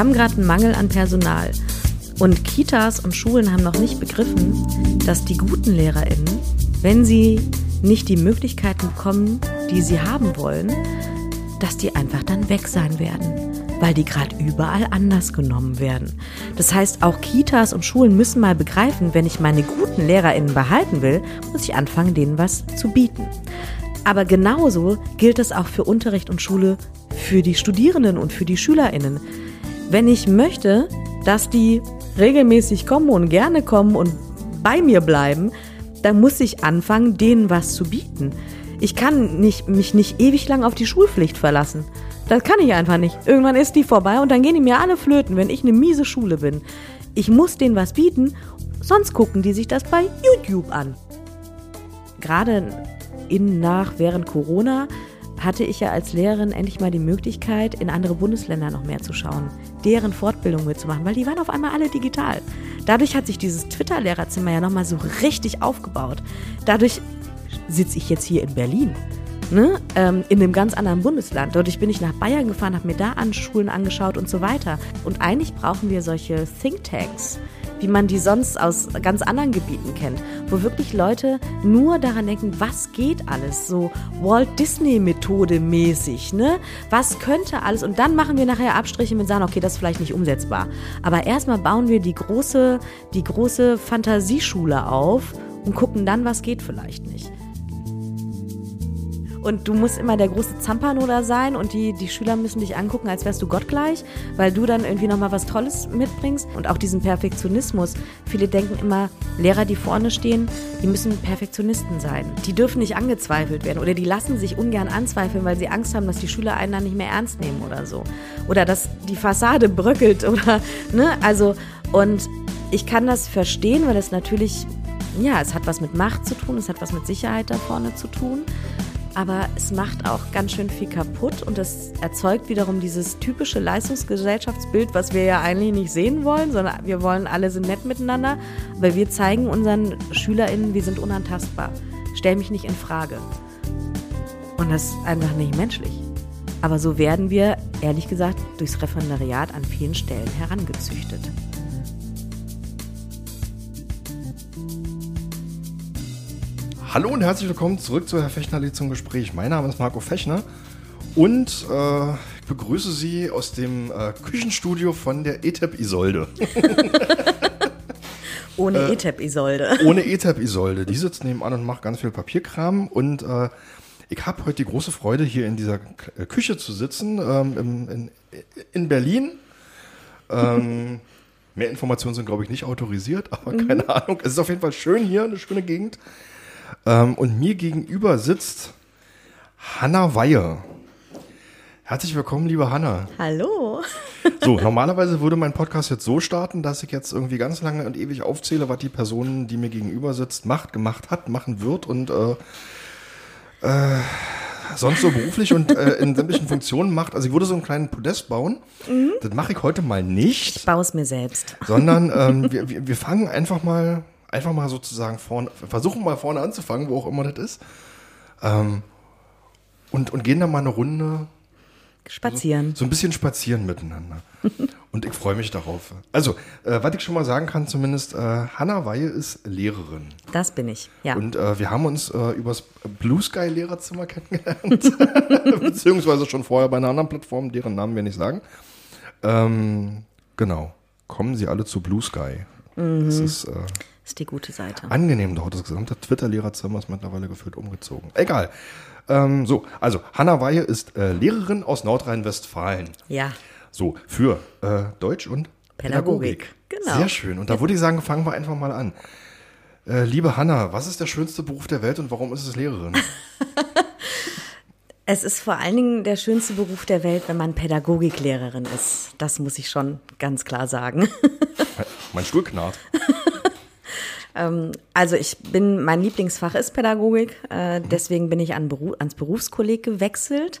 haben gerade einen Mangel an Personal. Und Kitas und Schulen haben noch nicht begriffen, dass die guten LehrerInnen, wenn sie nicht die Möglichkeiten bekommen, die sie haben wollen, dass die einfach dann weg sein werden, weil die gerade überall anders genommen werden. Das heißt, auch Kitas und Schulen müssen mal begreifen, wenn ich meine guten LehrerInnen behalten will, muss ich anfangen, denen was zu bieten. Aber genauso gilt es auch für Unterricht und Schule für die Studierenden und für die SchülerInnen. Wenn ich möchte, dass die regelmäßig kommen und gerne kommen und bei mir bleiben, dann muss ich anfangen, denen was zu bieten. Ich kann nicht, mich nicht ewig lang auf die Schulpflicht verlassen. Das kann ich einfach nicht. Irgendwann ist die vorbei und dann gehen die mir alle flöten, wenn ich eine miese Schule bin. Ich muss denen was bieten, sonst gucken die sich das bei YouTube an. Gerade in, nach, während Corona hatte ich ja als Lehrerin endlich mal die Möglichkeit, in andere Bundesländer noch mehr zu schauen, deren Fortbildung mitzumachen, weil die waren auf einmal alle digital. Dadurch hat sich dieses Twitter-Lehrerzimmer ja nochmal so richtig aufgebaut. Dadurch sitze ich jetzt hier in Berlin. Ne? Ähm, in einem ganz anderen Bundesland. Dadurch bin ich nach Bayern gefahren, habe mir da an Schulen angeschaut und so weiter. Und eigentlich brauchen wir solche Thinktanks, wie man die sonst aus ganz anderen Gebieten kennt, wo wirklich Leute nur daran denken, was geht alles, so Walt Disney Methode mäßig, ne? Was könnte alles und dann machen wir nachher Abstriche mit sagen, okay, das ist vielleicht nicht umsetzbar, aber erstmal bauen wir die große die große Fantasieschule auf und gucken dann, was geht vielleicht nicht. Und du musst immer der große Zampanoder sein und die, die Schüler müssen dich angucken, als wärst du gottgleich, weil du dann irgendwie nochmal was Tolles mitbringst. Und auch diesen Perfektionismus. Viele denken immer, Lehrer, die vorne stehen, die müssen Perfektionisten sein. Die dürfen nicht angezweifelt werden oder die lassen sich ungern anzweifeln, weil sie Angst haben, dass die Schüler einen dann nicht mehr ernst nehmen oder so. Oder dass die Fassade bröckelt oder, ne, also, und ich kann das verstehen, weil es natürlich, ja, es hat was mit Macht zu tun, es hat was mit Sicherheit da vorne zu tun aber es macht auch ganz schön viel kaputt und es erzeugt wiederum dieses typische Leistungsgesellschaftsbild, was wir ja eigentlich nicht sehen wollen, sondern wir wollen alle sind nett miteinander, aber wir zeigen unseren SchülerInnen, wir sind unantastbar. Stell mich nicht in Frage. Und das ist einfach nicht menschlich. Aber so werden wir, ehrlich gesagt, durchs Referendariat an vielen Stellen herangezüchtet. Hallo und herzlich willkommen zurück zu Herr Fechnerli zum Gespräch. Mein Name ist Marco Fechner und äh, ich begrüße Sie aus dem äh, Küchenstudio von der ETEP Isolde. ohne äh, ETEP Isolde. Ohne ETEP Isolde. Die sitzt nebenan und macht ganz viel Papierkram und äh, ich habe heute die große Freude, hier in dieser äh, Küche zu sitzen, ähm, in, in, in, Berlin. Ähm, mehr Informationen sind, glaube ich, nicht autorisiert, aber mhm. keine Ahnung. Es ist auf jeden Fall schön hier, eine schöne Gegend. Ähm, und mir gegenüber sitzt Hanna Weihe. Herzlich willkommen, liebe Hanna. Hallo. So, normalerweise würde mein Podcast jetzt so starten, dass ich jetzt irgendwie ganz lange und ewig aufzähle, was die Person, die mir gegenüber sitzt, macht, gemacht hat, machen wird und äh, äh, sonst so beruflich und äh, in sämtlichen Funktionen macht. Also ich würde so einen kleinen Podest bauen. Mhm. Das mache ich heute mal nicht. Ich baue es mir selbst. Sondern ähm, wir, wir fangen einfach mal einfach mal sozusagen vorne, versuchen mal vorne anzufangen, wo auch immer das ist. Ähm, und, und gehen dann mal eine Runde spazieren. So, so ein bisschen spazieren miteinander. und ich freue mich darauf. Also, äh, was ich schon mal sagen kann, zumindest, äh, Hanna Weihe ist Lehrerin. Das bin ich, ja. Und äh, wir haben uns äh, übers Blue Sky Lehrerzimmer kennengelernt. Beziehungsweise schon vorher bei einer anderen Plattform, deren Namen wir nicht sagen. Ähm, genau. Kommen Sie alle zu Blue Sky. Mhm. Das ist äh, ist die gute Seite. Angenehm dort. Das gesamte Twitter-Lehrerzimmer ist mittlerweile gefühlt umgezogen. Egal. Ähm, so, also Hanna Weihe ist äh, Lehrerin aus Nordrhein-Westfalen. Ja. So, für äh, Deutsch und Pädagogik. Pädagogik. Genau. Sehr schön. Und da würde ich sagen, fangen wir einfach mal an. Äh, liebe Hanna, was ist der schönste Beruf der Welt und warum ist es Lehrerin? es ist vor allen Dingen der schönste Beruf der Welt, wenn man Pädagogiklehrerin ist. Das muss ich schon ganz klar sagen. mein Stuhl knarrt. Ähm, also ich bin, mein Lieblingsfach ist Pädagogik, äh, deswegen bin ich ans Berufskolleg gewechselt.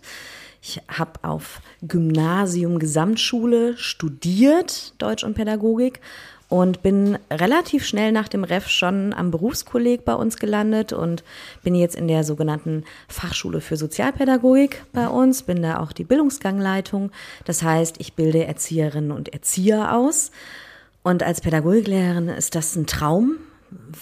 Ich habe auf Gymnasium, Gesamtschule studiert, Deutsch und Pädagogik und bin relativ schnell nach dem Ref schon am Berufskolleg bei uns gelandet und bin jetzt in der sogenannten Fachschule für Sozialpädagogik bei uns, bin da auch die Bildungsgangleitung. Das heißt, ich bilde Erzieherinnen und Erzieher aus. Und als Pädagogiklehrerin ist das ein Traum,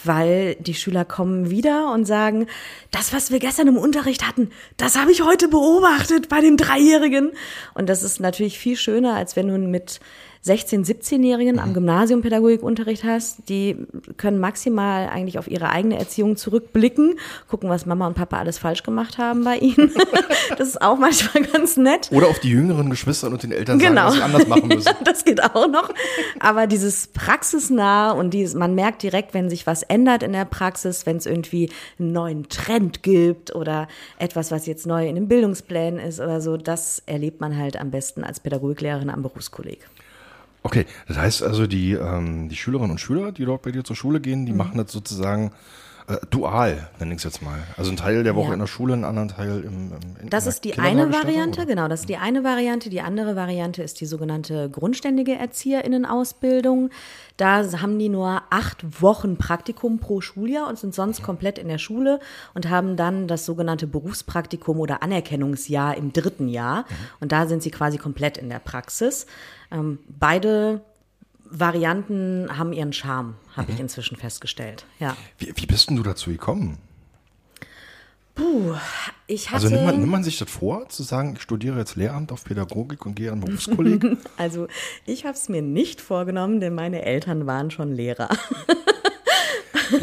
weil die Schüler kommen wieder und sagen, das, was wir gestern im Unterricht hatten, das habe ich heute beobachtet bei dem Dreijährigen. Und das ist natürlich viel schöner, als wenn du mit 16-, 17-Jährigen am Gymnasium Pädagogikunterricht hast, die können maximal eigentlich auf ihre eigene Erziehung zurückblicken, gucken, was Mama und Papa alles falsch gemacht haben bei ihnen. das ist auch manchmal ganz nett. Oder auf die jüngeren Geschwister und den Eltern genau. sagen, was sie anders machen müssen. das geht auch noch. Aber dieses praxisnah und dieses, man merkt direkt, wenn sich was ändert in der Praxis, wenn es irgendwie einen neuen Trend gibt oder etwas, was jetzt neu in den Bildungsplänen ist oder so, das erlebt man halt am besten als Pädagogiklehrerin am Berufskolleg. Okay, das heißt also, die, ähm, die Schülerinnen und Schüler, die dort bei dir zur Schule gehen, die mhm. machen das sozusagen äh, dual, nenne ich es jetzt mal. Also ein Teil der Woche ja. in der Schule, einen anderen Teil im, im Das ist die eine Variante, oder? genau, das ist die eine Variante. Die andere Variante ist die sogenannte grundständige Erzieherinnenausbildung. Da haben die nur acht Wochen Praktikum pro Schuljahr und sind sonst komplett in der Schule und haben dann das sogenannte Berufspraktikum oder Anerkennungsjahr im dritten Jahr. Mhm. Und da sind sie quasi komplett in der Praxis. Ähm, beide Varianten haben ihren Charme, habe mhm. ich inzwischen festgestellt. Ja. Wie, wie bist denn du dazu gekommen? Puh, ich hatte. Also nimmt man, nimmt man sich das vor, zu sagen, ich studiere jetzt Lehramt auf Pädagogik und gehe an Berufskolleg? also ich habe es mir nicht vorgenommen, denn meine Eltern waren schon Lehrer.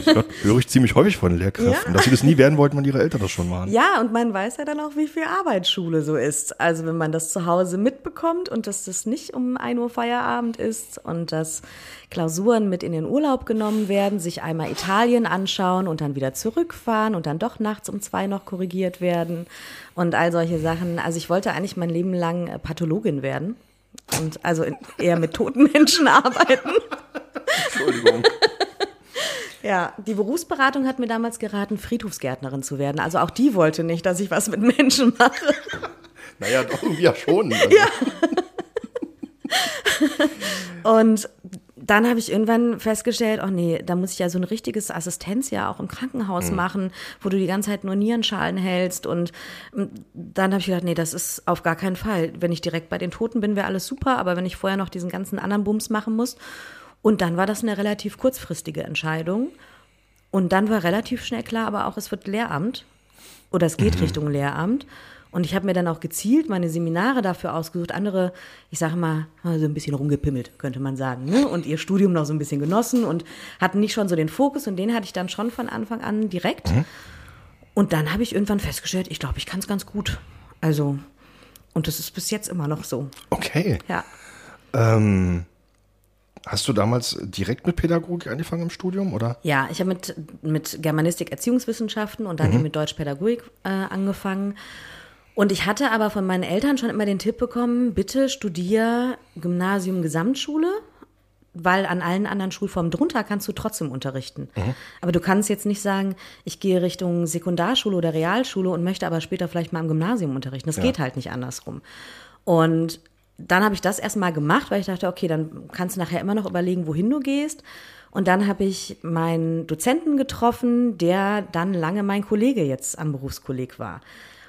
Das höre ich ziemlich häufig von Lehrkräften, ja. dass sie das nie werden wollten, wenn ihre Eltern das schon waren. Ja, und man weiß ja dann auch, wie viel Arbeitsschule so ist. Also wenn man das zu Hause mitbekommt und dass das nicht um 1 Uhr Feierabend ist und dass Klausuren mit in den Urlaub genommen werden, sich einmal Italien anschauen und dann wieder zurückfahren und dann doch nachts um zwei noch korrigiert werden und all solche Sachen. Also ich wollte eigentlich mein Leben lang äh, Pathologin werden und also eher mit toten Menschen arbeiten. Entschuldigung. Ja, die Berufsberatung hat mir damals geraten, Friedhofsgärtnerin zu werden. Also auch die wollte nicht, dass ich was mit Menschen mache. Naja, doch irgendwie ja schon. Also. Ja. Und dann habe ich irgendwann festgestellt, oh nee, da muss ich ja so ein richtiges Assistenzjahr auch im Krankenhaus mhm. machen, wo du die ganze Zeit nur Nierenschalen hältst. Und dann habe ich gedacht, nee, das ist auf gar keinen Fall. Wenn ich direkt bei den Toten bin, wäre alles super, aber wenn ich vorher noch diesen ganzen anderen Bums machen muss. Und dann war das eine relativ kurzfristige Entscheidung. Und dann war relativ schnell klar, aber auch es wird Lehramt oder es geht mhm. Richtung Lehramt. Und ich habe mir dann auch gezielt meine Seminare dafür ausgesucht. Andere, ich sage mal, so ein bisschen rumgepimmelt, könnte man sagen. Ne? Und ihr Studium noch so ein bisschen genossen und hatten nicht schon so den Fokus. Und den hatte ich dann schon von Anfang an direkt. Mhm. Und dann habe ich irgendwann festgestellt, ich glaube, ich kann es ganz gut. Also, und das ist bis jetzt immer noch so. Okay. Ja. Ähm, Hast du damals direkt mit Pädagogik angefangen im Studium, oder? Ja, ich habe mit, mit Germanistik, Erziehungswissenschaften und dann mhm. eben mit Deutschpädagogik äh, angefangen. Und ich hatte aber von meinen Eltern schon immer den Tipp bekommen, bitte studier Gymnasium Gesamtschule, weil an allen anderen Schulformen drunter kannst du trotzdem unterrichten. Mhm. Aber du kannst jetzt nicht sagen, ich gehe Richtung Sekundarschule oder Realschule und möchte aber später vielleicht mal am Gymnasium unterrichten. Das ja. geht halt nicht andersrum. Und dann habe ich das erstmal gemacht, weil ich dachte, okay, dann kannst du nachher immer noch überlegen, wohin du gehst. Und dann habe ich meinen Dozenten getroffen, der dann lange mein Kollege jetzt am Berufskolleg war.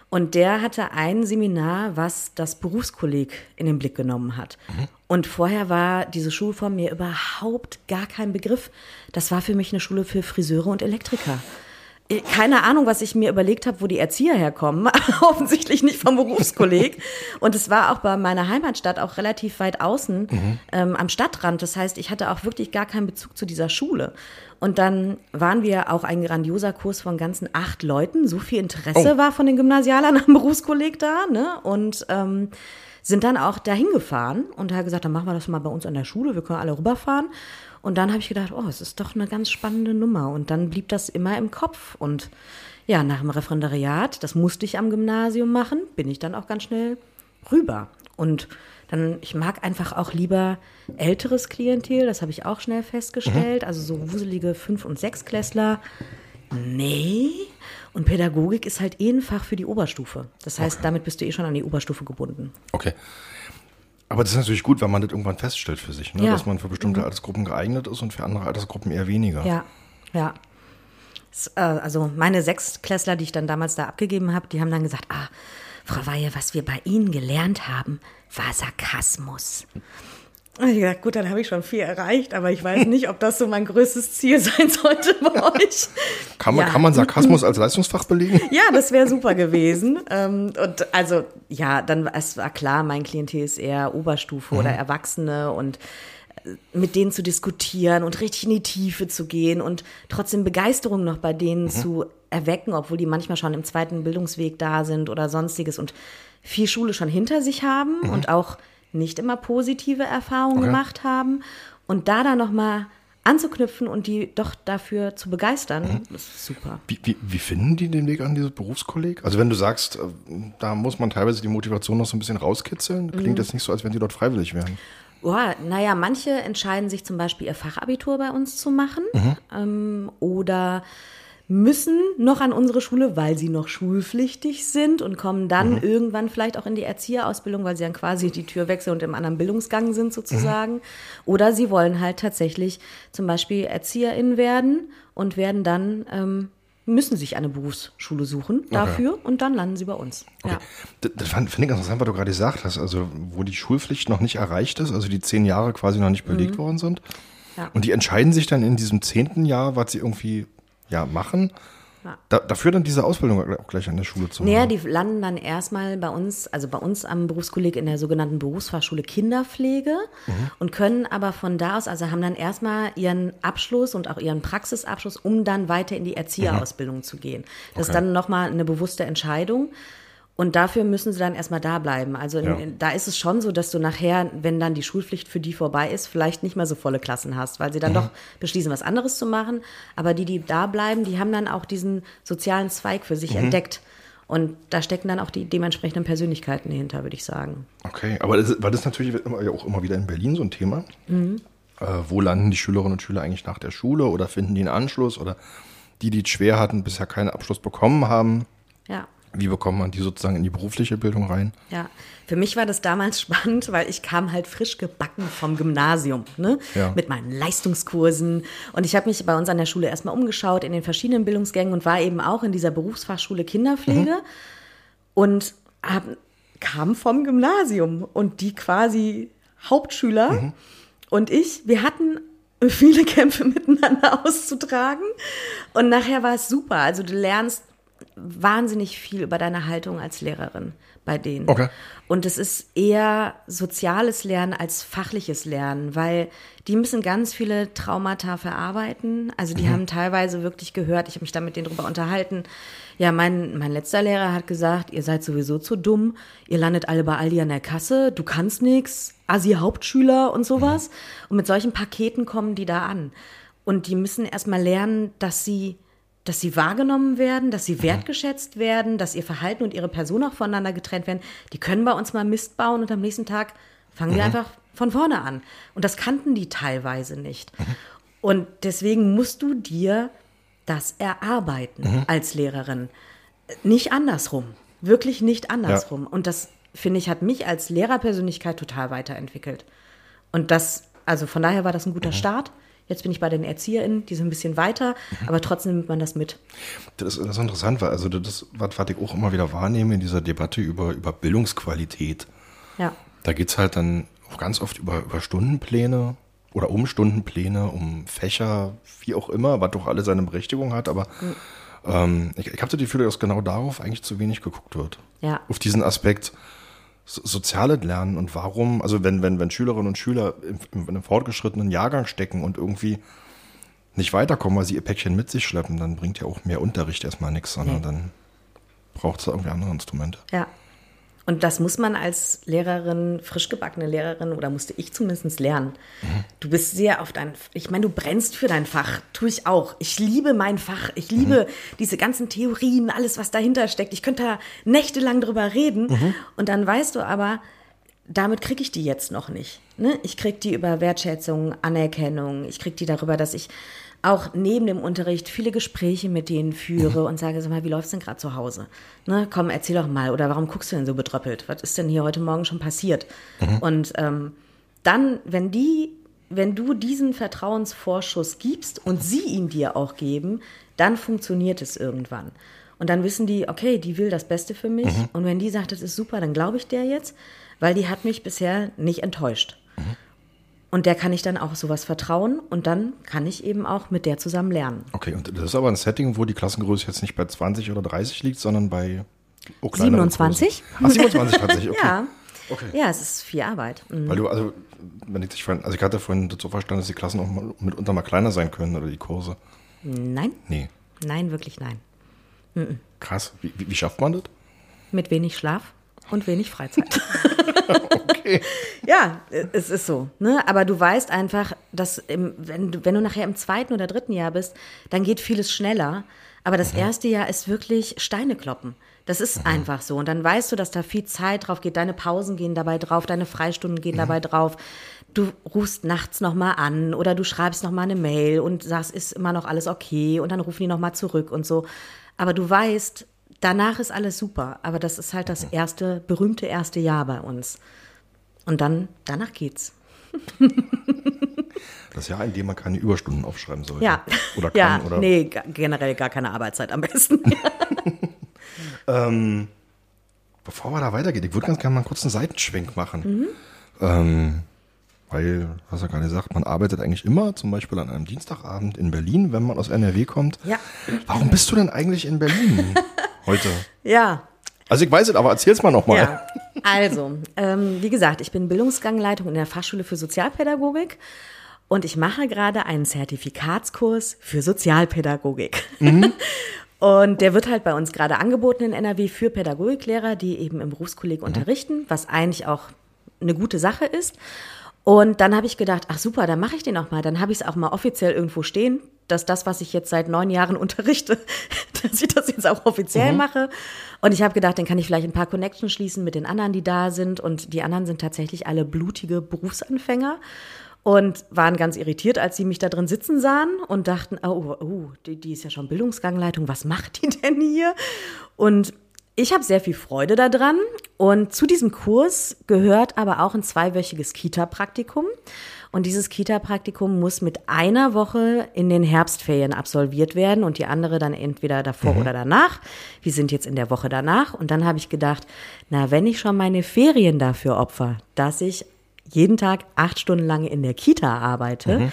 Und der hatte ein Seminar, was das Berufskolleg in den Blick genommen hat. Mhm. Und vorher war diese Schulform mir überhaupt gar kein Begriff. Das war für mich eine Schule für Friseure und Elektriker keine Ahnung, was ich mir überlegt habe, wo die Erzieher herkommen. Offensichtlich nicht vom Berufskolleg. Und es war auch bei meiner Heimatstadt auch relativ weit außen mhm. ähm, am Stadtrand. Das heißt, ich hatte auch wirklich gar keinen Bezug zu dieser Schule. Und dann waren wir auch ein grandioser Kurs von ganzen acht Leuten. So viel Interesse oh. war von den Gymnasialern am Berufskolleg da. Ne? Und ähm, sind dann auch dahin gefahren und haben gesagt, dann machen wir das mal bei uns an der Schule. Wir können alle rüberfahren. Und dann habe ich gedacht, oh, es ist doch eine ganz spannende Nummer. Und dann blieb das immer im Kopf. Und ja, nach dem Referendariat, das musste ich am Gymnasium machen, bin ich dann auch ganz schnell rüber. Und dann, ich mag einfach auch lieber älteres Klientel, das habe ich auch schnell festgestellt. Mhm. Also so wuselige Fünf- und Sechsklässler. Nee. Und Pädagogik ist halt eh ein Fach für die Oberstufe. Das heißt, okay. damit bist du eh schon an die Oberstufe gebunden. Okay. Aber das ist natürlich gut, wenn man das irgendwann feststellt für sich, ne? Ja. dass man für bestimmte Altersgruppen geeignet ist und für andere Altersgruppen eher weniger. Ja, ja. Äh, Also meine Sechstklässler, die ich dann damals da abgegeben habe, die haben dann gesagt, ah, Frau Weihe, was wir bei Ihnen gelernt haben, war Sarkasmus. Und ich gesagt, gut, dann habe ich schon viel erreicht, aber ich weiß nicht, ob das so mein größtes Ziel sein sollte bei euch. Kann, man, Ja. kann man Sarkasmus als Leistungsfach belegen? Ja, das wäre super gewesen. Ähm, und also, ja, dann es war klar, mein Klientel ist eher Oberstufe oder Erwachsene und äh, mit denen zu diskutieren und richtig in die Tiefe zu gehen und trotzdem Begeisterung noch bei denen zu erwecken, obwohl die manchmal schon im zweiten Bildungsweg da sind oder sonstiges und viel Schule schon hinter sich haben und auch nicht immer positive Erfahrungen Okay. gemacht haben und da dann noch mal anzuknüpfen und die doch dafür zu begeistern, das ist super. Wie, wie, wie finden die den Weg an dieses Berufskolleg? Also wenn du sagst, äh, da muss man teilweise die Motivation noch so ein bisschen rauskitzeln, Mhm. klingt das nicht so, als wenn die dort freiwillig wären. Ja, naja, manche entscheiden sich zum Beispiel ihr Fachabitur bei uns zu machen ähm, oder müssen noch an unsere Schule, weil sie noch schulpflichtig sind und kommen dann irgendwann vielleicht auch in die Erzieherausbildung, weil sie dann quasi die Tür wechseln und im anderen Bildungsgang sind sozusagen. Oder sie wollen halt tatsächlich zum Beispiel ErzieherInnen werden und werden dann, ähm, müssen sich eine Berufsschule suchen dafür und dann landen sie bei uns. Ja. Das, das finde ich interessant, was du gerade gesagt hast, also wo die Schulpflicht noch nicht erreicht ist, also die zehn Jahre quasi noch nicht belegt worden sind. Mhm. Ja. Und die entscheiden sich dann in diesem zehnten Jahr, was sie irgendwie ja, machen, Ja. da, dafür dann diese Ausbildung auch gleich an der Schule zu machen. Naja, die landen dann erstmal bei uns, also bei uns am Berufskolleg in der sogenannten Berufsfachschule Kinderpflege und können aber von da aus, also haben dann erstmal ihren Abschluss und auch ihren Praxisabschluss, um dann weiter in die Erzieherausbildung zu gehen. Das ist Okay. dann nochmal eine bewusste Entscheidung. Und dafür müssen sie dann erstmal da bleiben. Also Ja. in, da ist es schon so, dass du nachher, wenn dann die Schulpflicht für die vorbei ist, vielleicht nicht mehr so volle Klassen hast, weil sie dann doch beschließen, was anderes zu machen. Aber die, die da bleiben, die haben dann auch diesen sozialen Zweig für sich entdeckt. Und da stecken dann auch die dementsprechenden Persönlichkeiten hinter, würde ich sagen. Okay, aber das, weil das natürlich immer, ja auch immer wieder in Berlin so ein Thema. Mhm. Äh, wo landen die Schülerinnen und Schüler eigentlich nach der Schule oder finden die einen Anschluss oder die, die es schwer hatten, bisher keinen Abschluss bekommen haben, Ja. Wie bekommt man die sozusagen in die berufliche Bildung rein? Ja, für mich war das damals spannend, weil ich kam halt frisch gebacken vom Gymnasium, ne? Ja. Mit meinen Leistungskursen. Und ich habe mich bei uns an der Schule erstmal umgeschaut in den verschiedenen Bildungsgängen und war eben auch in dieser Berufsfachschule Kinderpflege und hab, kam vom Gymnasium und die quasi Hauptschüler und ich, wir hatten viele Kämpfe miteinander auszutragen und nachher war es super. Also du lernst wahnsinnig viel über deine Haltung als Lehrerin bei denen. Okay. Und es ist eher soziales Lernen als fachliches Lernen, weil die müssen ganz viele Traumata verarbeiten. Also die haben teilweise wirklich gehört, ich habe mich da mit denen drüber unterhalten. Ja, mein, mein letzter Lehrer hat gesagt, ihr seid sowieso zu dumm, ihr landet alle bei Aldi an der Kasse, du kannst nix, Asi-Hauptschüler und sowas. Und mit solchen Paketen kommen die da an. Und die müssen erstmal lernen, dass sie dass sie wahrgenommen werden, dass sie wertgeschätzt werden, dass ihr Verhalten und ihre Person auch voneinander getrennt werden. Die können bei uns mal Mist bauen und am nächsten Tag fangen wir einfach von vorne an. Und das kannten die teilweise nicht. Und deswegen musst du dir das erarbeiten als Lehrerin. Nicht andersrum. Wirklich nicht andersrum. Und das, finde ich, hat mich als Lehrerpersönlichkeit total weiterentwickelt. Und das, also von daher war das ein guter Start. Jetzt bin ich bei den ErzieherInnen, die sind ein bisschen weiter, aber trotzdem nimmt man das mit. Das, das ist interessant, weil also das, ist was, was ich auch immer wieder wahrnehme in dieser Debatte über, über Bildungsqualität. Ja. Da geht's halt dann auch ganz oft über, über Stundenpläne oder um Stundenpläne, um Fächer, wie auch immer, was doch alle seine Berechtigung hat, aber ähm, ich, ich habe so die Gefühl, dass genau darauf eigentlich zu wenig geguckt wird. Ja. Auf diesen Aspekt so, soziale Lernen und warum, also wenn, wenn, wenn Schülerinnen und Schüler im, in einem fortgeschrittenen Jahrgang stecken und irgendwie nicht weiterkommen, weil sie ihr Päckchen mit sich schleppen, dann bringt ja auch mehr Unterricht erstmal nichts, sondern Nee. dann braucht es irgendwie andere Instrumente. Ja. Und das muss man als Lehrerin, frisch gebackene Lehrerin, oder musste ich zumindest lernen. Du bist sehr auf dein, ich meine, du brennst für dein Fach, tue ich auch. Ich liebe mein Fach, ich liebe diese ganzen Theorien, alles, was dahinter steckt. Ich könnte da nächtelang drüber reden. Und dann weißt du aber, damit kriege ich die jetzt noch nicht. Ne? Ich kriege die über Wertschätzung, Anerkennung. Ich kriege die darüber, dass ich auch neben dem Unterricht viele Gespräche mit denen führe und sage, sag mal, wie läuft's denn gerade zu Hause? Ne, komm, erzähl doch mal. Oder warum guckst du denn so betröppelt? Was ist denn hier heute Morgen schon passiert? Und ähm, dann, wenn die, wenn du diesen Vertrauensvorschuss gibst und sie ihn dir auch geben, dann funktioniert es irgendwann. Und dann wissen die, okay, die will das Beste für mich. Und wenn die sagt, das ist super, dann glaube ich der jetzt, weil die hat mich bisher nicht enttäuscht. Und der kann ich dann auch sowas vertrauen und dann kann ich eben auch mit der zusammen lernen. Okay, und das ist aber ein Setting, wo die Klassengröße jetzt nicht bei 20 oder 30 liegt, sondern bei oh, kleineren 27? Kursen. Ach, 27 tatsächlich, okay. Ja. Okay. Ja, es ist viel Arbeit. Mhm. Weil du, also, wenn ich dich vorhin, also ich hatte vorhin so verstanden, dass die Klassen auch mal, mitunter mal kleiner sein können oder die Kurse. Nein, Nee. nein, wirklich nein. Krass. Wie, wie, wie schafft man das? Mit wenig Schlaf und wenig Freizeit. Okay. ja, es ist so. Ne? Aber du weißt einfach, dass im, wenn, du, wenn du nachher im zweiten oder dritten Jahr bist, dann geht vieles schneller. Aber das erste Jahr ist wirklich Steine kloppen. Das ist einfach so. Und dann weißt du, dass da viel Zeit drauf geht. Deine Pausen gehen dabei drauf, deine Freistunden gehen dabei drauf. Du rufst nachts nochmal an oder du schreibst nochmal eine Mail und sagst, ist immer noch alles okay und dann rufen die nochmal zurück und so. Aber du weißt, danach ist alles super. Aber das ist halt das erste, berühmte erste Jahr bei uns. Und dann, danach geht's. Das Jahr, in dem man keine Überstunden aufschreiben sollte. Ja. Oder kann, ja, oder? nee, generell gar keine Arbeitszeit am besten. Ähm, bevor wir da weitergehen, ich würde ganz gerne mal einen kurzen Seitenschwenk machen. Mhm. Ähm, weil, du hast ja gerade gesagt, man arbeitet eigentlich immer, zum Beispiel an einem Dienstagabend in Berlin, wenn man aus NRW kommt. Ja. Warum bist du denn eigentlich in Berlin heute? ja, Also ich weiß es, aber erzähl's mal nochmal. ja. Also, ähm, wie gesagt, ich bin Bildungsgangleitung in der Fachschule für Sozialpädagogik und ich mache gerade einen Zertifikatskurs für Sozialpädagogik. Und der wird halt bei uns gerade angeboten in NRW für Pädagogiklehrer, die eben im Berufskolleg unterrichten, was eigentlich auch eine gute Sache ist. Und dann habe ich gedacht, ach super, dann mache ich den auch mal. Dann habe ich es auch mal offiziell irgendwo stehen, dass das, was ich jetzt seit neun Jahren unterrichte, dass ich das jetzt auch offiziell mache. Und ich habe gedacht, dann kann ich vielleicht ein paar Connections schließen mit den anderen, die da sind. Und die anderen sind tatsächlich alle blutige Berufsanfänger und waren ganz irritiert, als sie mich da drin sitzen sahen und dachten, oh, oh die, die ist ja schon Bildungsgangleitung, was macht die denn hier? Und ich habe sehr viel Freude daran und zu diesem Kurs gehört aber auch ein zweiwöchiges Kita-Praktikum. Und dieses Kita-Praktikum muss mit einer Woche in den Herbstferien absolviert werden und die andere dann entweder davor oder danach. Wir sind jetzt in der Woche danach und dann habe ich gedacht, na, wenn ich schon meine Ferien dafür opfer, dass ich jeden Tag acht Stunden lang in der Kita arbeite,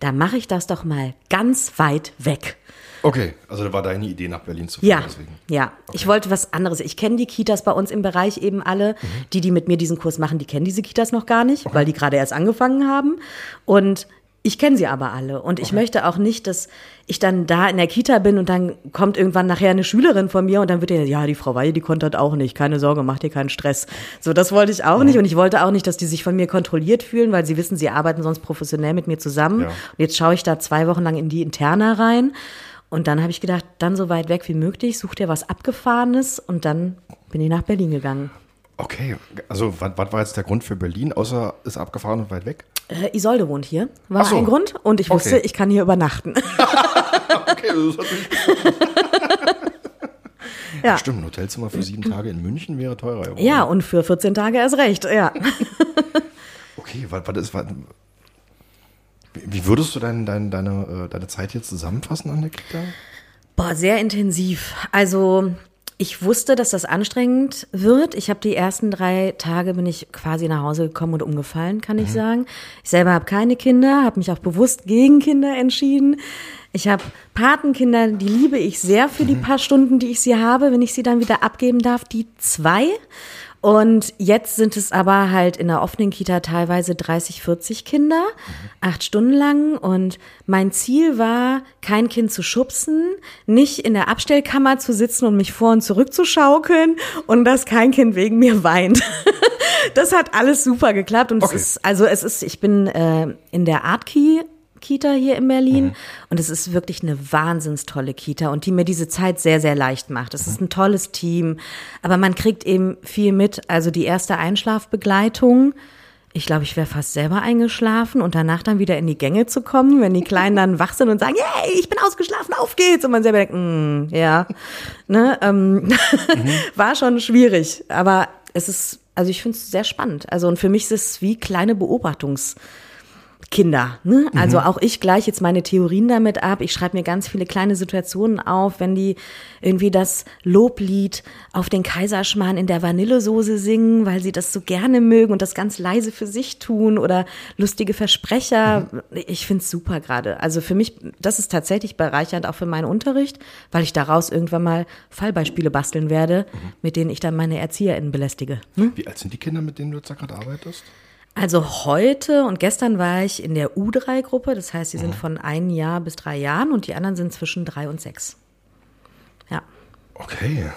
dann mache ich das doch mal ganz weit weg. Okay, also da war deine Idee, nach Berlin zu fahren. Ja, Deswegen. ja. Ich wollte was anderes. Ich kenne die Kitas bei uns im Bereich eben alle. Die, die mit mir diesen Kurs machen, die kennen diese Kitas noch gar nicht, weil die gerade erst angefangen haben. Und ich kenne sie aber alle. Und ich möchte auch nicht, dass ich dann da in der Kita bin und dann kommt irgendwann nachher eine Schülerin von mir und dann wird ihr, ja, die Frau Weihe, die konnte das auch nicht. Keine Sorge, macht dir keinen Stress. So, das wollte ich auch nicht. Und ich wollte auch nicht, dass die sich von mir kontrolliert fühlen, weil sie wissen, sie arbeiten sonst professionell mit mir zusammen. Ja. Und jetzt schaue ich da zwei Wochen lang in die Interna rein. Und dann habe ich gedacht, dann so weit weg wie möglich, such dir was Abgefahrenes und dann bin ich nach Berlin gegangen. Okay, also was, was war jetzt der Grund für Berlin, außer ist abgefahren und weit weg? Äh, Isolde wohnt hier, war so. ein Grund. Und ich wusste, Okay. ich kann hier übernachten. Okay, das ist natürlich ja. Stimmt, ein Hotelzimmer für sieben Tage in München wäre teurer. geworden. ja, und für 14 Tage erst recht, ja. Okay, was, was ist, was, wie würdest du dein, dein, deine, äh, deine Zeit hier zusammenfassen an der Kita? Boah, sehr intensiv. Also ich wusste, dass das anstrengend wird. Ich habe die ersten drei Tage bin ich quasi nach Hause gekommen und umgefallen, kann ich sagen. Ich selber habe keine Kinder, habe mich auch bewusst gegen Kinder entschieden. Ich habe Patenkinder, die liebe ich sehr für die paar Stunden, die ich sie habe, wenn ich sie dann wieder abgeben darf, die zwei. Und jetzt sind es aber halt in der offenen Kita teilweise 30, 40 Kinder, acht Stunden lang. Und mein Ziel war, kein Kind zu schubsen, nicht in der Abstellkammer zu sitzen und mich vor und zurück zu schaukeln und dass kein Kind wegen mir weint. Das hat alles super geklappt und Okay. es ist, also es ist, ich bin äh, in der Art Key Kita hier in Berlin. Mhm. Und es ist wirklich eine wahnsinns tolle Kita und die mir diese Zeit sehr, sehr leicht macht. Es ist ein tolles Team, aber man kriegt eben viel mit. Also die erste Einschlafbegleitung. Ich glaube, ich wäre fast selber eingeschlafen und danach dann wieder in die Gänge zu kommen, wenn die Kleinen dann wach sind und sagen, hey, ich bin ausgeschlafen, auf geht's. Und man selber denkt, mm, ja, ne, ähm, mhm. war schon schwierig. Aber es ist, also ich finde es sehr spannend. Also und für mich ist es wie kleine Beobachtungs- Kinder. Ne? Also mhm. auch ich gleich jetzt meine Theorien damit ab. Ich schreibe mir ganz viele kleine Situationen auf, wenn die irgendwie das Loblied auf den Kaiserschmarrn in der Vanillesoße singen, weil sie das so gerne mögen und das ganz leise für sich tun oder lustige Versprecher. Mhm. Ich find's super gerade. Also für mich, das ist tatsächlich bereichernd auch für meinen Unterricht, weil ich daraus irgendwann mal Fallbeispiele basteln werde, mhm. mit denen ich dann meine ErzieherInnen belästige. Hm? Wie alt sind die Kinder, mit denen du jetzt gerade arbeitest? Also heute und gestern war ich in der U3-Gruppe, das heißt, die sind mhm. von ein Jahr bis drei Jahren und die anderen sind zwischen drei und sechs. Ja. Okay.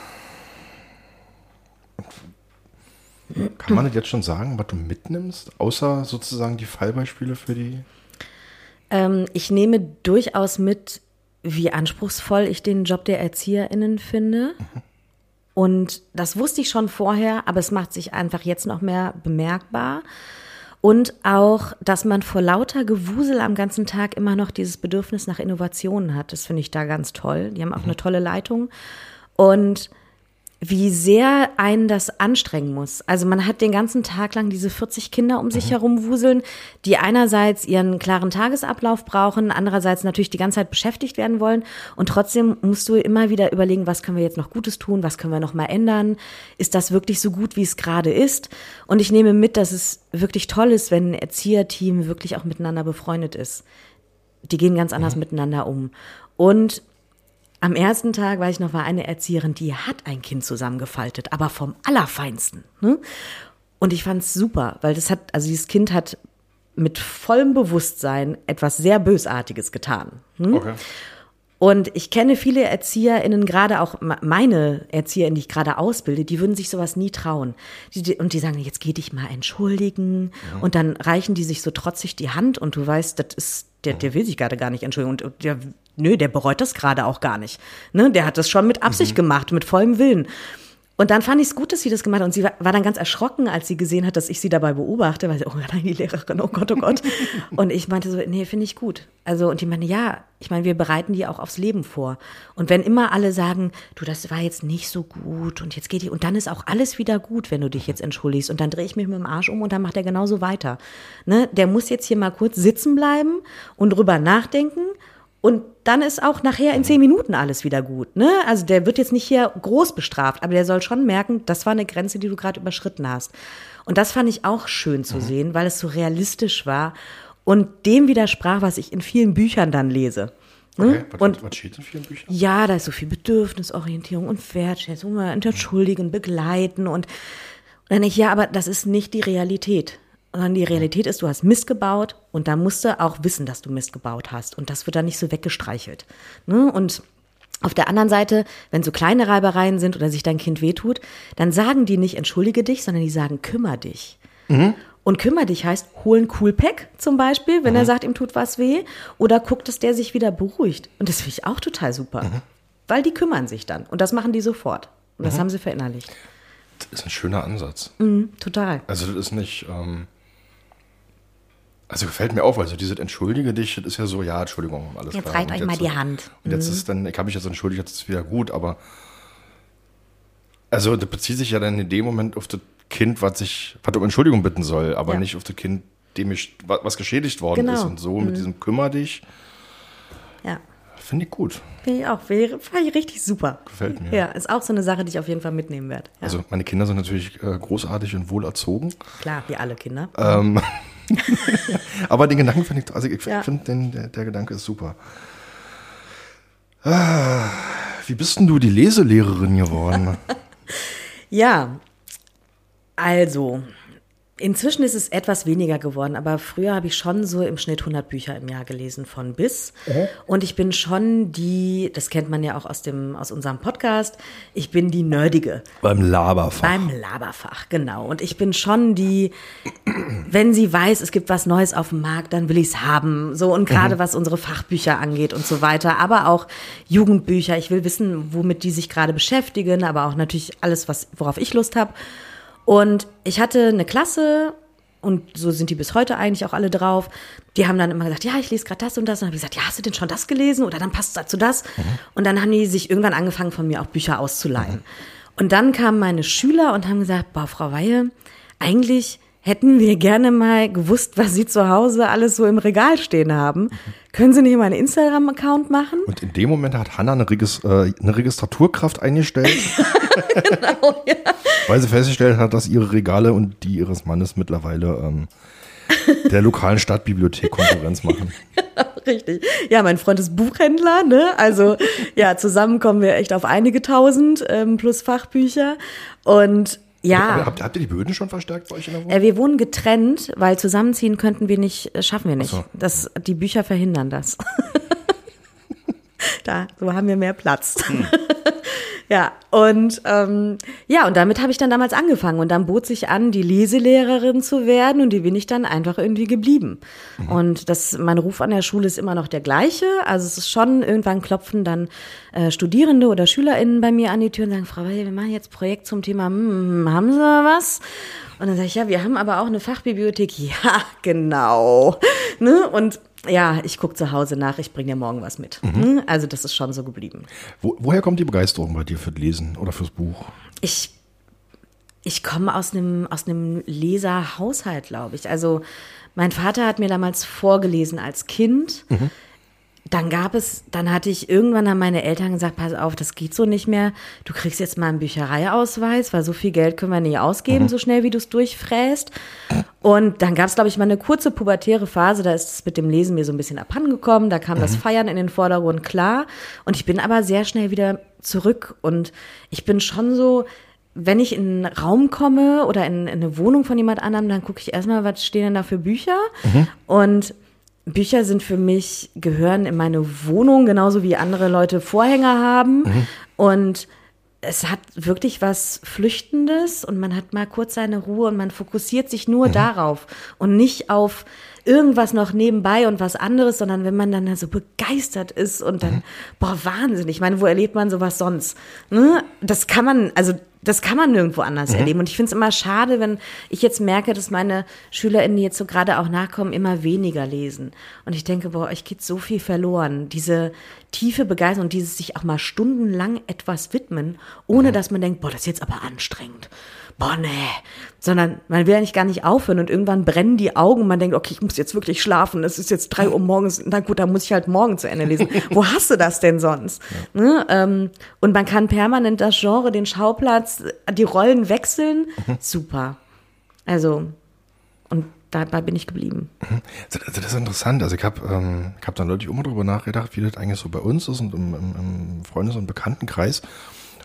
Kann man das jetzt schon sagen, was du mitnimmst, außer sozusagen die Fallbeispiele für die? Ähm, ich nehme durchaus mit, wie anspruchsvoll ich den Job der ErzieherInnen finde. Mhm. Und das wusste ich schon vorher, aber es macht sich einfach jetzt noch mehr bemerkbar. Und auch, dass man vor lauter Gewusel am ganzen Tag immer noch dieses Bedürfnis nach Innovationen hat. Das finde ich da ganz toll. Die haben auch eine mhm. tolle Leitung. Und wie sehr einen das anstrengen muss. Also man hat den ganzen Tag lang diese 40 Kinder um sich mhm. herum wuseln, die einerseits ihren klaren Tagesablauf brauchen, andererseits natürlich die ganze Zeit beschäftigt werden wollen und trotzdem musst du immer wieder überlegen, was können wir jetzt noch Gutes tun, was können wir noch mal ändern? Ist das wirklich so gut, wie es gerade ist? Und ich nehme mit, dass es wirklich toll ist, wenn ein Erzieherteam wirklich auch miteinander befreundet ist. Die gehen ganz anders mhm. miteinander um. Und am ersten Tag, weiß ich noch, war eine Erzieherin, die hat ein Kind zusammengefaltet, aber vom Allerfeinsten. Ne? Und ich fand es super, weil das hat, also dieses Kind hat mit vollem Bewusstsein etwas sehr Bösartiges getan. Hm? Okay. Und ich kenne viele ErzieherInnen, gerade auch meine ErzieherInnen, die ich gerade ausbilde, die würden sich sowas nie trauen. Die, und die sagen, jetzt geh dich mal entschuldigen. Ja. Und dann reichen die sich so trotzig die Hand und du weißt, das ist, der, der will sich gerade gar nicht entschuldigen. Und der, nö, der bereut das gerade auch gar nicht. Ne? Der hat das schon mit Absicht mhm. gemacht, mit vollem Willen. Und dann fand ich es gut, dass sie das gemacht hat. Und sie war, war, dann ganz erschrocken, als sie gesehen hat, dass ich sie dabei beobachte, weil sie, oh nein, die Lehrerin, oh Gott, oh Gott. und ich meinte so, nee, finde ich gut. Also, und die meinte, ja, ich meine, wir bereiten die auch aufs Leben vor. Und wenn immer alle sagen, du, das war jetzt nicht so gut und jetzt geht die, und dann ist auch alles wieder gut, wenn du dich jetzt entschuldigst. Und dann drehe ich mich mit dem Arsch um und dann macht er genauso weiter. Ne? Der muss jetzt hier mal kurz sitzen bleiben und drüber nachdenken und dann ist auch nachher in zehn Minuten alles wieder gut. Ne? Also der wird jetzt nicht hier groß bestraft, aber der soll schon merken, das war eine Grenze, die du gerade überschritten hast. Und das fand ich auch schön zu mhm. sehen, weil es so realistisch war und dem widersprach, was ich in vielen Büchern dann lese. Ne? Okay, was, und, was steht in vielen Büchern? Ja, da ist so viel Bedürfnisorientierung und Wertschätzung und entschuldigen, begleiten und, und dann denke ich, ja, aber das ist nicht die Realität sondern die Realität ist, du hast Mist gebaut und da musst du auch wissen, dass du Mist gebaut hast. Und das wird dann nicht so weggestreichelt. Ne? Und auf der anderen Seite, wenn so kleine Reibereien sind oder sich dein Kind wehtut, dann sagen die nicht entschuldige dich, sondern die sagen kümmer dich. Mhm. Und kümmer dich heißt, hol ein Coolpack zum Beispiel, wenn mhm. er sagt, ihm tut was weh. Oder guck, dass der sich wieder beruhigt. Und das finde ich auch total super. Mhm. Weil die kümmern sich dann. Und das machen die sofort. Und das mhm. haben sie verinnerlicht. Das ist ein schöner Ansatz. Mhm, total. Also das ist nicht, ähm, also gefällt mir auch, also dieses Entschuldige dich, das ist ja so, ja, Entschuldigung, alles jetzt klar. Jetzt reicht euch mal die Hand. Und jetzt mhm. ist dann, ich habe mich jetzt entschuldigt, jetzt ist es wieder gut, aber also das bezieht sich ja dann in dem Moment auf das Kind, was sich, was um Entschuldigung bitten soll, aber ja. nicht auf das Kind, dem ich, was geschädigt worden genau. ist und so mhm. mit diesem Kümmer dich. Ja. Finde ich gut. Finde ich auch. Fand ich richtig super. Gefällt mir. Ja, ist auch so eine Sache, die ich auf jeden Fall mitnehmen werde. Ja. Also meine Kinder sind natürlich äh, großartig und wohl erzogen. Klar, wie alle Kinder. Ähm, Aber den Gedanken finde ich, also ich ja. finde, der, der, Gedanke ist super. Ah, wie bist denn du die Leselehrerin geworden? ja, also, Inzwischen ist es etwas weniger geworden, aber früher habe ich schon so im Schnitt 100 Bücher im Jahr gelesen von bis. Mhm. Und ich bin schon die, das kennt man ja auch aus dem aus unserem Podcast, ich bin die nerdige. Beim Laberfach. Beim Laberfach, genau. Und ich bin schon die, wenn sie weiß, es gibt was Neues auf dem Markt, dann will ich es haben. So und gerade mhm. was unsere Fachbücher angeht und so weiter, aber auch Jugendbücher. Ich will wissen, womit die sich gerade beschäftigen, aber auch natürlich alles, was worauf ich Lust habe. Und ich hatte eine Klasse und so sind die bis heute eigentlich auch alle drauf. Die haben dann immer gesagt, ja, ich lese gerade das und das. Und dann habe ich gesagt, ja, hast du denn schon das gelesen? Oder dann passt dazu das. Mhm. Und dann haben die sich irgendwann angefangen, von mir auch Bücher auszuleihen. Mhm. Und dann kamen meine Schüler und haben gesagt, boah, Frau Weihe, eigentlich hätten wir gerne mal gewusst, was Sie zu Hause alles so im Regal stehen haben. Können Sie nicht mal einen Instagram-Account machen? Und in dem Moment hat Hanna eine, Regis äh, eine Registraturkraft eingestellt. genau, ja. Weil sie festgestellt hat, dass ihre Regale und die ihres Mannes mittlerweile ähm, der lokalen Stadtbibliothek Konkurrenz machen. genau, richtig. Ja, mein Freund ist Buchhändler, ne? Also ja, zusammen kommen wir echt auf einige tausend ähm, plus Fachbücher. Und ja. Habt, habt, ihr die Böden schon verstärkt bei euch in der Wohnung? Äh, wir wohnen getrennt, weil zusammenziehen könnten wir nicht, äh, schaffen wir nicht. So. Das, die Bücher verhindern das. da, so haben wir mehr Platz. Hm. Ja, und ähm, ja, und damit habe ich dann damals angefangen. Und dann bot sich an, die Leselehrerin zu werden und die bin ich dann einfach irgendwie geblieben. Mhm. Und das, mein Ruf an der Schule ist immer noch der gleiche. Also es ist schon, irgendwann klopfen dann äh, Studierende oder SchülerInnen bei mir an die Tür und sagen, Frau Weil, wir machen jetzt Projekt zum Thema, hm, haben Sie was? Und dann sage ich, ja, wir haben aber auch eine Fachbibliothek. Ja, genau. Ne? Und ja, ich gucke zu Hause nach, ich bringe dir morgen was mit. Mhm. Hm? Also das ist schon so geblieben. Wo, woher kommt die Begeisterung bei dir für das Lesen oder fürs Buch? Ich, ich komme aus einem, aus einem Leserhaushalt, glaube ich. Also mein Vater hat mir damals vorgelesen als Kind. Mhm dann gab es, dann hatte ich irgendwann an meine Eltern gesagt, pass auf, das geht so nicht mehr. Du kriegst jetzt mal einen Büchereiausweis, weil so viel Geld können wir nicht ausgeben, mhm. so schnell wie du es durchfräst. Und dann gab es, glaube ich, mal eine kurze pubertäre Phase, da ist es mit dem Lesen mir so ein bisschen abhandengekommen, da kam mhm. das Feiern in den Vordergrund, klar. Und ich bin aber sehr schnell wieder zurück und ich bin schon so, wenn ich in einen Raum komme oder in, in eine Wohnung von jemand anderem, dann gucke ich erstmal, was stehen denn da für Bücher? Mhm. Und Bücher sind für mich, gehören in meine Wohnung, genauso wie andere Leute Vorhänger haben. Mhm. Und es hat wirklich was Flüchtendes und man hat mal kurz seine Ruhe und man fokussiert sich nur mhm. darauf und nicht auf irgendwas noch nebenbei und was anderes, sondern wenn man dann so begeistert ist und dann, mhm. boah, Wahnsinn. Ich meine, wo erlebt man sowas sonst? Ne? Das kann man, also das kann man nirgendwo anders mhm. erleben. Und ich finde es immer schade, wenn ich jetzt merke, dass meine SchülerInnen, die jetzt so gerade auch nachkommen, immer weniger lesen. Und ich denke, boah, euch geht so viel verloren. Diese tiefe Begeisterung und dieses sich auch mal stundenlang etwas widmen, ohne mhm. dass man denkt, boah, das ist jetzt aber anstrengend boah, nee. Sondern man will eigentlich gar nicht aufhören und irgendwann brennen die Augen und man denkt, okay, ich muss jetzt wirklich schlafen. Es ist jetzt drei Uhr morgens. Na gut, da muss ich halt morgen zu Ende lesen. Wo hast du das denn sonst? Ja. Ne? Ähm, und man kann permanent das Genre, den Schauplatz, die Rollen wechseln. Mhm. Super. Also, und dabei bin ich geblieben. Mhm. Das ist interessant. Also ich habe ähm, hab dann deutlich immer darüber nachgedacht, wie das eigentlich so bei uns ist und im, im, im Freundes- und Bekanntenkreis.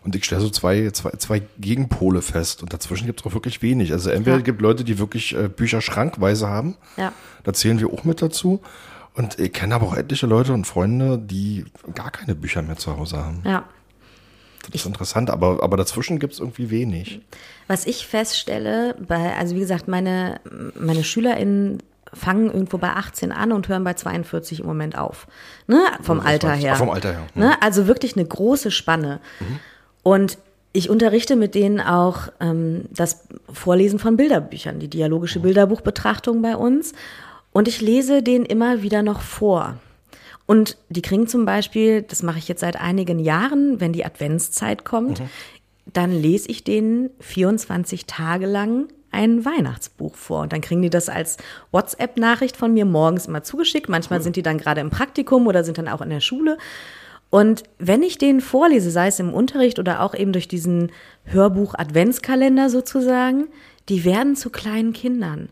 Und ich stelle so zwei, zwei, zwei Gegenpole fest. Und dazwischen gibt es auch wirklich wenig. Also entweder ja. gibt Leute, die wirklich äh, Bücher schrankweise haben. Ja. Da zählen wir auch mit dazu. Und ich kenne aber auch etliche Leute und Freunde, die gar keine Bücher mehr zu Hause haben. Ja. Das ist ich, interessant, aber, aber dazwischen gibt es irgendwie wenig. Was ich feststelle, bei, also wie gesagt, meine, meine SchülerInnen fangen irgendwo bei 18 an und hören bei 42 im Moment auf. Ne? Vom Alter her. vom Alter her. Ne? Also wirklich eine große Spanne. Mhm. Und ich unterrichte mit denen auch ähm, das Vorlesen von Bilderbüchern, die dialogische Bilderbuchbetrachtung bei uns. Und ich lese denen immer wieder noch vor. Und die kriegen zum Beispiel, das mache ich jetzt seit einigen Jahren, wenn die Adventszeit kommt, mhm. dann lese ich denen 24 Tage lang ein Weihnachtsbuch vor. Und dann kriegen die das als WhatsApp-Nachricht von mir morgens immer zugeschickt. Manchmal cool. sind die dann gerade im Praktikum oder sind dann auch in der Schule. Und wenn ich denen vorlese, sei es im Unterricht oder auch eben durch diesen Hörbuch-Adventskalender sozusagen, die werden zu kleinen Kindern.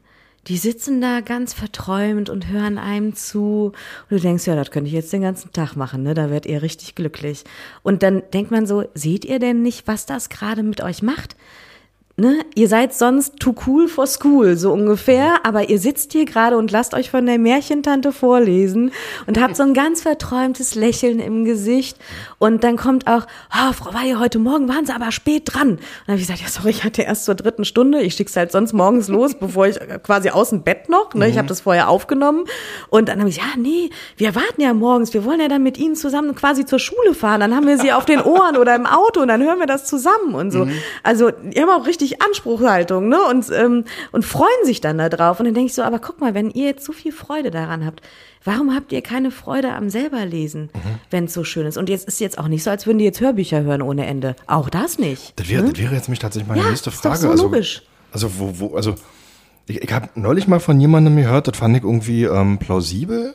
Die sitzen da ganz verträumt und hören einem zu. Und du denkst, ja, das könnte ich jetzt den ganzen Tag machen, ne? Da werdet ihr richtig glücklich. Und dann denkt man so, seht ihr denn nicht, was das gerade mit euch macht? Ne, ihr seid sonst too cool for school, so ungefähr, aber ihr sitzt hier gerade und lasst euch von der Märchentante vorlesen und habt so ein ganz verträumtes Lächeln im Gesicht. Und dann kommt auch, oh, Frau Weihe, heute Morgen waren Sie aber spät dran. Und dann habe ich gesagt, ja, sorry, ich hatte erst zur dritten Stunde, ich schick's halt sonst morgens los, bevor ich quasi aus dem Bett noch, ne, ich habe das vorher aufgenommen. Und dann habe ich, ja, nee, wir warten ja morgens, wir wollen ja dann mit Ihnen zusammen quasi zur Schule fahren, dann haben wir Sie auf den Ohren oder im Auto und dann hören wir das zusammen. Und so. Also, die haben auch richtig Anspruchshaltung, ne? Und, ähm, und freuen sich dann da drauf. Und dann denke ich so, aber guck mal, wenn ihr jetzt so viel Freude daran habt, warum habt ihr keine Freude am selber lesen, mhm. wenn es so schön ist? Und jetzt ist jetzt auch nicht so, als würden die jetzt Hörbücher hören ohne Ende. Auch das nicht. Das wäre, ne? das wäre jetzt mich tatsächlich meine Ja, nächste ist doch Frage. so also, logisch. also wo, wo, also ich, ich habe neulich mal von jemandem gehört, das fand ich irgendwie ähm, plausibel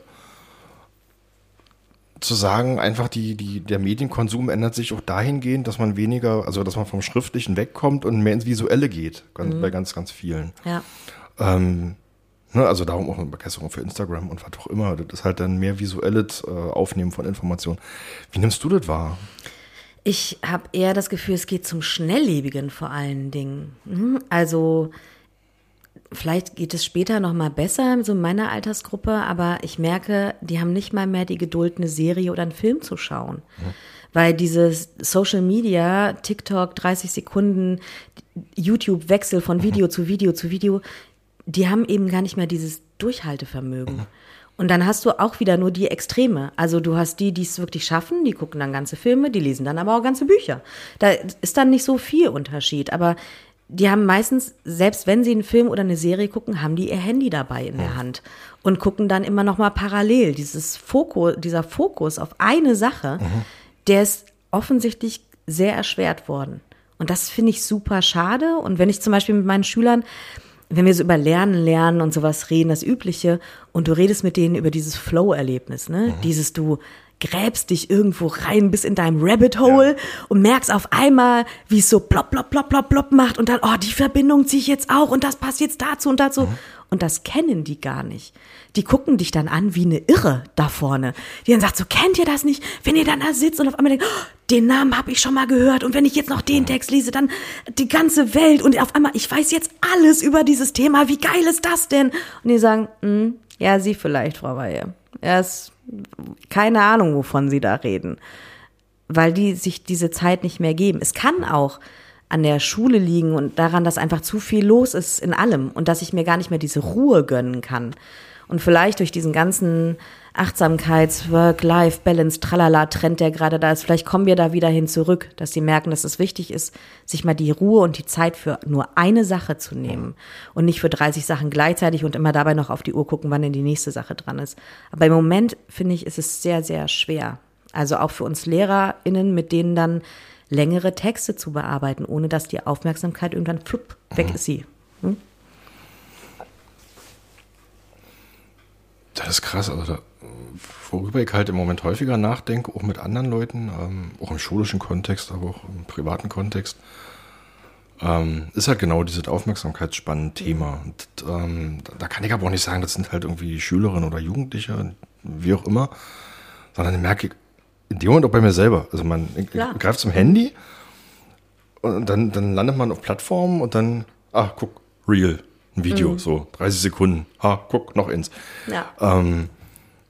zu sagen, einfach die, die, der Medienkonsum ändert sich auch dahingehend, dass man weniger, also dass man vom Schriftlichen wegkommt und mehr ins Visuelle geht, ganz, bei ganz, ganz vielen. Ja. Ähm, ne, also darum auch eine Begeisterung für Instagram und was auch immer. Das ist halt dann mehr visuelles äh, Aufnehmen von Informationen. Wie nimmst du das wahr? Ich habe eher das Gefühl, es geht zum Schnelllebigen vor allen Dingen. Mhm. Also vielleicht geht es später noch mal besser, so in meiner Altersgruppe, aber ich merke, die haben nicht mal mehr die Geduld, eine Serie oder einen Film zu schauen. Weil dieses Social Media, TikTok, 30 Sekunden, YouTube-Wechsel von Video zu Video zu Video, die haben eben gar nicht mehr dieses Durchhaltevermögen. Und dann hast du auch wieder nur die Extreme. Also du hast die, die es wirklich schaffen, die gucken dann ganze Filme, die lesen dann aber auch ganze Bücher. Da ist dann nicht so viel Unterschied. Aber die haben meistens, selbst wenn sie einen Film oder eine Serie gucken, haben die ihr Handy dabei in der Hand und gucken dann immer noch mal parallel. Dieses Fokus, dieser Fokus auf eine Sache, der ist offensichtlich sehr erschwert worden. Und das finde ich super schade. Und wenn ich zum Beispiel mit meinen Schülern, wenn wir so über Lernen, Lernen und sowas reden, das Übliche, und du redest mit denen über dieses Flow-Erlebnis, ne? Dieses du gräbst dich irgendwo rein bis in deinem Rabbit Hole und merkst auf einmal, wie es so plopp, plopp, plopp, plopp, plopp macht und dann, oh, die Verbindung ziehe ich jetzt auch und das passt jetzt dazu und dazu. Und das kennen die gar nicht. Die gucken dich dann an wie eine Irre da vorne. Die dann sagt so, kennt ihr das nicht? Wenn ihr dann da sitzt und auf einmal denkt, oh, den Namen habe ich schon mal gehört und wenn ich jetzt noch den Text lese, dann die ganze Welt und auf einmal, ich weiß jetzt alles über dieses Thema, wie geil ist das denn? Und die sagen, "Hm, ja, Sie vielleicht, Frau Weihe. Er ist keine Ahnung, wovon Sie da reden weil die sich diese Zeit nicht mehr geben. Es kann auch an der Schule liegen und daran, dass einfach zu viel los ist in allem und dass ich mir gar nicht mehr diese Ruhe gönnen kann. Und vielleicht durch diesen ganzen Achtsamkeits-, Work-Life-Balance, Tralala-Trend, der gerade da ist, vielleicht kommen wir da wieder hin zurück, dass sie merken, dass es wichtig ist, sich mal die Ruhe und die Zeit für nur eine Sache zu nehmen und nicht für 30 Sachen gleichzeitig und immer dabei noch auf die Uhr gucken, wann denn die nächste Sache dran ist. Aber im Moment, finde ich, ist es sehr, sehr schwer. Also auch für uns LehrerInnen, mit denen dann längere Texte zu bearbeiten, ohne dass die Aufmerksamkeit irgendwann flupp, weg ist sie. Hm? Das ist krass, also da, worüber ich halt im Moment häufiger nachdenke, auch mit anderen Leuten, ähm, auch im schulischen Kontext, aber auch im privaten Kontext, ähm, ist halt genau dieses Aufmerksamkeitsspannen-Thema. Und, ähm, da, kann ich aber auch nicht sagen, das sind halt irgendwie Schülerinnen oder Jugendliche, wie auch immer, sondern ich merke ich in dem Moment auch bei mir selber. Also man greift zum Handy und dann, dann landet man auf Plattformen und dann, ah, guck, Real, ein Video, so 30 Sekunden. Ha, guck, noch ins. Ja. Ähm,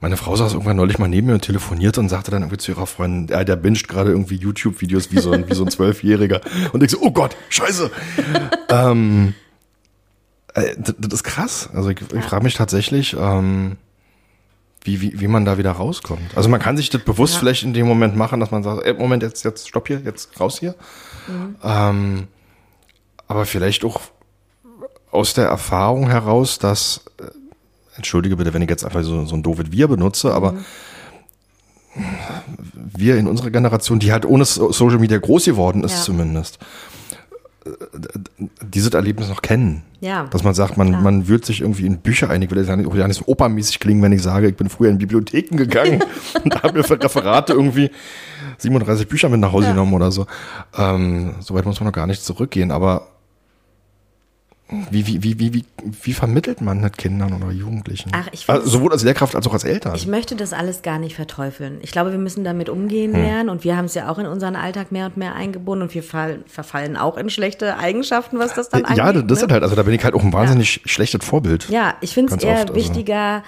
meine Frau saß irgendwann neulich mal neben mir und telefonierte und sagte dann irgendwie zu ihrer Freundin, ja, der binscht gerade irgendwie YouTube-Videos wie so ein, wie so ein Zwölfjähriger. Und ich so, oh Gott, scheiße. ähm, äh, das, das ist krass. Also ich, ich frage mich tatsächlich, ähm, wie, wie, wie man da wieder rauskommt. Also man kann sich das bewusst Ja. vielleicht in dem Moment machen, dass man sagt, ey, Moment, jetzt, jetzt stopp hier, jetzt raus hier. Ähm, aber vielleicht auch aus der Erfahrung heraus, dass, äh, entschuldige bitte, wenn ich jetzt einfach so, so ein doofes Wir benutze, aber wir in unserer Generation, die halt ohne So- Social Media groß geworden ist Ja. zumindest, äh, dieses Erlebnis noch kennen. Ja. Dass man sagt, man, man wühlt sich irgendwie in Bücher ein. Ich will jetzt ja nicht, auch ja nicht so opermäßig klingen, wenn ich sage, ich bin früher in Bibliotheken gegangen und habe mir für Referate irgendwie 37 Bücher mit nach Hause Ja. genommen oder so. Ähm, Soweit muss man noch gar nicht zurückgehen, aber Wie, wie, wie, wie, wie, wie vermittelt man das Kindern oder Jugendlichen? Ach, ich also, sowohl als Lehrkraft als auch als Eltern. Ich möchte das alles gar nicht verteufeln. Ich glaube, wir müssen damit umgehen Hm. lernen und wir haben es ja auch in unseren Alltag mehr und mehr eingebunden und wir fall, verfallen auch in schlechte Eigenschaften, was das dann angeht. ja, das ist ne? halt, also da bin ich halt auch ein wahnsinnig schlechtes Vorbild. Ja, ich finde es eher oft, also. wichtiger,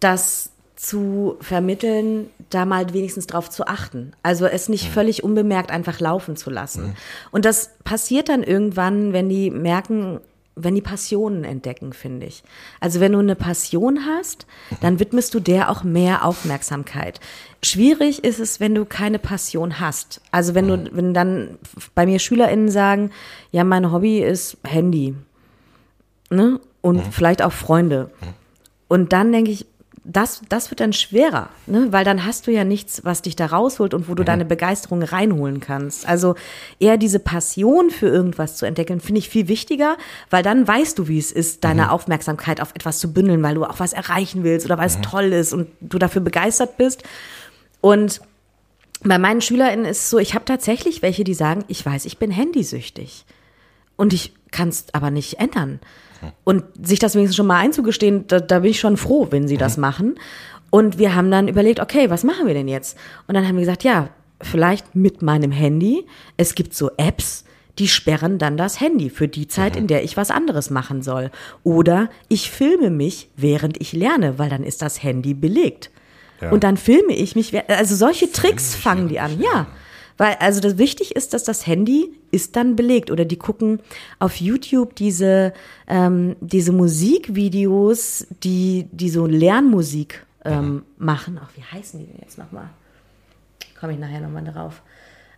das zu vermitteln, da mal wenigstens drauf zu achten. Also es nicht völlig unbemerkt einfach laufen zu lassen. Und das passiert dann irgendwann, wenn die merken, wenn die Passionen entdecken, finde ich. Also wenn du eine Passion hast, dann widmest du der auch mehr Aufmerksamkeit. Schwierig ist es, wenn du keine Passion hast. Also wenn du, wenn dann bei mir SchülerInnen sagen, ja, mein Hobby ist Handy ne? Und vielleicht auch Freunde. Und dann denke ich, das, das wird dann schwerer, ne? weil dann hast du ja nichts, was dich da rausholt und wo du deine Begeisterung reinholen kannst. Also eher diese Passion für irgendwas zu entdecken, finde ich viel wichtiger, weil dann weißt du, wie es ist, deine Aufmerksamkeit auf etwas zu bündeln, weil du auch was erreichen willst oder weil es toll ist und du dafür begeistert bist. Und bei meinen SchülerInnen ist es so, ich habe tatsächlich welche, die sagen, ich weiß, ich bin handysüchtig. Und ich kann es aber nicht ändern. Und sich das wenigstens schon mal einzugestehen, da, da bin ich schon froh, wenn sie das machen. Und wir haben dann überlegt, okay, was machen wir denn jetzt? Und dann haben wir gesagt, ja, vielleicht mit meinem Handy. Es gibt so Apps, die sperren dann das Handy für die Zeit, in der ich was anderes machen soll. Oder ich filme mich, während ich lerne, weil dann ist das Handy belegt. Ja. Und dann filme ich mich, also solche Tricks fangen die an, ja. Weil, also das wichtig ist, dass das Handy ist dann belegt. Oder die gucken auf YouTube diese, ähm, diese Musikvideos, die, die so Lernmusik ähm, machen. Ach, wie heißen die denn jetzt nochmal? Komme ich nachher nochmal drauf.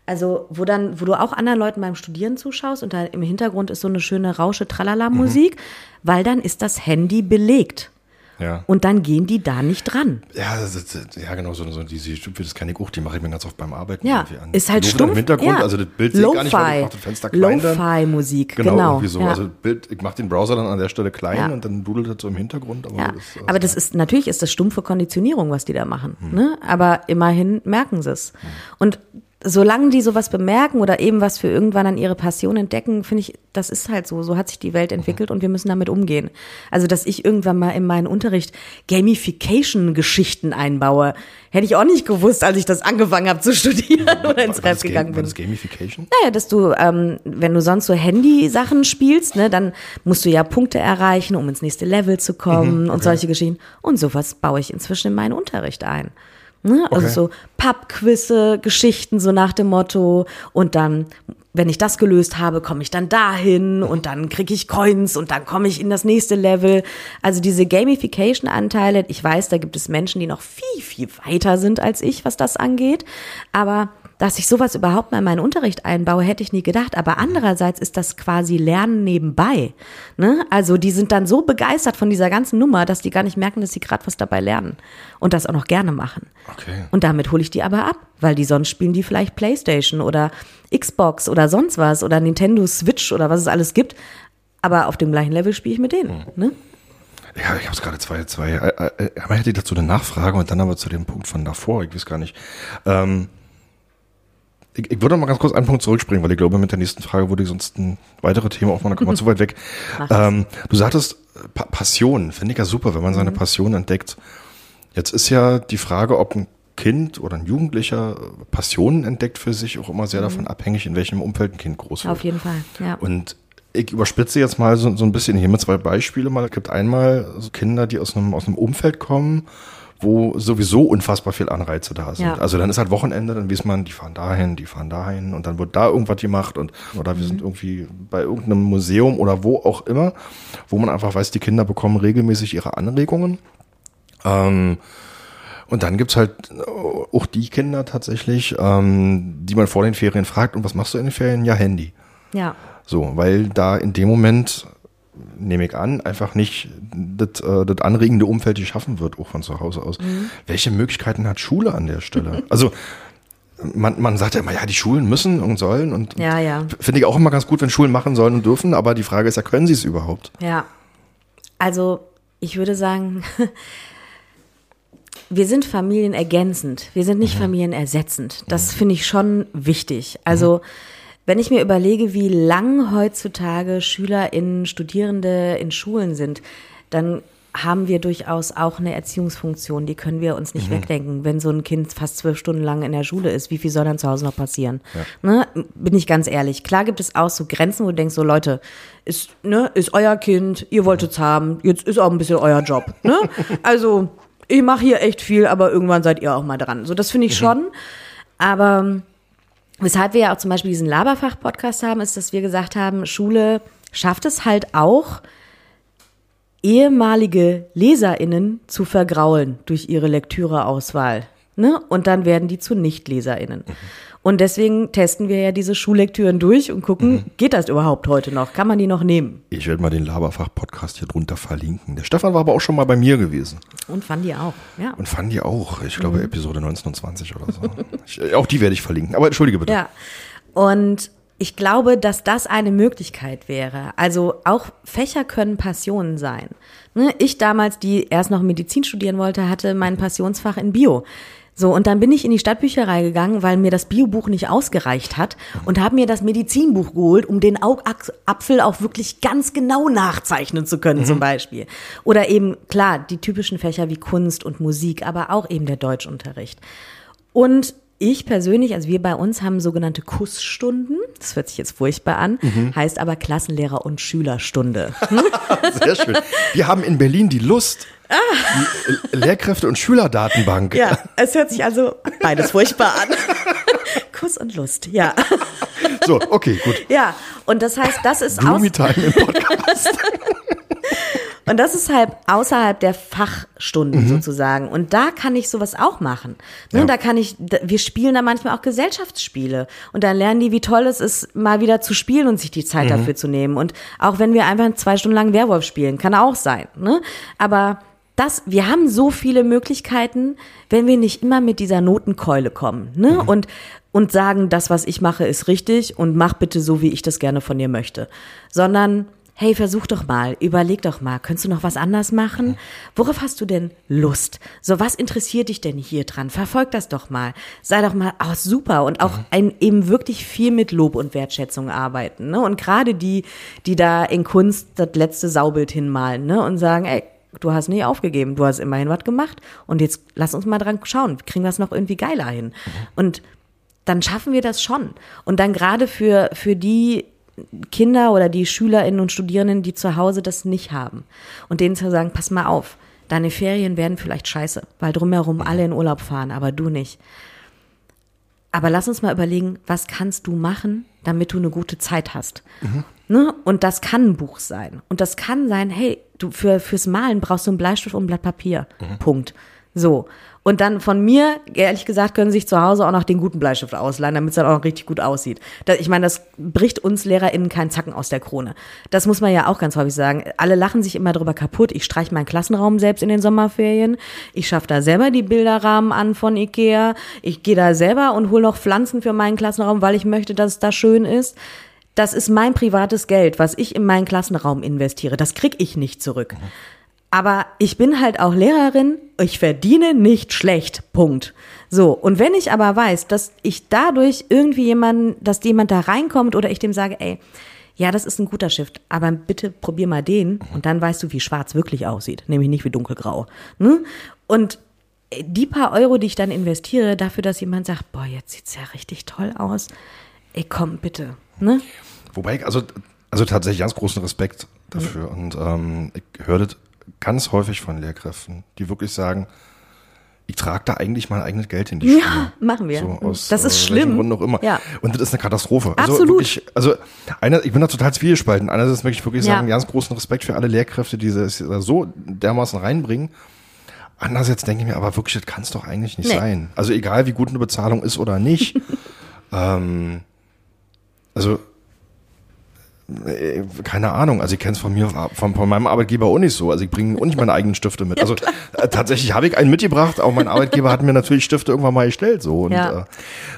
Also, wo dann, wo du auch anderen Leuten beim Studieren zuschaust und da im Hintergrund ist so eine schöne Rausche Tralala-Musik, weil dann ist das Handy belegt. Ja. Und dann gehen die da nicht dran. Ja, das ist, ja, genau, so, so diese Stumpfe, das kenne ich auch, die mache ich mir ganz oft beim Arbeiten Ja, irgendwie an. ist halt stumpf. Im Hintergrund, ja. also das Bild sehe ich gar nicht, weil ich mache das Fenster klein. Lo-Fi-Musik, Genau, genau. irgendwie so. Ja. Also Bild, ich mache den Browser dann an der Stelle klein und dann dudelt das so im Hintergrund. Aber ja. das, also, aber das ist, natürlich ist das stumpfe Konditionierung, was die da machen. Hm. Ne? Aber immerhin merken sie es. Und solange die sowas bemerken oder eben was für irgendwann an ihre Passion entdecken, finde ich, das ist halt so. So hat sich die Welt entwickelt und wir müssen damit umgehen. Also, dass ich irgendwann mal in meinen Unterricht Gamification-Geschichten einbaue, hätte ich auch nicht gewusst, als ich das angefangen habe zu studieren oder ins was Ga- gegangen was bin. ist Gamification? Naja, dass du, ähm, wenn du sonst so Handy-Sachen spielst, ne, dann musst du ja Punkte erreichen, um ins nächste Level zu kommen und solche Geschichten. Und sowas baue ich inzwischen in meinen Unterricht ein. Ne? Also Okay. so Pappquizze, Geschichten so nach dem Motto und dann wenn ich das gelöst habe, komme ich dann dahin und dann kriege ich Coins und dann komme ich in das nächste Level. Also diese Gamification-Anteile, ich weiß, da gibt es Menschen, die noch viel, viel weiter sind als ich, was das angeht. Aber dass ich sowas überhaupt mal in meinen Unterricht einbaue, hätte ich nie gedacht. Aber andererseits ist das quasi Lernen nebenbei. Ne? Also die sind dann so begeistert von dieser ganzen Nummer, dass die gar nicht merken, dass sie gerade was dabei lernen und das auch noch gerne machen. Okay. Und damit hole ich die aber ab, weil die sonst spielen die vielleicht Playstation oder Xbox oder sonst was oder Nintendo Switch oder was es alles gibt. Aber auf dem gleichen Level spiele ich mit denen. Ne? Ja, ich habe es gerade zwei, zwei. Äh, äh, aber hätte ich dazu eine Nachfrage und dann aber zu dem Punkt von davor, ich weiß gar nicht. Ähm, ich, ich würde noch mal ganz kurz einen Punkt zurückspringen, weil ich glaube, mit der nächsten Frage würde ich sonst ein weitere Thema aufmachen, da kommen wir zu weit weg. Ähm, du sagtest, äh, Pa- Passion, finde ich ja super, wenn man seine Passion entdeckt. Jetzt ist ja die Frage, ob ein Kind oder ein Jugendlicher äh, Passionen entdeckt für sich, auch immer sehr davon abhängig, in welchem Umfeld ein Kind groß wird. Auf jeden Fall. Ja. Und ich überspitze jetzt mal so, so ein bisschen hier mit zwei Beispiele mal. Es gibt einmal so Kinder, die aus einem, aus einem Umfeld kommen, wo sowieso unfassbar viel Anreize da sind. Ja. Also dann ist halt Wochenende, dann weiß man, die fahren dahin, die fahren dahin und dann wird da irgendwas gemacht und oder wir Mhm. sind irgendwie bei irgendeinem Museum oder wo auch immer, wo man einfach weiß, die Kinder bekommen regelmäßig ihre Anregungen. Ähm, und dann gibt's halt auch die Kinder tatsächlich, ähm, die man vor den Ferien fragt, und was machst du in den Ferien? Ja, Handy. ja. So, weil da in dem Moment, nehme ich an, einfach nicht das, äh, das anregende Umfeld geschaffen wird, auch von zu Hause aus. Mhm. Welche Möglichkeiten hat Schule an der Stelle? Also, man, man sagt ja immer, ja, die Schulen müssen und sollen und Ja, ja. finde ich auch immer ganz gut, wenn Schulen machen sollen und dürfen, aber die Frage ist ja, können sie es überhaupt? Ja. Also, ich würde sagen, wir sind familienergänzend. Wir sind nicht familienersetzend. Das finde ich schon wichtig. Also, wenn ich mir überlege, wie lang heutzutage SchülerInnen, Studierende in Schulen sind, dann haben wir durchaus auch eine Erziehungsfunktion, die können wir uns nicht mhm. wegdenken. Wenn so ein Kind fast zwölf Stunden lang in der Schule ist, wie viel soll dann zu Hause noch passieren? Ja. Ne? Bin ich ganz ehrlich. Klar gibt es auch so Grenzen, wo du denkst, so Leute, ist, ne, ist euer Kind, ihr wollt es haben, jetzt ist auch ein bisschen euer Job. Ne? Also, ich mache hier echt viel, aber irgendwann seid ihr auch mal dran. So, das finde ich mhm. schon. Aber weshalb wir ja auch zum Beispiel diesen Laberfach-Podcast haben, ist, dass wir gesagt haben, Schule schafft es halt auch, ehemalige LeserInnen zu vergraulen durch ihre Lektüreauswahl. Ne? Und dann werden die zu NichtleserInnen. Mhm. Und deswegen testen wir ja diese Schullektüren durch und gucken, mhm. geht das überhaupt heute noch? Kann man die noch nehmen? Ich werde mal den Laberfach-Podcast hier drunter verlinken. Der Stefan war aber auch schon mal bei mir gewesen. Und fand die auch, ja. Und fand die auch. Ich glaube, mhm. Episode 1920 oder so. ich, auch die werde ich verlinken. Aber entschuldige bitte. Ja. Und ich glaube, dass das eine Möglichkeit wäre. Also auch Fächer können Passionen sein. Ne, ich damals, die erst noch Medizin studieren wollte, hatte mein Passionsfach in Bio. So, und dann bin ich in die Stadtbücherei gegangen, weil mir das Biobuch nicht ausgereicht hat und habe mir das Medizinbuch geholt, um den Augapfel auch wirklich ganz genau nachzeichnen zu können, mhm. zum Beispiel. Oder eben, klar, die typischen Fächer wie Kunst und Musik, aber auch eben der Deutschunterricht. Und ich persönlich, also wir bei uns haben sogenannte Kussstunden. Das hört sich jetzt furchtbar an, mhm. heißt aber Klassenlehrer- und Schülerstunde. Sehr schön. Wir haben in Berlin die Lust. Ah. Die Lehrkräfte- und Schülerdatenbank. Ja, es hört sich also beides furchtbar an. Kuss und Lust, ja. So, okay, gut. Ja, und das heißt, das ist Gloomy Time im Podcast. Und das ist halt außerhalb der Fachstunden mhm. sozusagen. Und da kann ich sowas auch machen. Ne? Ja. Da kann ich, wir spielen da manchmal auch Gesellschaftsspiele. Und da lernen die, wie toll es ist, mal wieder zu spielen und sich die Zeit mhm. dafür zu nehmen. Und auch wenn wir einfach zwei Stunden lang Werwolf spielen, kann auch sein. Ne? Aber das, wir haben so viele Möglichkeiten, wenn wir nicht immer mit dieser Notenkeule kommen, ne? Mhm. Und, und sagen, das, was ich mache, ist richtig und mach bitte so, wie ich das gerne von dir möchte. Sondern hey, versuch doch mal, überleg doch mal, könntest du noch was anders machen? Worauf hast du denn Lust? So, was interessiert dich denn hier dran? Verfolg das doch mal. Sei doch mal, oh, super. Und auch ein, eben wirklich viel mit Lob und Wertschätzung arbeiten. Ne? Und gerade die, die da in Kunst das letzte Saubild hinmalen ne? und sagen, ey, du hast nicht aufgegeben, du hast immerhin was gemacht und jetzt lass uns mal dran schauen, kriegen wir es noch irgendwie geiler hin. Und dann schaffen wir das schon. Und dann gerade für, für die Kinder oder die Schülerinnen und Studierenden, die zu Hause das nicht haben. Und denen zu sagen, pass mal auf, deine Ferien werden vielleicht scheiße, weil drumherum alle in Urlaub fahren, aber du nicht. Aber lass uns mal überlegen, was kannst du machen, damit du eine gute Zeit hast. Mhm. Ne? Und das kann ein Buch sein. Und das kann sein, hey, du für, fürs Malen brauchst du einen Bleistift und ein Blatt Papier. Mhm. Punkt. So. Und dann von mir, ehrlich gesagt, können Sie sich zu Hause auch noch den guten Bleistift ausleihen, damit es dann auch noch richtig gut aussieht. ich meine, das bricht uns LehrerInnen keinen Zacken aus der Krone. Das muss man ja auch ganz häufig sagen. Alle lachen sich immer drüber kaputt. Ich streiche meinen Klassenraum selbst in den Sommerferien. Ich schaffe da selber die Bilderrahmen an von Ikea. Ich gehe da selber und hole noch Pflanzen für meinen Klassenraum, weil ich möchte, dass es da schön ist. Das ist mein privates Geld, was ich in meinen Klassenraum investiere. Das krieg ich nicht zurück. Aber ich bin halt auch Lehrerin, ich verdiene nicht schlecht. Punkt. So, und wenn ich aber weiß, dass ich dadurch irgendwie jemanden, dass jemand da reinkommt oder ich dem sage, ey, ja, das ist ein guter Shift, aber bitte probier mal den und dann weißt du, wie schwarz wirklich aussieht, nämlich nicht wie dunkelgrau. Ne? Und die paar Euro, die ich dann investiere, dafür, dass jemand sagt, boah, jetzt sieht's ja richtig toll aus, ey, komm, bitte. Ne? Wobei, also, also tatsächlich ganz großen Respekt dafür. Mhm. Und ähm, ich höre das ganz häufig von Lehrkräften, die wirklich sagen, ich trage da eigentlich mein eigenes Geld in die Schule. Ja, machen wir. So aus, das ist äh, schlimm. Grund auch immer. Ja. Und das ist eine Katastrophe. Also Absolut. Wirklich, also einer, ich bin da total zwiegespalten. Einerseits möchte ich wirklich ja. sagen, ganz großen Respekt für alle Lehrkräfte, die das so dermaßen reinbringen. Andererseits denke ich mir, aber wirklich, das kann es doch eigentlich nicht nee. sein. Also egal, wie gut eine Bezahlung ist oder nicht. ähm, also keine Ahnung, also ich kenne es von mir, von, von, meinem Arbeitgeber auch nicht so. Also ich bringe auch nicht meine eigenen Stifte mit. Also äh, tatsächlich habe ich einen mitgebracht, auch mein Arbeitgeber hat mir natürlich Stifte irgendwann mal gestellt. So und, ja. äh,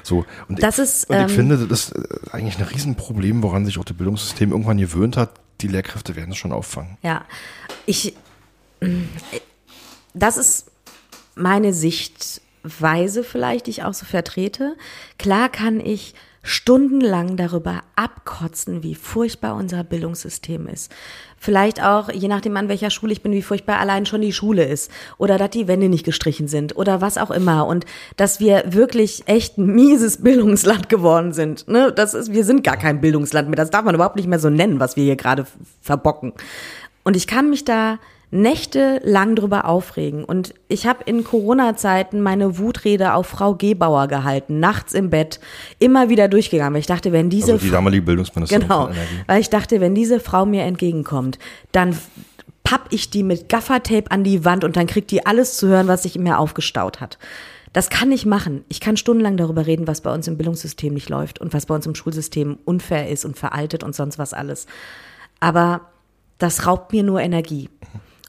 so. und, das ich, ist, und ich ähm, finde, das ist äh, eigentlich ein Riesenproblem, woran sich auch das Bildungssystem irgendwann gewöhnt hat. Die Lehrkräfte werden es schon auffangen. Ja, ich, das ist meine Sichtweise vielleicht, die ich auch so vertrete. Klar kann ich stundenlang darüber abkotzen, wie furchtbar unser Bildungssystem ist. Vielleicht auch, je nachdem an welcher Schule ich bin, wie furchtbar allein schon die Schule ist. Oder dass die Wände nicht gestrichen sind. Oder was auch immer. Und dass wir wirklich echt ein mieses Bildungsland geworden sind. Ne? Das ist, wir sind gar kein Bildungsland mehr. Das darf man überhaupt nicht mehr so nennen, was wir hier gerade verbocken. Und ich kann mich da Nächte lang drüber aufregen. Und ich habe in Corona-Zeiten meine Wutrede auf Frau Gebauer gehalten, nachts im Bett, immer wieder durchgegangen, weil ich dachte, wenn diese Also die damalige Bildungsministerin genau, weil ich dachte, wenn diese Frau mir entgegenkommt, dann papp ich die mit Gaffertape an die Wand und dann kriegt die alles zu hören, was sich in mir aufgestaut hat. Das kann ich machen. Ich kann stundenlang darüber reden, was bei uns im Bildungssystem nicht läuft und was bei uns im Schulsystem unfair ist und veraltet und sonst was alles. Aber das raubt mir nur Energie.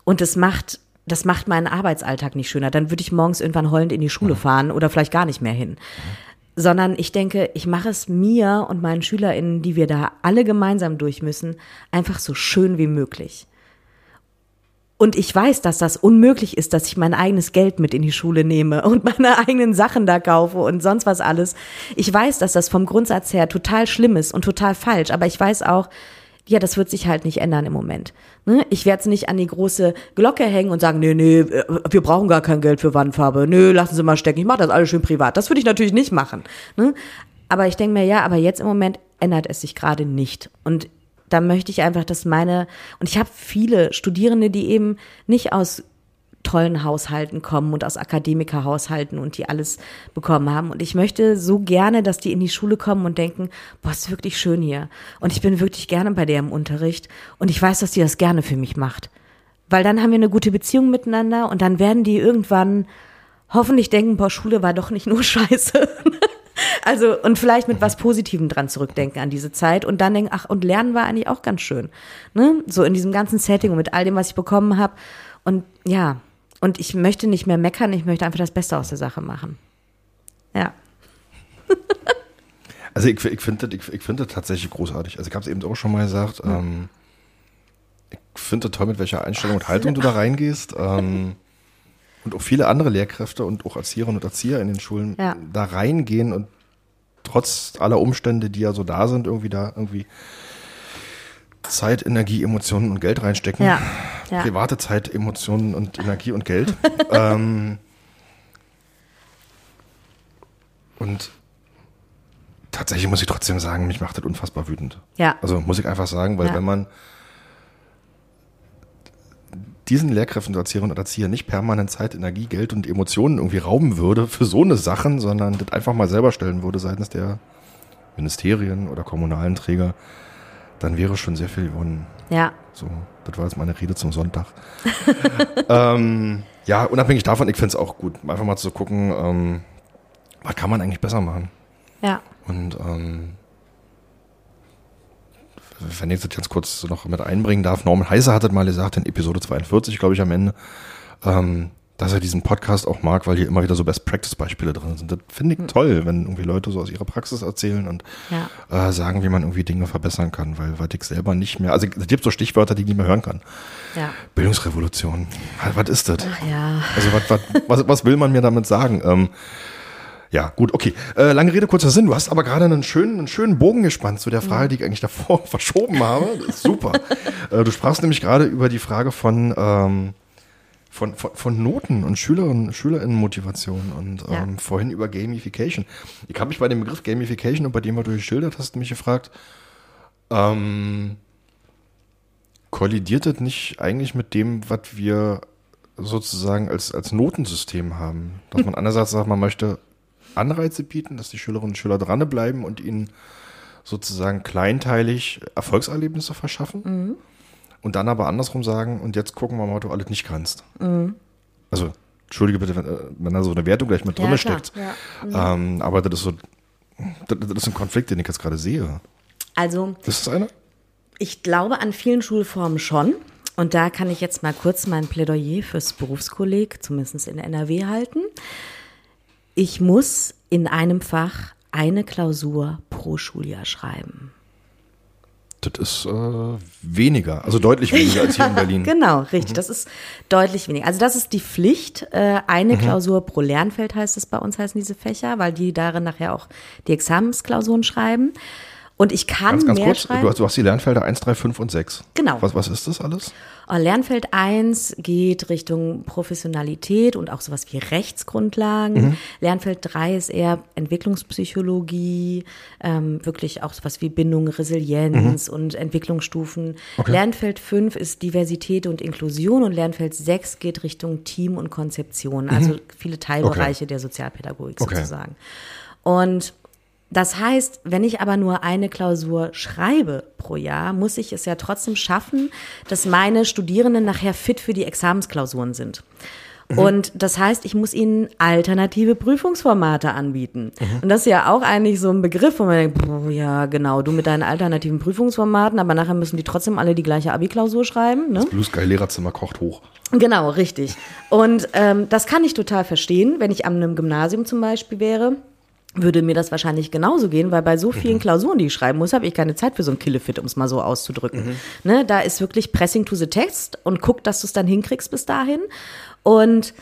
Und das macht, das macht meinen Arbeitsalltag nicht schöner. Dann würde ich morgens irgendwann heulend in die Schule fahren oder vielleicht gar nicht mehr hin. Sondern ich denke, ich mache es mir und meinen SchülerInnen, die wir da alle gemeinsam durch müssen, einfach so schön wie möglich. Und ich weiß, dass das unmöglich ist, dass ich mein eigenes Geld mit in die Schule nehme und meine eigenen Sachen da kaufe und sonst was alles. Ich weiß, dass das vom Grundsatz her total schlimm ist und total falsch. Aber ich weiß auch, ja, das wird sich halt nicht ändern im Moment. Ne? Ich werde es nicht an die große Glocke hängen und sagen, nee, nee, äh, wir brauchen gar kein Geld für Wandfarbe. Nö, lassen Sie mal stecken. Ich mache das alles schön privat. Das würde ich natürlich nicht machen. Ne? Aber ich denke mir, ja, aber jetzt im Moment ändert es sich gerade nicht. Und da möchte ich einfach, dass meine, und ich habe viele Studierende, die eben nicht aus tollen Haushalten kommen und aus Akademikerhaushalten und die alles bekommen haben. Und ich möchte so gerne, dass die in die Schule kommen und denken, boah, ist wirklich schön hier. Und ich bin wirklich gerne bei der im Unterricht. Und ich weiß, dass die das gerne für mich macht. Weil dann haben wir eine gute Beziehung miteinander und dann werden die irgendwann hoffentlich denken, boah, Schule war doch nicht nur scheiße. Also, und vielleicht mit was Positivem dran zurückdenken an diese Zeit und dann denken, ach, und Lernen war eigentlich auch ganz schön. Ne? So in diesem ganzen Setting und mit all dem, was ich bekommen habe. Und ja, und ich möchte nicht mehr meckern, ich möchte einfach das Beste aus der Sache machen. Ja. Also ich, ich finde das, ich, ich find das tatsächlich großartig. Also ich habe es eben auch schon mal gesagt. Ähm, ich finde das toll, mit welcher Einstellung und Haltung du da reingehst. Ähm, und auch viele andere Lehrkräfte und auch Erzieherinnen und Erzieher in den Schulen Ja. da reingehen und trotz aller Umstände, die ja so da sind, irgendwie da irgendwie Zeit, Energie, Emotionen und Geld reinstecken. Ja, ja. Private Zeit, Emotionen und Energie und Geld. ähm, und tatsächlich muss ich trotzdem sagen, mich macht das unfassbar wütend. Ja. Also muss ich einfach sagen, weil Ja. wenn man diesen Lehrkräften, Erzieherinnen und Erzieher nicht permanent Zeit, Energie, Geld und Emotionen irgendwie rauben würde für so eine Sachen, sondern das einfach mal selber stellen würde seitens der Ministerien oder kommunalen Träger, dann wäre schon sehr viel gewonnen. Ja. So, das war jetzt meine Rede zum Sonntag. ähm, ja, unabhängig davon, ich finde es auch gut, einfach mal zu gucken, ähm, was kann man eigentlich besser machen? Ja. Und ähm, wenn ich das jetzt kurz noch mit einbringen darf, Norman Heiser hat das mal gesagt in Episode 42, glaube ich, am Ende, ähm, dass er diesen Podcast auch mag, weil hier immer wieder so Best-Practice-Beispiele drin sind. Das finde ich toll, wenn irgendwie Leute so aus ihrer Praxis erzählen und Ja. äh, sagen, wie man irgendwie Dinge verbessern kann, weil, weil ich selber nicht mehr, also es gibt so Stichwörter, die ich nicht mehr hören kann. Ja. Bildungsrevolution, was, ist das? Ja. Also was, was, was, was will man mir damit sagen? Ähm, ja, gut, okay. Äh, lange Rede, kurzer Sinn. Du hast aber gerade einen schönen, einen schönen Bogen gespannt zu der Frage, die ich eigentlich davor verschoben habe. Das ist super. äh, du sprachst nämlich gerade über die Frage von, ähm, von, von, von Noten und Schülerinnen, Schülerinnenmotivation und Ja. ähm, vorhin über Gamification. Ich habe mich bei dem Begriff Gamification und bei dem, was du geschildert hast, mich gefragt, ähm, kollidiert das nicht eigentlich mit dem, was wir sozusagen als, als Notensystem haben? Dass man einerseits sagt, man möchte Anreize bieten, dass die Schülerinnen und Schüler dranbleiben und ihnen sozusagen kleinteilig Erfolgserlebnisse verschaffen. Und dann aber andersrum sagen, und jetzt gucken wir mal, was du alles nicht kannst. Also, entschuldige bitte, wenn, äh, wenn da so eine Wertung gleich mit drin Ja, klar. steckt. Ja. Ähm, aber das ist so, das, das ist ein Konflikt, den ich jetzt gerade sehe. Also, Ist das einer? Ich glaube an vielen Schulformen schon. Und da kann ich jetzt mal kurz mein Plädoyer fürs Berufskolleg, zumindest in NRW, halten. Ich muss in einem Fach eine Klausur pro Schuljahr schreiben. Das ist äh, weniger, also deutlich weniger als hier in Berlin. Genau, richtig. Das ist deutlich weniger. Also das ist die Pflicht. Äh, eine Klausur pro Lernfeld heißt es bei uns, heißen diese Fächer, weil die darin nachher auch die Examensklausuren schreiben. Und ich kann Ganz, ganz mehr kurz, schreiben. du hast, du hast die Lernfelder 1, 3, 5 und 6. Genau. Was, was ist das alles? Oh, Lernfeld 1 geht Richtung Professionalität und auch sowas wie Rechtsgrundlagen. Mhm. Lernfeld 3 ist eher Entwicklungspsychologie, ähm, wirklich auch sowas wie Bindung, Resilienz und Entwicklungsstufen. Mhm. Okay. Lernfeld 5 ist Diversität und Inklusion und Lernfeld 6 geht Richtung Team und Konzeption, also viele Teilbereiche der Sozialpädagogik Okay. sozusagen. Und das heißt, wenn ich aber nur eine Klausur schreibe pro Jahr, muss ich es ja trotzdem schaffen, dass meine Studierenden nachher fit für die Examensklausuren sind. Und das heißt, ich muss ihnen alternative Prüfungsformate anbieten. Und das ist ja auch eigentlich so ein Begriff, wo man denkt, boah, ja, genau, du mit deinen alternativen Prüfungsformaten, aber nachher müssen die trotzdem alle die gleiche Abi-Klausur schreiben. Ne? Blue Sky Lehrerzimmer kocht hoch. Genau, richtig. Und ähm, das kann ich total verstehen, wenn ich an einem Gymnasium zum Beispiel wäre würde mir das wahrscheinlich genauso gehen, weil bei so vielen Klausuren, die ich schreiben muss, habe ich keine Zeit für so ein Killefit, um es mal so auszudrücken. Ne, da ist wirklich Pressing to the Text und guck, dass du es dann hinkriegst bis dahin. Und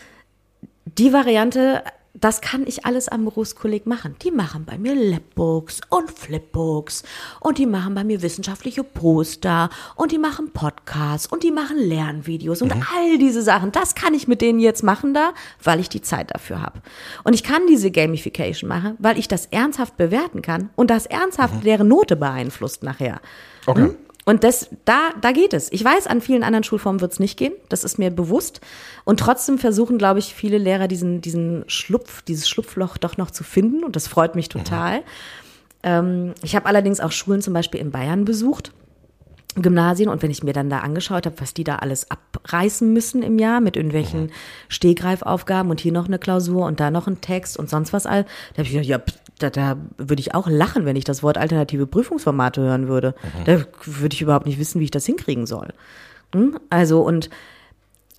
die Variante, das kann ich alles am Berufskolleg machen. Die machen bei mir Lapbooks und Flipbooks und die machen bei mir wissenschaftliche Poster und die machen Podcasts und die machen Lernvideos und all diese Sachen. Das kann ich mit denen jetzt machen da, weil ich die Zeit dafür habe. Und ich kann diese Gamification machen, weil ich das ernsthaft bewerten kann und das ernsthaft deren Note beeinflusst nachher. Okay. Und das, da, da geht es. Ich weiß, an vielen anderen Schulformen wird es nicht gehen. Das ist mir bewusst. Und trotzdem versuchen, glaube ich, viele Lehrer diesen, diesen Schlupf, dieses Schlupfloch doch noch zu finden. Und das freut mich total. Ähm, ich habe allerdings auch Schulen zum Beispiel in Bayern besucht. Gymnasien und wenn ich mir dann da angeschaut habe, was die da alles abreißen müssen im Jahr mit irgendwelchen Stegreifaufgaben und hier noch eine Klausur und da noch ein Text und sonst was all, da habe ich gedacht, ja, da, da würde ich auch lachen, wenn ich das Wort alternative Prüfungsformate hören würde. Da würde ich überhaupt nicht wissen, wie ich das hinkriegen soll. Hm? Also und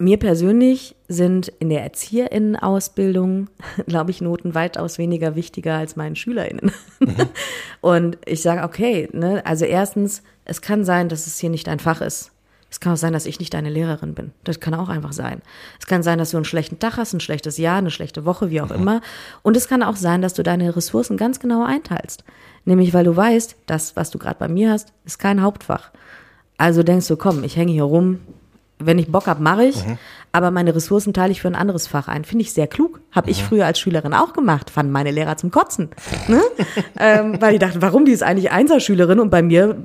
mir persönlich sind in der ErzieherInnen-Ausbildung, glaube ich, Noten weitaus weniger wichtiger als meinen SchülerInnen. Und ich sage, okay, ne, also erstens, es kann sein, dass es hier nicht dein Fach ist. Es kann auch sein, dass ich nicht deine Lehrerin bin. Das kann auch einfach sein. Es kann sein, dass du einen schlechten Tag hast, ein schlechtes Jahr, eine schlechte Woche, wie auch immer. Und es kann auch sein, dass du deine Ressourcen ganz genau einteilst. Nämlich, weil du weißt, das, was du gerade bei mir hast, ist kein Hauptfach. Also denkst du, komm, ich hänge hier rum. Wenn ich Bock hab, mache ich. Aber meine Ressourcen teile ich für ein anderes Fach ein. Finde ich sehr klug. Habe ich früher als Schülerin auch gemacht. Fanden meine Lehrer zum Kotzen. Ne? ähm, weil ich dachte, warum die ist eigentlich Einserschülerin und bei mir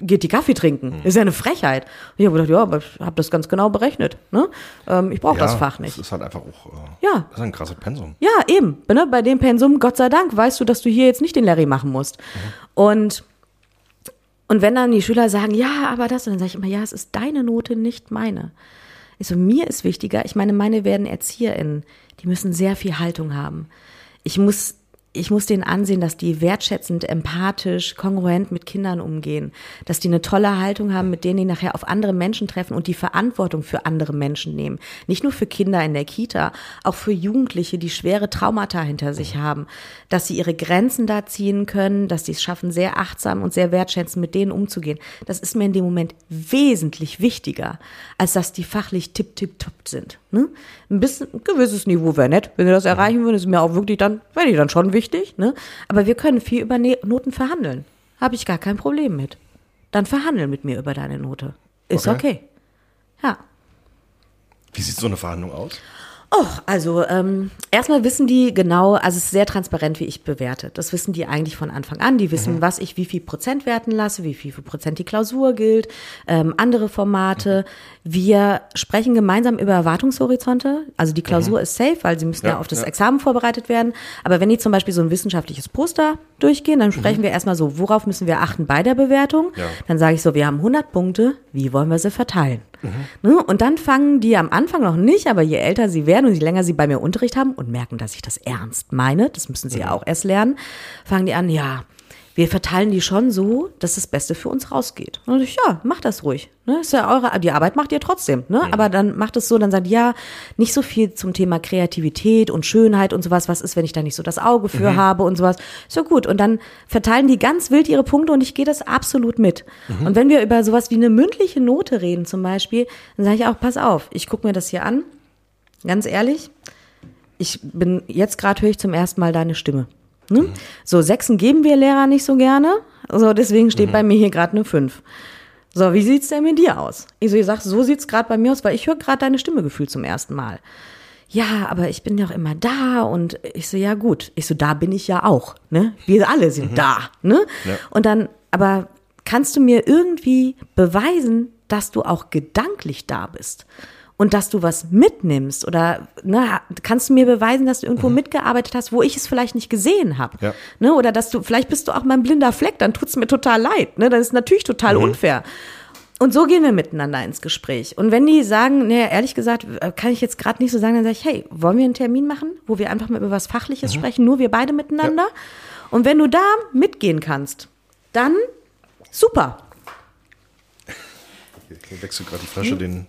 geht die Kaffee trinken. Ist ja eine Frechheit. Und ich habe gedacht, ja, aber ich habe das ganz genau berechnet. Ne? Ähm, ich brauche das Fach nicht. Das ist halt einfach auch äh, Ja. das ist ein krasses Pensum. Ja, eben. Ne? Bei dem Pensum, Gott sei Dank, weißt du, dass du hier jetzt nicht den Larry machen musst. Und, und wenn dann die Schüler sagen, ja, aber das, und dann sage ich immer, ja, es ist deine Note, nicht meine. Ich so, mir ist wichtiger, ich meine, meine werden ErzieherInnen, die müssen sehr viel Haltung haben. Ich muss, ich muss denen ansehen, dass die wertschätzend, empathisch, kongruent mit Kindern umgehen, dass die eine tolle Haltung haben, mit denen die nachher auf andere Menschen treffen und die Verantwortung für andere Menschen nehmen. Nicht nur für Kinder in der Kita, auch für Jugendliche, die schwere Traumata hinter sich haben, dass sie ihre Grenzen da ziehen können, dass sie es schaffen, sehr achtsam und sehr wertschätzend mit denen umzugehen. Das ist mir in dem Moment wesentlich wichtiger, als dass die fachlich tipp, tipp, top sind. Ne? Ein bisschen, ein gewisses Niveau wäre nett. Wenn wir das erreichen würden, ist mir auch wirklich dann, wäre die dann schon wichtig. Ne? Aber wir können viel über Ne- Noten verhandeln. Habe ich gar kein Problem mit. Dann verhandel mit mir über deine Note. Ist Okay. okay. Ja. Wie sieht so eine Verhandlung aus? Oh, also ähm, erstmal wissen die genau, also es ist sehr transparent, wie ich bewerte. Das wissen die eigentlich von Anfang an. Die wissen, was ich wie viel Prozent werten lasse, wie viel Prozent die Klausur gilt, ähm, andere Formate. Wir sprechen gemeinsam über Erwartungshorizonte. Also die Klausur ist safe, weil sie müssen ja, Ja, auf das ja. Examen vorbereitet werden. Aber wenn die zum Beispiel so ein wissenschaftliches Poster durchgehen, dann sprechen wir erstmal so, worauf müssen wir achten bei der Bewertung? Ja. Dann sage ich so, wir haben 100 Punkte, wie wollen wir sie verteilen? Ne? Und dann fangen die am Anfang noch nicht, aber je älter sie werden und je länger sie bei mir Unterricht haben und merken, dass ich das ernst meine, das müssen sie ja auch erst lernen, fangen die an, ja, wir verteilen die schon so, dass das Beste für uns rausgeht. Und ich, ja, macht das ruhig. Ne? Ist ja eure, die Arbeit macht ihr trotzdem. Ne? Mhm. Aber dann macht es so, dann sagt, ja, nicht so viel zum Thema Kreativität und Schönheit und sowas. Was ist, wenn ich da nicht so das Auge für mhm. habe und sowas? So gut. Und dann verteilen die ganz wild ihre Punkte und ich gehe das absolut mit. Mhm. Und wenn wir über sowas wie eine mündliche Note reden zum Beispiel, dann sage ich auch, pass auf, ich gucke mir das hier an. Ganz ehrlich, ich bin jetzt gerade höre ich zum ersten Mal deine Stimme. Ne? Mhm. So, Sechsen geben wir Lehrer nicht so gerne. So, deswegen steht mhm. bei mir hier gerade eine Fünf. So, wie sieht's denn mit dir aus? Ich so, ich sag, so sieht's gerade bei mir aus, weil ich höre gerade deine Stimme gefühlt zum ersten Mal. Ja, aber ich bin doch immer da und ich so, ja gut. Ich so, da bin ich ja auch, ne? Wir alle sind mhm. da, ne? Ja. Und dann, aber kannst du mir irgendwie beweisen, dass du auch gedanklich da bist? Und dass du was mitnimmst oder ne, kannst du mir beweisen, dass du irgendwo mhm. mitgearbeitet hast, wo ich es vielleicht nicht gesehen habe. Ja. Ne, oder dass du, vielleicht bist du auch mein blinder Fleck, dann tut's mir total leid. Ne? Das ist natürlich total mhm. unfair. Und so gehen wir miteinander ins Gespräch. Und wenn die sagen, ne, ehrlich gesagt, äh, kann ich jetzt gerade nicht so sagen, dann sage ich, hey, wollen wir einen Termin machen, wo wir einfach mal über was Fachliches mhm. sprechen, nur wir beide miteinander? Ja. Und wenn du da mitgehen kannst, dann super. Okay, wechselt gerade die Flasche hm? den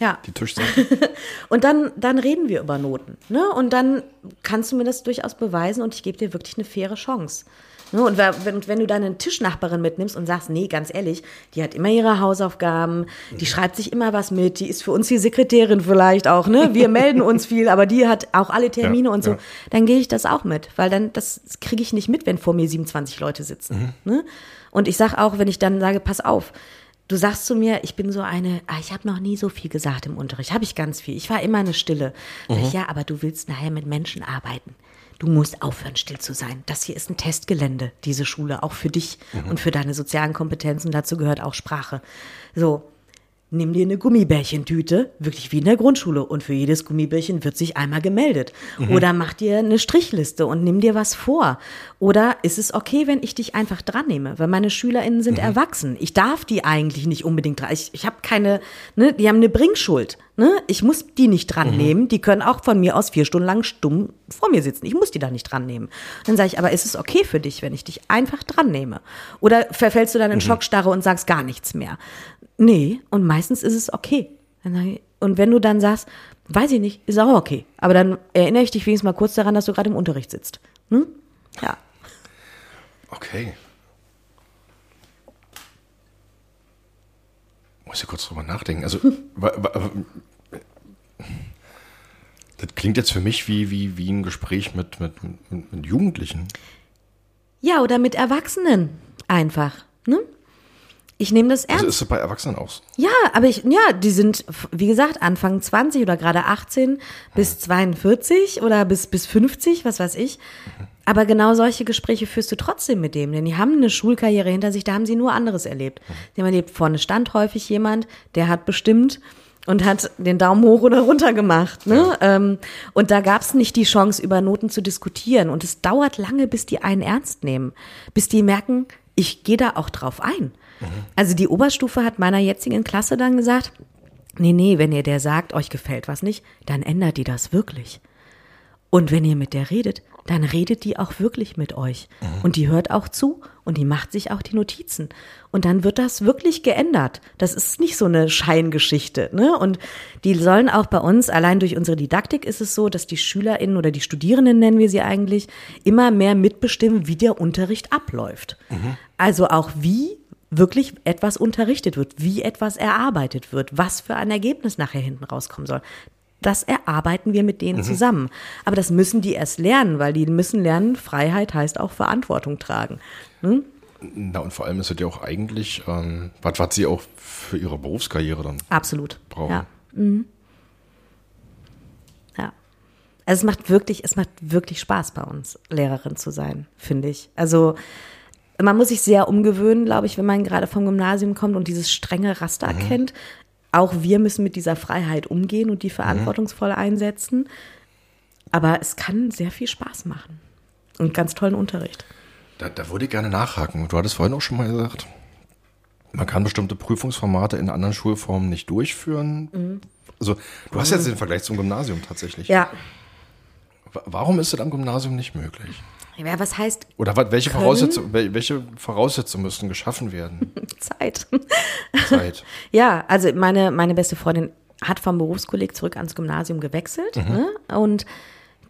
ja. die Tischseite. und dann, dann reden wir über Noten. Ne? Und dann kannst du mir das durchaus beweisen und ich gebe dir wirklich eine faire Chance. Ne? Und wenn, wenn du deine Tischnachbarin mitnimmst und sagst, nee, ganz ehrlich, die hat immer ihre Hausaufgaben, die mhm. schreibt sich immer was mit, die ist für uns die Sekretärin vielleicht auch, ne? Wir melden uns viel, aber die hat auch alle Termine ja, und so, ja. dann gehe ich das auch mit, weil dann, das kriege ich nicht mit, wenn vor mir 27 Leute sitzen. Mhm. Ne? Und ich sage auch, wenn ich dann sage, pass auf, Du sagst zu mir, ich bin so eine, ah, ich habe noch nie so viel gesagt im Unterricht. Habe ich ganz viel. Ich war immer eine Stille. Mhm. Ich, ja, aber du willst nachher mit Menschen arbeiten. Du musst aufhören, still zu sein. Das hier ist ein Testgelände, diese Schule, auch für dich mhm. und für deine sozialen Kompetenzen. Dazu gehört auch Sprache. So, nimm dir eine Gummibärchentüte, wirklich wie in der Grundschule. Und für jedes Gummibärchen wird sich einmal gemeldet. Mhm. Oder mach dir eine Strichliste und nimm dir was vor. Oder ist es okay, wenn ich dich einfach dran nehme? Weil meine SchülerInnen sind mhm. erwachsen. Ich darf die eigentlich nicht unbedingt dran. Ich, ich habe keine, ne, die haben eine Bringschuld. Ne? Ich muss die nicht dran mhm. nehmen. Die können auch von mir aus vier Stunden lang stumm vor mir sitzen. Ich muss die da nicht dran nehmen. Dann sage ich, aber ist es okay für dich, wenn ich dich einfach dran nehme? Oder verfällst du dann in mhm. Schockstarre und sagst gar nichts mehr? Nee, und meistens ist es okay. Und wenn du dann sagst, weiß ich nicht, ist auch okay. Aber dann erinnere ich dich wenigstens mal kurz daran, dass du gerade im Unterricht sitzt. Hm? Ja. Okay. Muss ich kurz drüber nachdenken. Also, das klingt jetzt für mich wie, wie, wie ein Gespräch mit, mit, mit, mit Jugendlichen. Ja, oder mit Erwachsenen einfach. Ne? Ich nehme das also ernst. Also ist es bei Erwachsenen auch so? Ja, aber ich, ja, die sind, wie gesagt, Anfang 20 oder gerade 18 bis 42 oder bis, bis 50, was weiß ich. Aber genau solche Gespräche führst du trotzdem mit dem, denn die haben eine Schulkarriere hinter sich, da haben sie nur anderes erlebt. Sie haben erlebt, vorne stand häufig jemand, der hat bestimmt und hat den Daumen hoch oder runter gemacht. Ne? Ähm, und da gab es nicht die Chance, über Noten zu diskutieren. Und es dauert lange, bis die einen ernst nehmen, bis die merken, ich gehe da auch drauf ein. Also die Oberstufe hat meiner jetzigen Klasse dann gesagt, nee, nee, wenn ihr der sagt, euch gefällt was nicht, dann ändert die das wirklich. Und wenn ihr mit der redet, dann redet die auch wirklich mit euch. Mhm. Und die hört auch zu und die macht sich auch die Notizen. Und dann wird das wirklich geändert. Das ist nicht so eine Scheingeschichte. Ne? Und die sollen auch bei uns, allein durch unsere Didaktik ist es so, dass die SchülerInnen oder die Studierenden nennen wir sie eigentlich, immer mehr mitbestimmen, wie der Unterricht abläuft. Mhm. Also auch wie wirklich etwas unterrichtet wird, wie etwas erarbeitet wird, was für ein Ergebnis nachher hinten rauskommen soll. Das erarbeiten wir mit denen mhm. zusammen. Aber das müssen die erst lernen, weil die müssen lernen, Freiheit heißt auch Verantwortung tragen. Hm? Na, und vor allem ist es ja auch eigentlich, ähm, was, was sie auch für ihre Berufskarriere dann Absolut. brauchen. Ja. Mhm. ja. Also es macht wirklich, es macht wirklich Spaß bei uns, Lehrerin zu sein, finde ich. Also man muss sich sehr umgewöhnen, glaube ich, wenn man gerade vom Gymnasium kommt und dieses strenge Raster mhm. kennt. Auch wir müssen mit dieser Freiheit umgehen und die verantwortungsvoll einsetzen. Aber es kann sehr viel Spaß machen. Und ganz tollen Unterricht. Da, da würde ich gerne nachhaken. Du hattest vorhin auch schon mal gesagt, man kann bestimmte Prüfungsformate in anderen Schulformen nicht durchführen. Mhm. Also, du hast jetzt den Vergleich zum Gymnasium tatsächlich. Ja. Warum ist das am Gymnasium nicht möglich? Ja, was heißt Oder was, welche? Voraussetzungen, wel- welche Voraussetzungen müssten geschaffen werden? Zeit? Zeit. Ja, also meine, meine beste Freundin hat vom Berufskolleg zurück ans Gymnasium gewechselt ne? und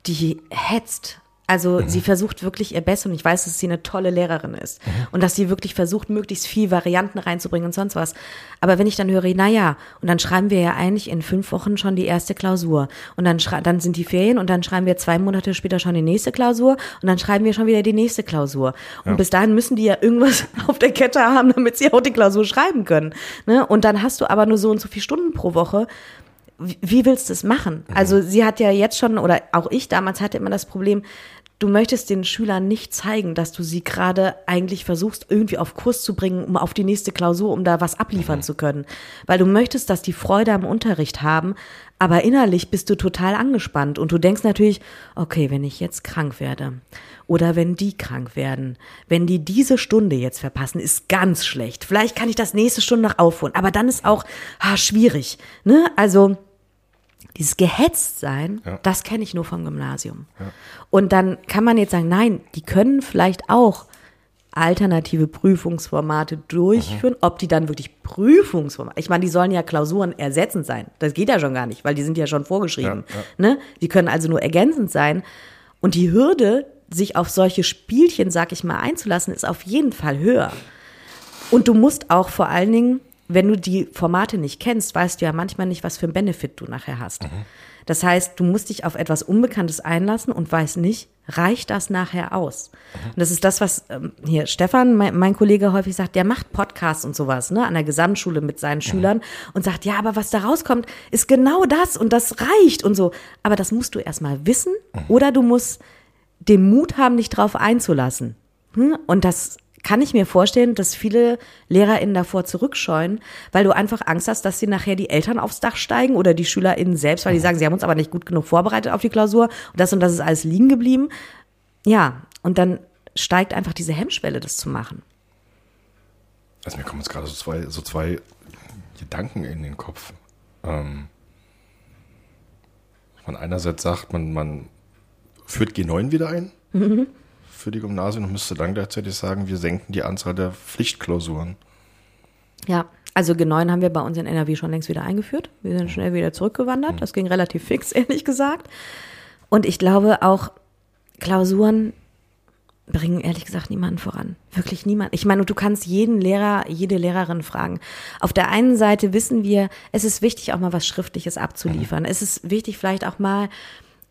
die hetzt. Also sie versucht wirklich ihr Bestes und ich weiß, dass sie eine tolle Lehrerin ist und dass sie wirklich versucht, möglichst viel Varianten reinzubringen und sonst was. Aber wenn ich dann höre, na ja, und dann schreiben wir ja eigentlich in fünf Wochen schon die erste Klausur und dann, dann sind die Ferien und dann schreiben wir zwei Monate später schon die nächste Klausur und dann schreiben wir schon wieder die nächste Klausur. Und bis dahin müssen die ja irgendwas auf der Kette haben, damit sie auch die Klausur schreiben können. Ne? Und dann hast du aber nur so und so viele Stunden pro Woche wie, wie willst du es machen? Also sie hat ja jetzt schon, oder auch ich damals hatte immer das Problem, du möchtest den Schülern nicht zeigen, dass du sie gerade eigentlich versuchst, irgendwie auf Kurs zu bringen, um auf die nächste Klausur, um da was abliefern zu können. Weil du möchtest, dass die Freude am Unterricht haben, aber innerlich bist du total angespannt und du denkst natürlich, okay, wenn ich jetzt krank werde oder wenn die krank werden, wenn die diese Stunde jetzt verpassen, ist ganz schlecht. Vielleicht kann ich das nächste Stunde noch aufholen, aber dann ist auch ah, schwierig. Ne? Also dieses Gehetztsein, Ja. das kenne ich nur vom Gymnasium. Und dann kann man jetzt sagen, nein, die können vielleicht auch alternative Prüfungsformate durchführen, ob die dann wirklich Prüfungsformate, ich meine, die sollen ja Klausuren ersetzend sein. Das geht ja schon gar nicht, weil die sind ja schon vorgeschrieben. Ja, ja. Ne? Die können also nur ergänzend sein. Und die Hürde, sich auf solche Spielchen, sag ich mal, einzulassen, ist auf jeden Fall höher. Und du musst auch vor allen Dingen, wenn du die Formate nicht kennst, weißt du ja manchmal nicht, was für ein Benefit du nachher hast. Das heißt, du musst dich auf etwas Unbekanntes einlassen und weißt nicht, reicht das nachher aus? Und das ist das, was ähm, hier Stefan, mein, mein Kollege, häufig sagt, der macht Podcasts und sowas, ne, an der Gesamtschule mit seinen Schülern und sagt, ja, aber was da rauskommt, ist genau das und das reicht und so. Aber das musst du erstmal wissen oder du musst den Mut haben, dich drauf einzulassen. Hm? Und das kann ich mir vorstellen, dass viele LehrerInnen davor zurückscheuen, weil du einfach Angst hast, dass sie nachher die Eltern aufs Dach steigen oder die SchülerInnen selbst, weil die sagen, sie haben uns aber nicht gut genug vorbereitet auf die Klausur und das und das ist alles liegen geblieben. Ja, und dann steigt einfach diese Hemmschwelle, das zu machen. Also mir kommen jetzt gerade so zwei, so zwei Gedanken in den Kopf. Ähm, man einerseits sagt, man, man führt G9 wieder ein für die Gymnasien und müsste dann gleichzeitig sagen, wir senken die Anzahl der Pflichtklausuren. Ja, also G9 haben wir bei uns in NRW schon längst wieder eingeführt. Wir sind schnell wieder zurückgewandert. Das ging relativ fix, ehrlich gesagt. Und ich glaube auch, Klausuren bringen ehrlich gesagt niemanden voran. Wirklich niemand. Ich meine, du kannst jeden Lehrer, jede Lehrerin fragen. Auf der einen Seite wissen wir, es ist wichtig, auch mal was Schriftliches abzuliefern. Es ist wichtig, vielleicht auch mal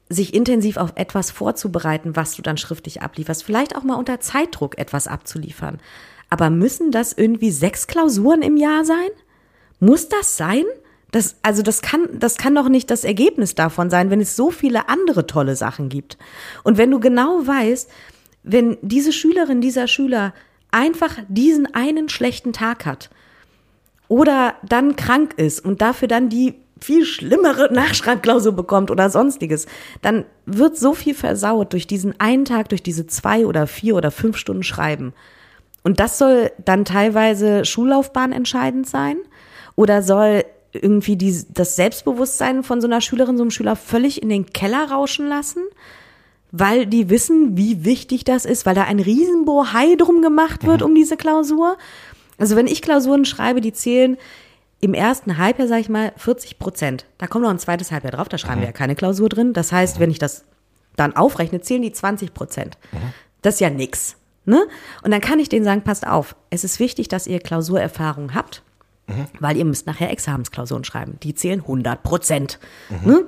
sich intensiv auf etwas vorzubereiten, was du dann schriftlich ablieferst. Vielleicht auch mal unter Zeitdruck etwas abzuliefern. Aber müssen das irgendwie sechs Klausuren im Jahr sein? Muss das sein? Das, also das kann, das kann doch nicht das Ergebnis davon sein, wenn es so viele andere tolle Sachen gibt. Und wenn du genau weißt, wenn diese Schülerin, dieser Schüler einfach diesen einen schlechten Tag hat oder dann krank ist und dafür dann die viel schlimmere Nachschreibklausur bekommt oder sonstiges, dann wird so viel versaut durch diesen einen Tag, durch diese zwei oder vier oder fünf Stunden Schreiben. Und das soll dann teilweise Schullaufbahn entscheidend sein oder soll irgendwie die, das Selbstbewusstsein von so einer Schülerin, so einem Schüler völlig in den Keller rauschen lassen, weil die wissen, wie wichtig das ist, weil da ein Riesenbohai drum gemacht wird um diese Klausur. Also wenn ich Klausuren schreibe, die zählen im ersten Halbjahr, sage ich mal, 40 Prozent. Da kommt noch ein zweites Halbjahr drauf, da schreiben wir ja keine Klausur drin. Das heißt, wenn ich das dann aufrechne, zählen die 20 Prozent. Das ist ja nix. Ne? Und dann kann ich denen sagen, passt auf, es ist wichtig, dass ihr Klausurerfahrung habt, weil ihr müsst nachher Examensklausuren schreiben. Die zählen 100 Prozent. Ne?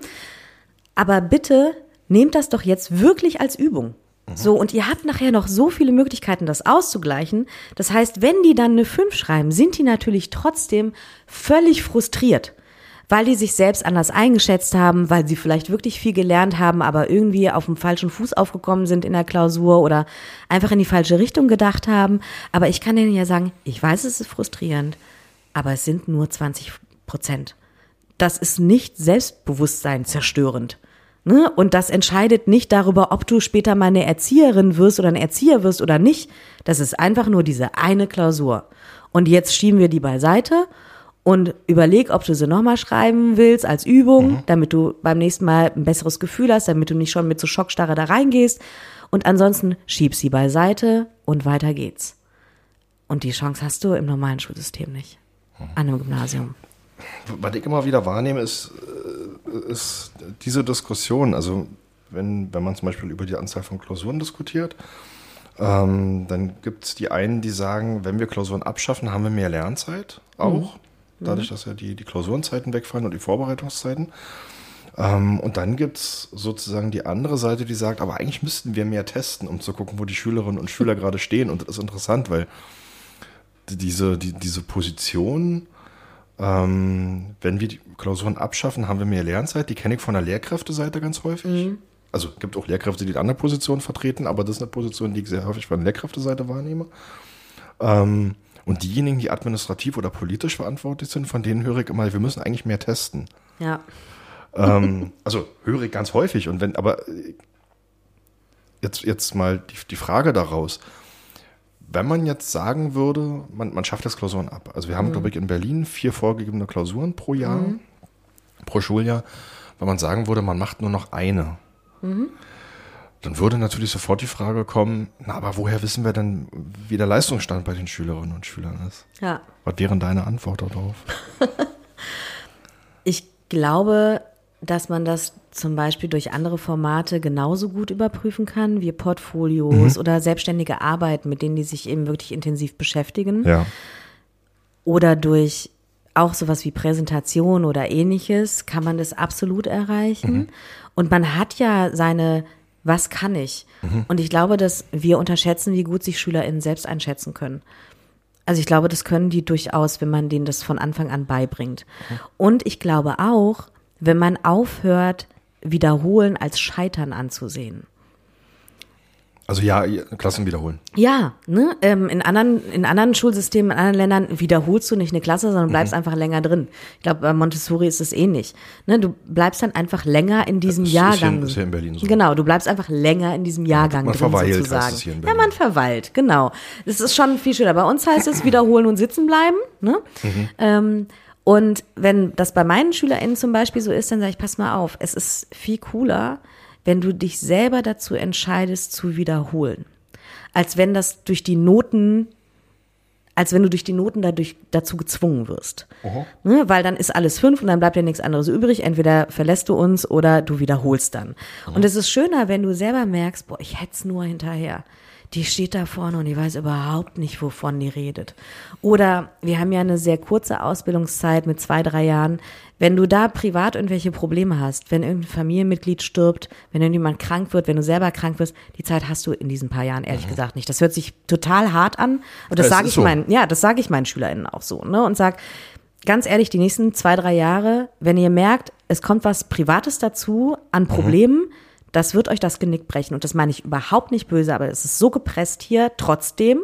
Aber bitte nehmt das doch jetzt wirklich als Übung. So, und ihr habt nachher noch so viele Möglichkeiten, das auszugleichen. Das heißt, wenn die dann eine 5 schreiben, sind die natürlich trotzdem völlig frustriert, weil die sich selbst anders eingeschätzt haben, weil sie vielleicht wirklich viel gelernt haben, aber irgendwie auf dem falschen Fuß aufgekommen sind in der Klausur oder einfach in die falsche Richtung gedacht haben. Aber ich kann denen ja sagen, ich weiß, es ist frustrierend, aber es sind nur 20 Prozent. Das ist nicht Selbstbewusstsein zerstörend. Ne? Und das entscheidet nicht darüber, ob du später mal eine Erzieherin wirst oder ein Erzieher wirst oder nicht. Das ist einfach nur diese eine Klausur. Und jetzt schieben wir die beiseite und überleg, ob du sie nochmal schreiben willst als Übung, damit du beim nächsten Mal ein besseres Gefühl hast, damit du nicht schon mit so Schockstarre da reingehst. Und ansonsten schieb sie beiseite und weiter geht's. Und die Chance hast du im normalen Schulsystem nicht. An einem Gymnasium. Was ich immer wieder wahrnehme, ist, äh, ist diese Diskussion. Also, wenn, wenn man zum Beispiel über die Anzahl von Klausuren diskutiert, ähm, dann gibt es die einen, die sagen, wenn wir Klausuren abschaffen, haben wir mehr Lernzeit auch. Mhm. Dadurch, dass ja die, die Klausurenzeiten wegfallen und die Vorbereitungszeiten. Ähm, und dann gibt es sozusagen die andere Seite, die sagt, aber eigentlich müssten wir mehr testen, um zu gucken, wo die Schülerinnen und Schüler gerade stehen. Und das ist interessant, weil diese, die, diese Position, ähm, wenn wir die Klausuren abschaffen, haben wir mehr Lernzeit. Die kenne ich von der Lehrkräfteseite ganz häufig. Mhm. Also gibt auch Lehrkräfte, die die andere Position vertreten, aber das ist eine Position, die ich sehr häufig von der Lehrkräfteseite wahrnehme. Ähm, und diejenigen, die administrativ oder politisch verantwortlich sind, von denen höre ich immer, wir müssen eigentlich mehr testen. Ja. Ähm, also höre ich ganz häufig. Und wenn, aber jetzt, jetzt mal die, die Frage daraus. Wenn man jetzt sagen würde, man, man schafft das Klausuren ab. Also wir haben, mhm. glaube ich, in Berlin vier vorgegebene Klausuren pro Jahr, mhm. pro Schuljahr. Wenn man sagen würde, man macht nur noch eine, mhm. dann würde natürlich sofort die Frage kommen, na, aber woher wissen wir denn, wie der Leistungsstand bei den Schülerinnen und Schülern ist? Ja. Was wäre deine Antwort darauf? ich glaube, dass man das zum Beispiel durch andere Formate genauso gut überprüfen kann, wie Portfolios mhm. oder selbstständige Arbeit, mit denen die sich eben wirklich intensiv beschäftigen. Ja. Oder durch auch sowas wie Präsentation oder ähnliches kann man das absolut erreichen. Mhm. Und man hat ja seine, was kann ich? Mhm. Und ich glaube, dass wir unterschätzen, wie gut sich SchülerInnen selbst einschätzen können. Also ich glaube, das können die durchaus, wenn man denen das von Anfang an beibringt. Mhm. Und ich glaube auch, wenn man aufhört, Wiederholen als Scheitern anzusehen. Also ja, Klassen wiederholen. Ja, ne? Ähm, in, anderen, in anderen Schulsystemen, in anderen Ländern wiederholst du nicht eine Klasse, sondern bleibst mhm. einfach länger drin. Ich glaube, bei Montessori ist es ähnlich. Ne? Du bleibst dann einfach länger in diesem das Jahrgang. Ist ja, in Berlin so. Genau, du bleibst einfach länger in diesem Jahrgang man drin verweilt, sozusagen. Heißt hier in Berlin. Ja, man verweilt, genau. Das ist schon viel schöner. Bei uns heißt es wiederholen und sitzen bleiben. Ne? Mhm. Ähm, und wenn das bei meinen SchülerInnen zum Beispiel so ist, dann sage ich, pass mal auf, es ist viel cooler, wenn du dich selber dazu entscheidest zu wiederholen, als wenn das durch die Noten als wenn du durch die Noten dadurch dazu gezwungen wirst. Ne, weil dann ist alles fünf und dann bleibt ja nichts anderes übrig. Entweder verlässt du uns oder du wiederholst dann. Aha. Und es ist schöner, wenn du selber merkst, boah, ich hätte nur hinterher die steht da vorne und die weiß überhaupt nicht, wovon die redet. Oder wir haben ja eine sehr kurze Ausbildungszeit mit zwei, drei Jahren. Wenn du da privat irgendwelche Probleme hast, wenn irgendein Familienmitglied stirbt, wenn irgendjemand krank wird, wenn du selber krank wirst, die Zeit hast du in diesen paar Jahren ehrlich mhm. gesagt nicht. Das hört sich total hart an, aber das, das sage ich so. meinen, ja, das sage ich meinen SchülerInnen auch so, ne? Und sag, ganz ehrlich, die nächsten zwei, drei Jahre, wenn ihr merkt, es kommt was Privates dazu an mhm. Problemen, mhm das wird euch das Genick brechen. Und das meine ich überhaupt nicht böse, aber es ist so gepresst hier trotzdem.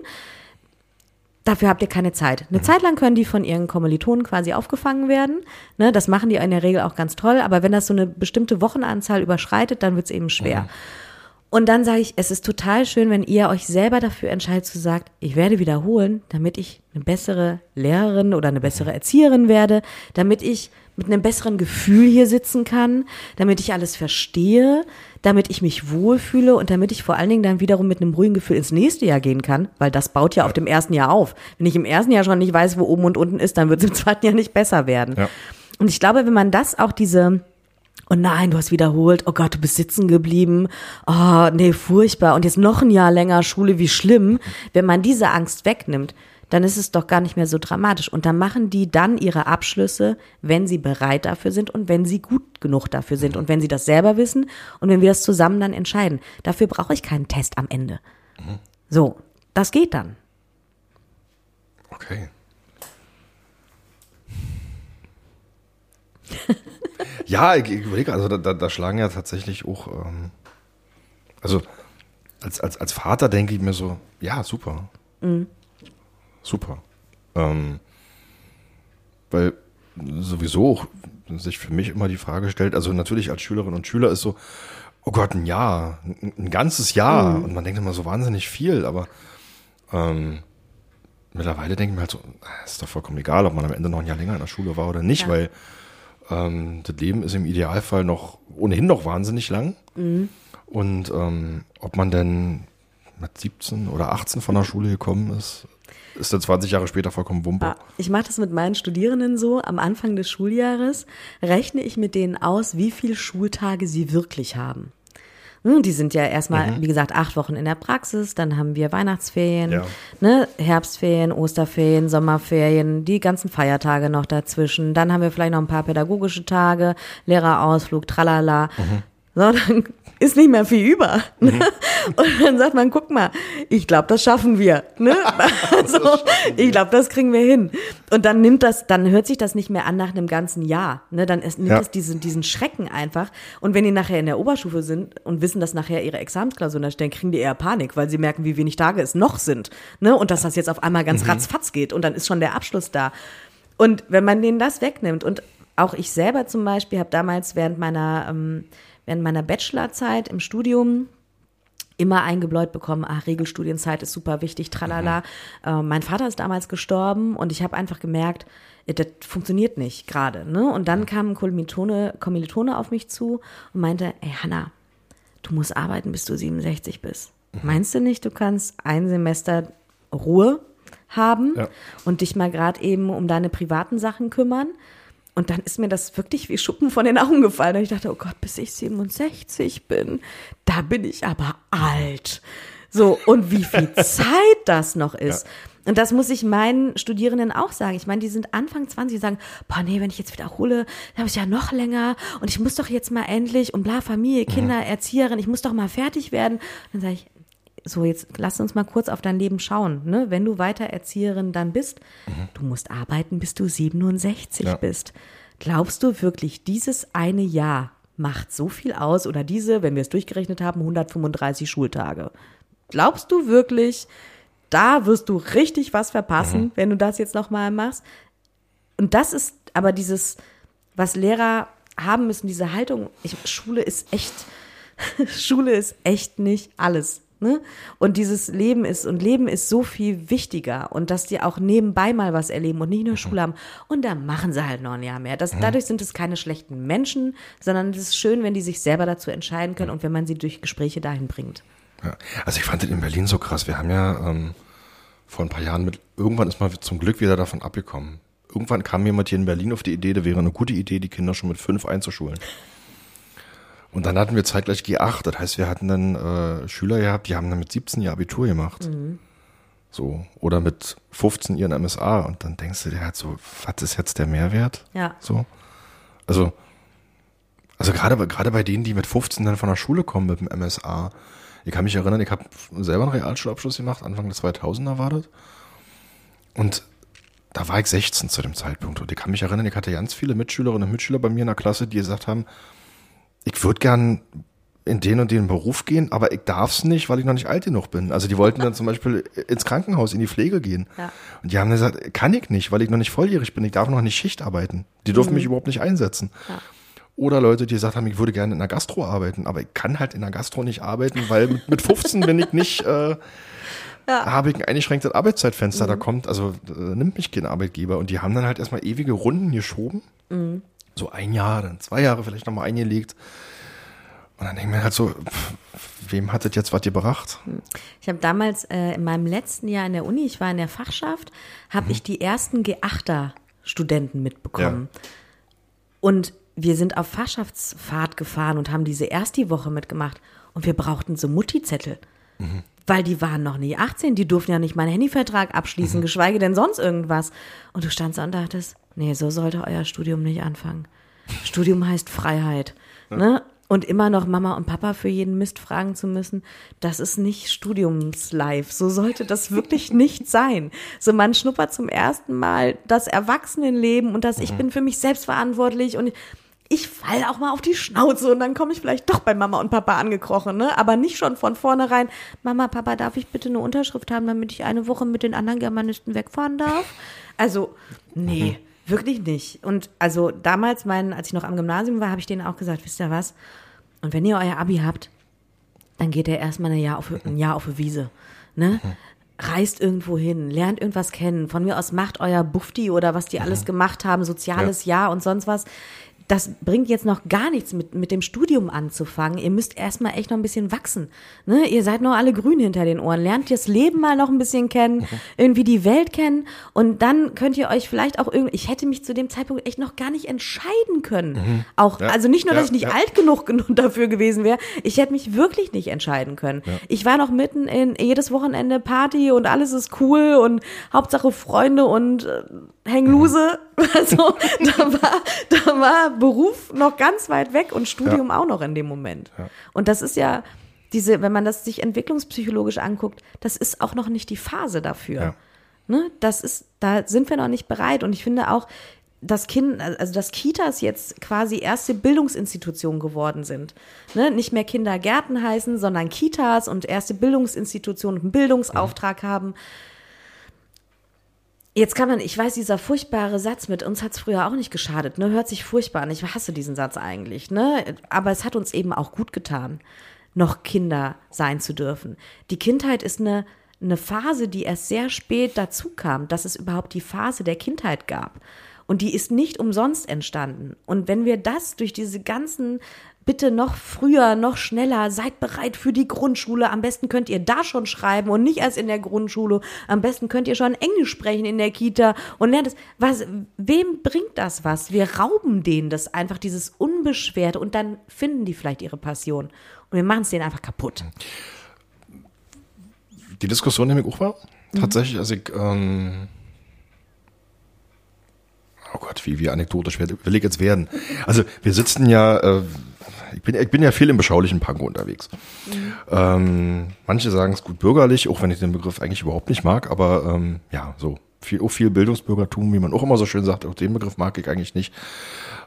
Dafür habt ihr keine Zeit. Eine mhm. Zeit lang können die von ihren Kommilitonen quasi aufgefangen werden. Ne, das machen die in der Regel auch ganz toll. Aber wenn das so eine bestimmte Wochenanzahl überschreitet, dann wird es eben schwer. Mhm. Und dann sage ich, es ist total schön, wenn ihr euch selber dafür entscheidet zu sagen, ich werde wiederholen, damit ich eine bessere Lehrerin oder eine bessere Erzieherin werde, damit ich mit einem besseren Gefühl hier sitzen kann, damit ich alles verstehe, damit ich mich wohlfühle und damit ich vor allen Dingen dann wiederum mit einem ruhigen Gefühl ins nächste Jahr gehen kann, weil das baut ja auf dem ersten Jahr auf. Wenn ich im ersten Jahr schon nicht weiß, wo oben und unten ist, dann wird es im zweiten Jahr nicht besser werden. Ja. Und ich glaube, wenn man das auch diese Oh nein, du hast wiederholt. Oh Gott, du bist sitzen geblieben. Oh, nee, furchtbar. Und jetzt noch ein Jahr länger Schule, wie schlimm. Wenn man diese Angst wegnimmt, dann ist es doch gar nicht mehr so dramatisch. Und dann machen die dann ihre Abschlüsse, wenn sie bereit dafür sind und wenn sie gut genug dafür sind und wenn sie das selber wissen und wenn wir das zusammen dann entscheiden. Dafür brauche ich keinen Test am Ende. Mhm. So, das geht dann. Okay. ja, ich, ich überlege, also da, da, da, schlagen ja tatsächlich auch, ähm, also als, als, als Vater denke ich mir so, ja, super. Mhm super. Ähm, weil sowieso sich für mich immer die Frage stellt, also natürlich als Schülerin und Schüler ist so, oh Gott, ein Jahr, ein, ein ganzes Jahr. Mhm. Und man denkt immer so wahnsinnig viel, aber ähm, mittlerweile denke ich mir halt so, ist doch vollkommen egal, ob man am Ende noch ein Jahr länger in der Schule war oder nicht, ja. weil ähm, das Leben ist im Idealfall noch ohnehin noch wahnsinnig lang. Mhm. Und ähm, ob man denn mit 17 oder 18 von der Schule gekommen ist, ist dann 20 Jahre später vollkommen Wumpe. Ah, Ich mache das mit meinen Studierenden so. Am Anfang des Schuljahres rechne ich mit denen aus, wie viele Schultage sie wirklich haben. Hm, Die sind ja erstmal, wie gesagt, acht Wochen in der Praxis, dann haben wir Weihnachtsferien, Ja. ne, Herbstferien, Osterferien, Sommerferien, die ganzen Feiertage noch dazwischen. Dann haben wir vielleicht noch ein paar pädagogische Tage, Lehrerausflug, tralala. So, dann ist nicht mehr viel über. Ne? Und dann sagt man, guck mal, ich glaube, das schaffen wir. Ne? Also, ich glaube, das kriegen wir hin. Und dann nimmt das, dann hört sich das nicht mehr an nach einem ganzen Jahr. Ne? Dann ist, nimmt Ja. es diesen, diesen Schrecken einfach. Und wenn die nachher in der Oberstufe sind und wissen, dass nachher ihre Examensklausuren da stellen, kriegen die eher Panik, weil sie merken, wie wenig Tage es noch sind. Ne? Und dass das jetzt auf einmal ganz ratzfatz geht und dann ist schon der Abschluss da. Und wenn man denen das wegnimmt und auch ich selber zum Beispiel habe damals während meiner, ähm, während meiner Bachelorzeit im Studium immer eingebläut bekommen, ah, Regelstudienzeit ist super wichtig, tralala. Äh, mein Vater ist damals gestorben und ich habe einfach gemerkt, äh, das funktioniert nicht gerade. Ne? Und dann kam ein Kommilitone, Kommilitone auf mich zu und meinte, ey Hanna, du musst arbeiten, bis du 67 bist. Meinst du nicht, du kannst ein Semester Ruhe haben Ja. und dich mal gerade eben um deine privaten Sachen kümmern? Und dann ist mir das wirklich wie Schuppen von den Augen gefallen. Und ich dachte, oh Gott, bis ich 67 bin, da bin ich aber alt. So, und wie viel Zeit das noch ist. Und das muss ich meinen Studierenden auch sagen. Ich meine, die sind Anfang 20 und sagen, boah, nee, wenn ich jetzt wiederhole, dann habe ich ja noch länger und ich muss doch jetzt mal endlich und bla, Familie, Kinder, Erzieherin, ich muss doch mal fertig werden. Dann sage ich, so, jetzt lass uns mal kurz auf dein Leben schauen. Ne? Wenn du weiter Erzieherin dann bist, du musst arbeiten, bis du 67 Ja. bist. Glaubst du wirklich, dieses eine Jahr macht so viel aus oder diese, wenn wir es durchgerechnet haben, 135 Schultage? Glaubst du wirklich, da wirst du richtig was verpassen, wenn du das jetzt nochmal machst? Und das ist aber dieses, was Lehrer haben müssen, diese Haltung. Ich, Schule ist echt, Schule ist echt nicht alles. Ne? Und dieses Leben ist, und Leben ist so viel wichtiger und dass die auch nebenbei mal was erleben und nicht nur Schule haben. Und da machen sie halt noch ein Jahr mehr. Das, dadurch sind es keine schlechten Menschen, sondern es ist schön, wenn die sich selber dazu entscheiden können und wenn man sie durch Gespräche dahin bringt. Ja. Also ich fand das in Berlin so krass. Wir haben ja ähm, vor ein paar Jahren mit, irgendwann ist man zum Glück wieder davon abgekommen. Irgendwann kam jemand hier in Berlin auf die Idee, da wäre eine gute Idee, die Kinder schon mit fünf einzuschulen. Und dann hatten wir zeitgleich G8, das heißt, wir hatten dann äh, Schüler gehabt, die haben dann mit 17 ihr Abitur gemacht. So. Oder mit 15 ihren MSA. Und dann denkst du dir halt so, was ist jetzt der Mehrwert? Ja. So. Also, also gerade, bei- gerade bei denen, die mit 15 dann von der Schule kommen mit dem MSA. Ich kann mich erinnern, ich habe selber einen Realschulabschluss gemacht, Anfang des 2000er war das. Und da war ich 16 zu dem Zeitpunkt. Und ich kann mich erinnern, ich hatte ganz viele Mitschülerinnen und Mitschüler bei mir in der Klasse, die gesagt haben, ich würde gern in den und den Beruf gehen, aber ich darf's nicht, weil ich noch nicht alt genug bin. Also die wollten dann zum Beispiel ins Krankenhaus, in die Pflege gehen. Ja. Und die haben gesagt, kann ich nicht, weil ich noch nicht volljährig bin. Ich darf noch nicht Schicht arbeiten. Die dürfen mich überhaupt nicht einsetzen. Ja. Oder Leute, die gesagt haben, ich würde gerne in der Gastro arbeiten, aber ich kann halt in der Gastro nicht arbeiten, weil mit, mit 15 bin ich nicht, äh, habe ich ein eingeschränktes Arbeitszeitfenster, da kommt, also äh, nimmt mich kein Arbeitgeber. Und die haben dann halt erstmal ewige Runden geschoben. So ein Jahr, dann zwei Jahre vielleicht nochmal eingelegt. Und dann denke ich mir halt so, pff, wem hat das jetzt was gebracht? Ich habe damals äh, in meinem letzten Jahr in der Uni, ich war in der Fachschaft, habe ich die ersten G8er-Studenten mitbekommen. Und wir sind auf Fachschaftsfahrt gefahren und haben diese Ersti-Woche mitgemacht. Und wir brauchten so Mutti-Zettel. Weil die waren noch nie 18, die durften ja nicht meinen Handyvertrag abschließen, geschweige denn sonst irgendwas. Und du standst da und dachtest, nee, so sollte euer Studium nicht anfangen. Studium heißt Freiheit. Ne? Und immer noch Mama und Papa für jeden Mist fragen zu müssen, das ist nicht Studiumslife. So sollte das wirklich nicht sein. So man schnuppert zum ersten Mal das Erwachsenenleben und das ich bin für mich selbst verantwortlich und ich fall auch mal auf die Schnauze und dann komme ich vielleicht doch bei Mama und Papa angekrochen, ne? Aber nicht schon von vornherein, Mama, Papa, darf ich bitte eine Unterschrift haben, damit ich eine Woche mit den anderen Germanisten wegfahren darf? Also, nee, wirklich nicht. Und also damals, mein, als ich noch am Gymnasium war, habe ich denen auch gesagt, wisst ihr was? Und wenn ihr euer Abi habt, dann geht ihr erstmal ein Jahr auf, ein Jahr auf eine Wiese. Ne? Reist irgendwo hin, lernt irgendwas kennen. Von mir aus macht euer Bufti oder was die alles gemacht haben, soziales Jahr und sonst was. Das bringt jetzt noch gar nichts mit, mit dem Studium anzufangen. Ihr müsst erstmal echt noch ein bisschen wachsen. Ne? Ihr seid noch alle grün hinter den Ohren. Lernt ihr das Leben mal noch ein bisschen kennen, mhm. irgendwie die Welt kennen und dann könnt ihr euch vielleicht auch irgendwie, ich hätte mich zu dem Zeitpunkt echt noch gar nicht entscheiden können. Mhm. Auch, ja. also nicht nur, dass ja, ich nicht ja. alt genug, genug dafür gewesen wäre, ich hätte mich wirklich nicht entscheiden können. Ich war noch mitten in jedes Wochenende Party und alles ist cool und Hauptsache Freunde und äh, Hängluse. Also da war, da war Beruf noch ganz weit weg und Studium ja. auch noch in dem Moment. Ja. Und das ist ja diese, wenn man das sich entwicklungspsychologisch anguckt, das ist auch noch nicht die Phase dafür. Ja. Ne? Das ist, da sind wir noch nicht bereit. Und ich finde auch, dass Kind, also dass Kitas jetzt quasi erste Bildungsinstitutionen geworden sind. Ne? Nicht mehr Kindergärten heißen, sondern Kitas und erste Bildungsinstitutionen einen Bildungsauftrag mhm. haben. Jetzt kann man, ich weiß, dieser furchtbare Satz mit uns hat es früher auch nicht geschadet, ne? Hört sich furchtbar an. Ich hasse diesen Satz eigentlich, ne? Aber es hat uns eben auch gut getan, noch Kinder sein zu dürfen. Die Kindheit ist eine, eine Phase, die erst sehr spät dazu kam, dass es überhaupt die Phase der Kindheit gab. Und die ist nicht umsonst entstanden. Und wenn wir das durch diese ganzen bitte noch früher, noch schneller, seid bereit für die Grundschule. Am besten könnt ihr da schon schreiben und nicht erst in der Grundschule. Am besten könnt ihr schon Englisch sprechen in der Kita und lernt es. Was, wem bringt das was? Wir rauben denen das einfach, dieses Unbeschwerte und dann finden die vielleicht ihre Passion. Und wir machen es denen einfach kaputt. Die Diskussion nehme ich auch war. Mhm. Tatsächlich, als ich, ähm, oh Gott, wie, wie anekdotisch will ich jetzt werden. Also wir sitzen ja, äh, ich bin, ich bin ja viel im beschaulichen Punk unterwegs. Mhm. Ähm, manche sagen es gut bürgerlich, auch wenn ich den Begriff eigentlich überhaupt nicht mag, aber ähm, ja, so viel, auch viel Bildungsbürgertum, wie man auch immer so schön sagt, auch den Begriff mag ich eigentlich nicht.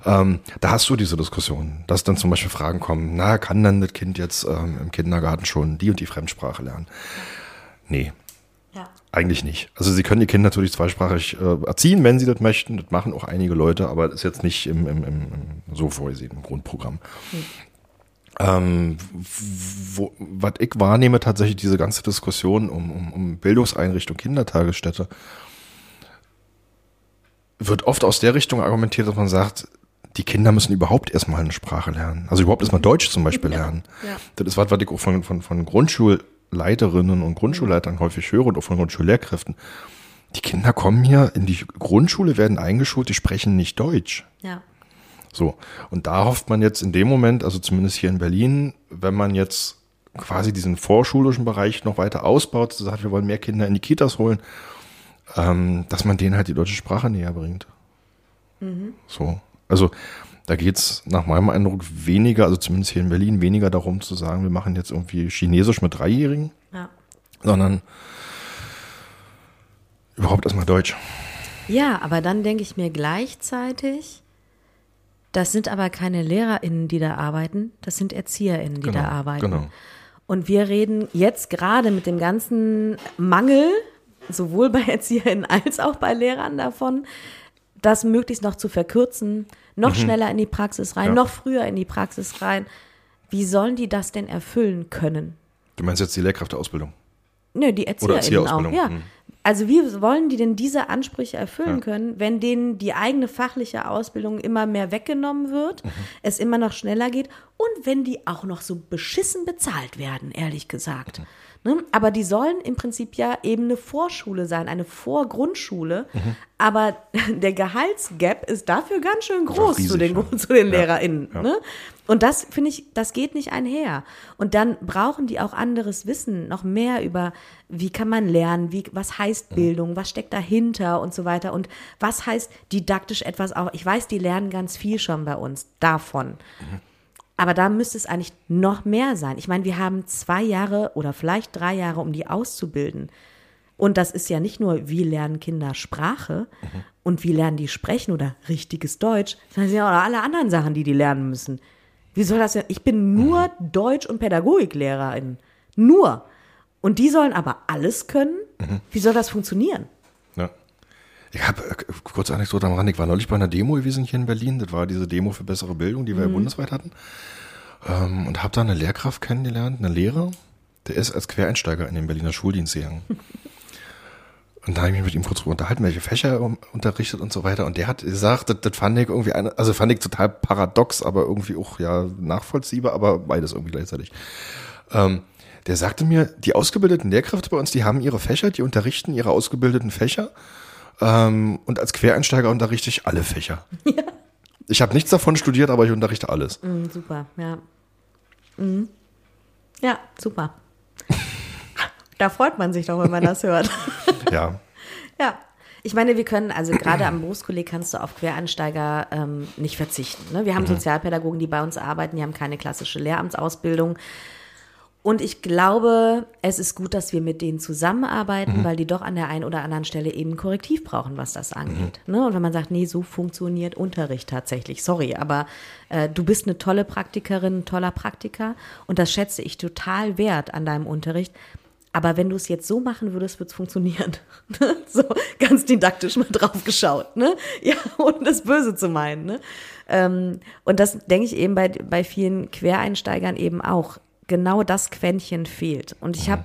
Ähm, da hast du diese Diskussion, dass dann zum Beispiel Fragen kommen, na, kann dann das Kind jetzt ähm, im Kindergarten schon die und die Fremdsprache lernen? Nee. Ja. Eigentlich nicht. Also sie können die Kinder natürlich zweisprachig äh, erziehen, wenn sie das möchten. Das machen auch einige Leute, aber das ist jetzt nicht im, im, im, im so vorgesehen im Grundprogramm. Hm. Ähm, wo, was ich wahrnehme, tatsächlich diese ganze Diskussion um, um, um Bildungseinrichtung, Kindertagesstätte, wird oft aus der Richtung argumentiert, dass man sagt, die Kinder müssen überhaupt erstmal eine Sprache lernen. Also überhaupt erstmal Deutsch zum Beispiel lernen. Ja. Das ist was, was ich auch von, von, von Grundschulleiterinnen und Grundschulleitern häufig höre und auch von Grundschullehrkräften. Die Kinder kommen hier in die Grundschule, werden eingeschult, die sprechen nicht Deutsch. Ja. So. Und da hofft man jetzt in dem Moment, also zumindest hier in Berlin, wenn man jetzt quasi diesen vorschulischen Bereich noch weiter ausbaut, sagt, wir wollen mehr Kinder in die Kitas holen, ähm, dass man denen halt die deutsche Sprache näher bringt. Mhm. So. Also da geht's nach meinem Eindruck weniger, also zumindest hier in Berlin, weniger darum zu sagen, wir machen jetzt irgendwie Chinesisch mit Dreijährigen, ja. sondern überhaupt erstmal Deutsch. Ja, aber dann denke ich mir gleichzeitig, das sind aber keine LehrerInnen, die da arbeiten, das sind ErzieherInnen, die genau, da arbeiten. Genau. Und wir reden jetzt gerade mit dem ganzen Mangel, sowohl bei ErzieherInnen als auch bei Lehrern davon, das möglichst noch zu verkürzen, noch mhm. schneller in die Praxis rein, ja. noch früher in die Praxis rein. Wie sollen die das denn erfüllen können? Du meinst jetzt die Lehrkräfteausbildung? Nö, die ErzieherInnen auch. Ja. Mhm. Also wie wollen die denn diese Ansprüche erfüllen ja. können, wenn denen die eigene fachliche Ausbildung immer mehr weggenommen wird, mhm. es immer noch schneller geht und wenn die auch noch so beschissen bezahlt werden, ehrlich gesagt. Mhm. Ne? Aber die sollen im Prinzip ja eben eine Vorschule sein, eine Vorgrundschule. Mhm. Aber der Gehaltsgap ist dafür ganz schön groß riesig, zu den, ja. zu den LehrerInnen. Ja. Ne? Und das finde ich, das geht nicht einher. Und dann brauchen die auch anderes Wissen, noch mehr über, wie kann man lernen, wie, was heißt mhm. Bildung, was steckt dahinter und so weiter. Und was heißt didaktisch etwas auch. Ich weiß, die lernen ganz viel schon bei uns davon. Mhm. Aber da müsste es eigentlich noch mehr sein. Ich meine, wir haben zwei Jahre oder vielleicht drei Jahre, um die auszubilden. Und das ist ja nicht nur, wie lernen Kinder Sprache mhm. und wie lernen die sprechen oder richtiges Deutsch, sondern sind ja auch alle anderen Sachen, die die lernen müssen. Wie soll das denn? Ich bin nur mhm. Deutsch- und Pädagogiklehrerin. Nur. Und die sollen aber alles können? Mhm. Wie soll das funktionieren? Ich habe äh, kurze Anekdote am Rand. Ich war neulich bei einer Demo gewesen hier in Berlin. Das war diese Demo für bessere Bildung, die wir mhm. ja bundesweit hatten. Ähm, und habe da eine Lehrkraft kennengelernt, eine Lehrer. Der ist als Quereinsteiger in den Berliner Schuldienst gegangen. Und da habe ich mich mit ihm kurz drüber unterhalten, welche Fächer er unterrichtet und so weiter. Und der hat gesagt, das, das fand ich irgendwie, eine, also fand ich total paradox, aber irgendwie auch ja nachvollziehbar, aber beides irgendwie gleichzeitig. Ähm, der sagte mir, die ausgebildeten Lehrkräfte bei uns, die haben ihre Fächer, die unterrichten ihre ausgebildeten Fächer. Ähm, und als Quereinsteiger unterrichte ich alle Fächer. Ja. Ich habe nichts davon studiert, aber ich unterrichte alles. Mm, super, ja. Mm. Ja, super. da freut man sich doch, wenn man das hört. ja. Ja. Ich meine, wir können, also gerade am Berufskolleg kannst du auf Quereinsteiger ähm, nicht verzichten. Ne? Wir haben mhm. Sozialpädagogen, die bei uns arbeiten, die haben keine klassische Lehramtsausbildung. Und ich glaube, es ist gut, dass wir mit denen zusammenarbeiten, mhm. weil die doch an der einen oder anderen Stelle eben Korrektiv brauchen, was das angeht. Mhm. Ne? Und wenn man sagt, nee, so funktioniert Unterricht tatsächlich, sorry, aber äh, du bist eine tolle Praktikerin, ein toller Praktiker und das schätze ich total wert an deinem Unterricht. Aber wenn du es jetzt so machen würdest, wird es funktionieren. so ganz didaktisch mal drauf geschaut, ne? Ja, und das Böse zu meinen, ne? Ähm, und das denke ich eben bei, bei vielen Quereinsteigern eben auch genau das Quäntchen fehlt. Und ich habe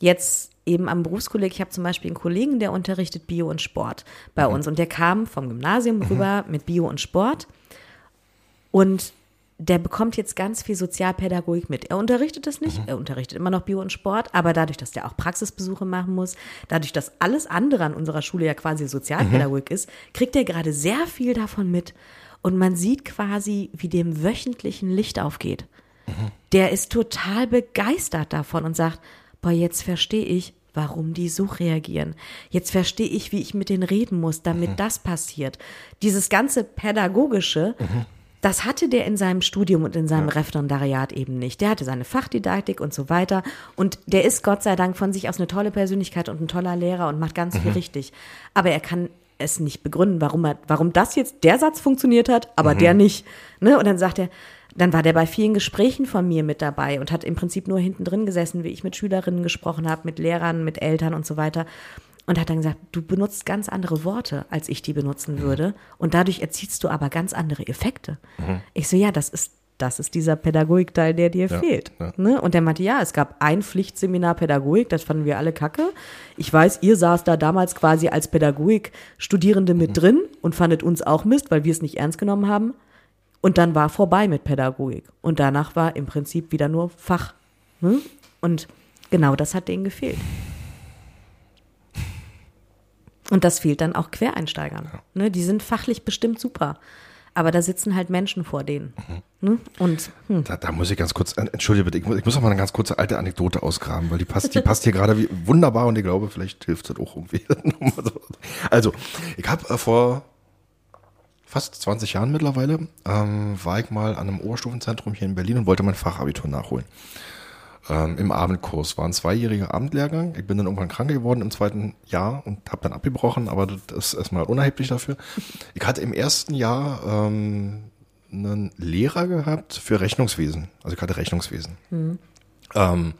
jetzt eben am Berufskolleg, ich habe zum Beispiel einen Kollegen, der unterrichtet Bio und Sport bei mhm. uns und der kam vom Gymnasium mhm. rüber mit Bio und Sport und der bekommt jetzt ganz viel Sozialpädagogik mit. Er unterrichtet das nicht, mhm. er unterrichtet immer noch Bio und Sport, aber dadurch, dass der auch Praxisbesuche machen muss, dadurch, dass alles andere an unserer Schule ja quasi Sozialpädagogik ist, kriegt er gerade sehr viel davon mit. Und man sieht quasi, wie dem wöchentlichen Licht aufgeht der ist total begeistert davon und sagt, boah, jetzt verstehe ich, warum die so reagieren. Jetzt verstehe ich, wie ich mit denen reden muss, damit mhm. das passiert. Dieses ganze pädagogische, mhm. das hatte der in seinem Studium und in seinem ja. Referendariat eben nicht. Der hatte seine Fachdidaktik und so weiter. Und der ist Gott sei Dank von sich aus eine tolle Persönlichkeit und ein toller Lehrer und macht ganz mhm. viel richtig. Aber er kann es nicht begründen, warum er, warum das jetzt der Satz funktioniert hat, aber mhm. der nicht. Ne? Und dann sagt er, dann war der bei vielen Gesprächen von mir mit dabei und hat im Prinzip nur hinten drin gesessen, wie ich mit Schülerinnen gesprochen habe, mit Lehrern, mit Eltern und so weiter. Und hat dann gesagt, du benutzt ganz andere Worte, als ich die benutzen mhm. würde. Und dadurch erzielst du aber ganz andere Effekte. Mhm. Ich so, ja, das ist, das ist dieser Pädagogikteil, der dir ja, fehlt. Ja. Ne? Und der meinte, ja, es gab ein Pflichtseminar Pädagogik, das fanden wir alle kacke. Ich weiß, ihr saß da damals quasi als Pädagogik-Studierende mit mhm. drin und fandet uns auch Mist, weil wir es nicht ernst genommen haben. Und dann war vorbei mit Pädagogik. Und danach war im Prinzip wieder nur Fach. Hm? Und genau das hat denen gefehlt. Und das fehlt dann auch Quereinsteigern. Ja. Ne? Die sind fachlich bestimmt super. Aber da sitzen halt Menschen vor denen. Mhm. Ne? Und hm. da, da, muss ich ganz kurz, entschuldige bitte, ich muss, ich muss noch mal eine ganz kurze alte Anekdote ausgraben, weil die passt, die passt hier gerade wunderbar und ich glaube, vielleicht hilft das auch irgendwie. also, ich habe äh, vor fast 20 Jahren mittlerweile, ähm, war ich mal an einem Oberstufenzentrum hier in Berlin und wollte mein Fachabitur nachholen. Ähm, Im Abendkurs war ein zweijähriger Abendlehrgang. Ich bin dann irgendwann krank geworden im zweiten Jahr und habe dann abgebrochen, aber das ist erstmal unerheblich dafür. Ich hatte im ersten Jahr ähm, einen Lehrer gehabt für Rechnungswesen. Also ich hatte Rechnungswesen. Mhm. Ähm,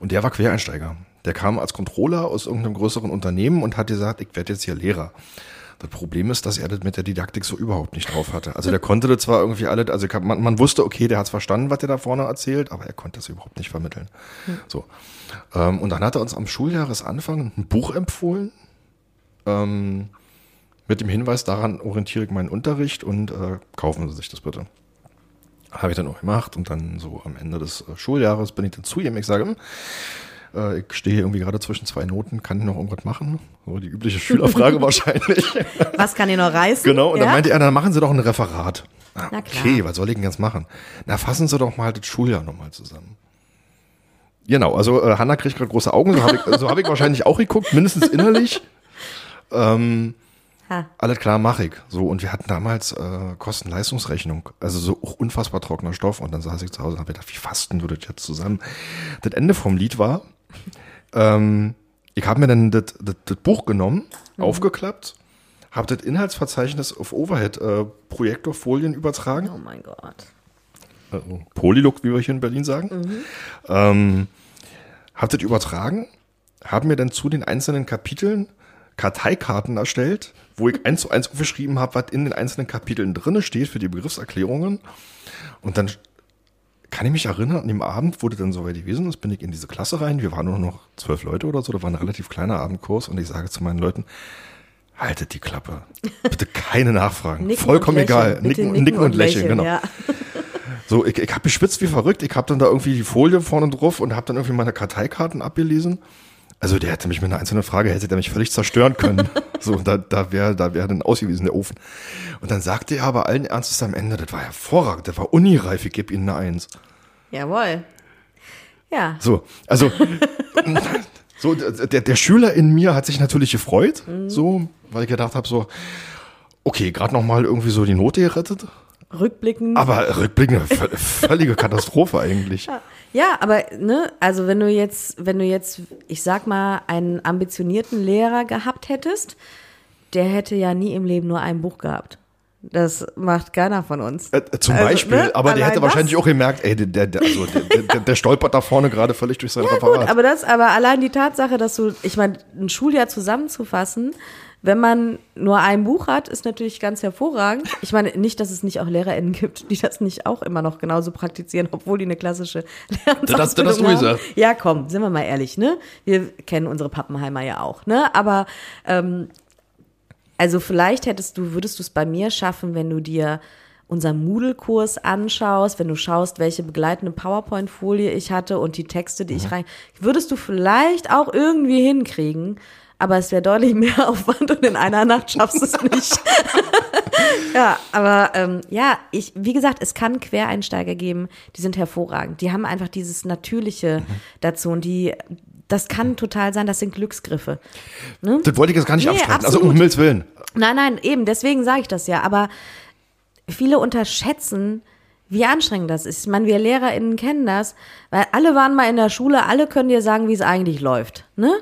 und der war Quereinsteiger. Der kam als Controller aus irgendeinem größeren Unternehmen und hat gesagt, ich werde jetzt hier Lehrer. Das Problem ist, dass er das mit der Didaktik so überhaupt nicht drauf hatte. Also der konnte das zwar irgendwie alle, also man, man wusste, okay, der hat verstanden, was der da vorne erzählt, aber er konnte das überhaupt nicht vermitteln. Hm. So. Ähm, und dann hat er uns am Schuljahresanfang ein Buch empfohlen, ähm, mit dem Hinweis, daran orientiere ich meinen Unterricht und äh, kaufen Sie sich das bitte. Habe ich dann auch gemacht und dann so am Ende des äh, Schuljahres bin ich dann zu ihm. Ich sage, hm, äh, ich stehe hier irgendwie gerade zwischen zwei Noten, kann ich noch irgendwas machen? So die übliche Schülerfrage wahrscheinlich. Was kann ich noch reißen? Genau, und ja? dann meinte er, dann machen Sie doch ein Referat. Ah, okay, was soll ich denn jetzt machen? Na, fassen Sie doch mal das Schuljahr nochmal zusammen. Genau, also äh, Hanna kriegt gerade große Augen, so habe ich, so hab ich wahrscheinlich auch geguckt, mindestens innerlich. Ähm, Ha. Alles klar, mache ich. So, und wir hatten damals äh, Kosten-Leistungsrechnung. Also so unfassbar trockener Stoff. Und dann saß ich zu Hause und habe gedacht, wie fasten du das jetzt zusammen? Das Ende vom Lied war, ähm, ich habe mir dann das, Buch genommen, mhm. aufgeklappt, habe das Inhaltsverzeichnis auf Overhead-Projektorfolien äh, übertragen. Oh mein Gott. Also Polylook, wie wir hier in Berlin sagen. Mhm. Ähm, habe das übertragen, habe mir dann zu den einzelnen Kapiteln Karteikarten erstellt, wo ich eins zu eins aufgeschrieben habe, was in den einzelnen Kapiteln drinne steht für die Begriffserklärungen. Und dann kann ich mich erinnern, an dem Abend, wo das dann soweit gewesen ist, bin ich in diese Klasse rein. Wir waren nur noch zwölf Leute oder so, da war ein relativ kleiner Abendkurs und ich sage zu meinen Leuten, haltet die Klappe. Bitte keine Nachfragen. Nicken Vollkommen lächeln. egal. Bitte Nicken, nicken und lächeln, genau. Ja. So, ich, ich habe geschwitzt wie verrückt. Ich habe dann da irgendwie die Folie vorne drauf und habe dann irgendwie meine Karteikarten abgelesen. Also der hätte mich mit einer einzelnen Frage, hätte der mich völlig zerstören können. so, da, da wäre da wär dann ausgewiesen der Ofen. Und dann sagte er aber allen Ernstes am Ende, das war hervorragend, das war unireif, ich gebe Ihnen eine Eins. Jawohl. Ja. So, also so der, der Schüler in mir hat sich natürlich gefreut, so, weil ich gedacht habe, so, okay, gerade noch mal irgendwie so die Note gerettet. Rückblickend. Aber rückblickend, vö- völlige Katastrophe eigentlich. Ja, aber ne, also wenn du jetzt, wenn du jetzt, ich sag mal, einen ambitionierten Lehrer gehabt hättest, der hätte ja nie im Leben nur ein Buch gehabt. Das macht keiner von uns. Äh, äh, zum Also, Beispiel, ne, aber der allein hätte wahrscheinlich das- auch gemerkt, ey, der, der, also der, der, der stolpert da vorne gerade völlig durch sein Ja, Referat. gut, aber das, aber allein die Tatsache, dass du, ich meine, ein Schuljahr zusammenzufassen, wenn man nur ein Buch hat, ist natürlich ganz hervorragend. Ich meine, nicht, dass es nicht auch LehrerInnen gibt, die das nicht auch immer noch genauso praktizieren, obwohl die eine klassische Lehramtsausbildung Das- das hast du haben. gesagt. Ja, komm, sind wir mal ehrlich, ne? Wir kennen unsere Pappenheimer ja auch, ne? Aber ähm, also vielleicht hättest du, würdest du es bei mir schaffen, wenn du dir unseren Moodle-Kurs anschaust, wenn du schaust, welche begleitende PowerPoint-Folie ich hatte und die Texte, die ich rein, würdest du vielleicht auch irgendwie hinkriegen, aber es wäre deutlich mehr Aufwand und in einer Nacht schaffst du es nicht. ja, aber ähm, ja, ich, wie gesagt, es kann Quereinsteiger geben, die sind hervorragend. Die haben einfach dieses Natürliche dazu und die, das kann total sein, das sind Glücksgriffe. das wollte ich jetzt gar nicht Nee, abstreiten. Also um. Himmels Willen. Nein, nein, eben, deswegen sage ich das ja. Aber viele unterschätzen, wie anstrengend das ist. Ich meine, wir LehrerInnen kennen das, weil alle waren mal in der Schule, alle können dir sagen, wie es eigentlich läuft. Ne?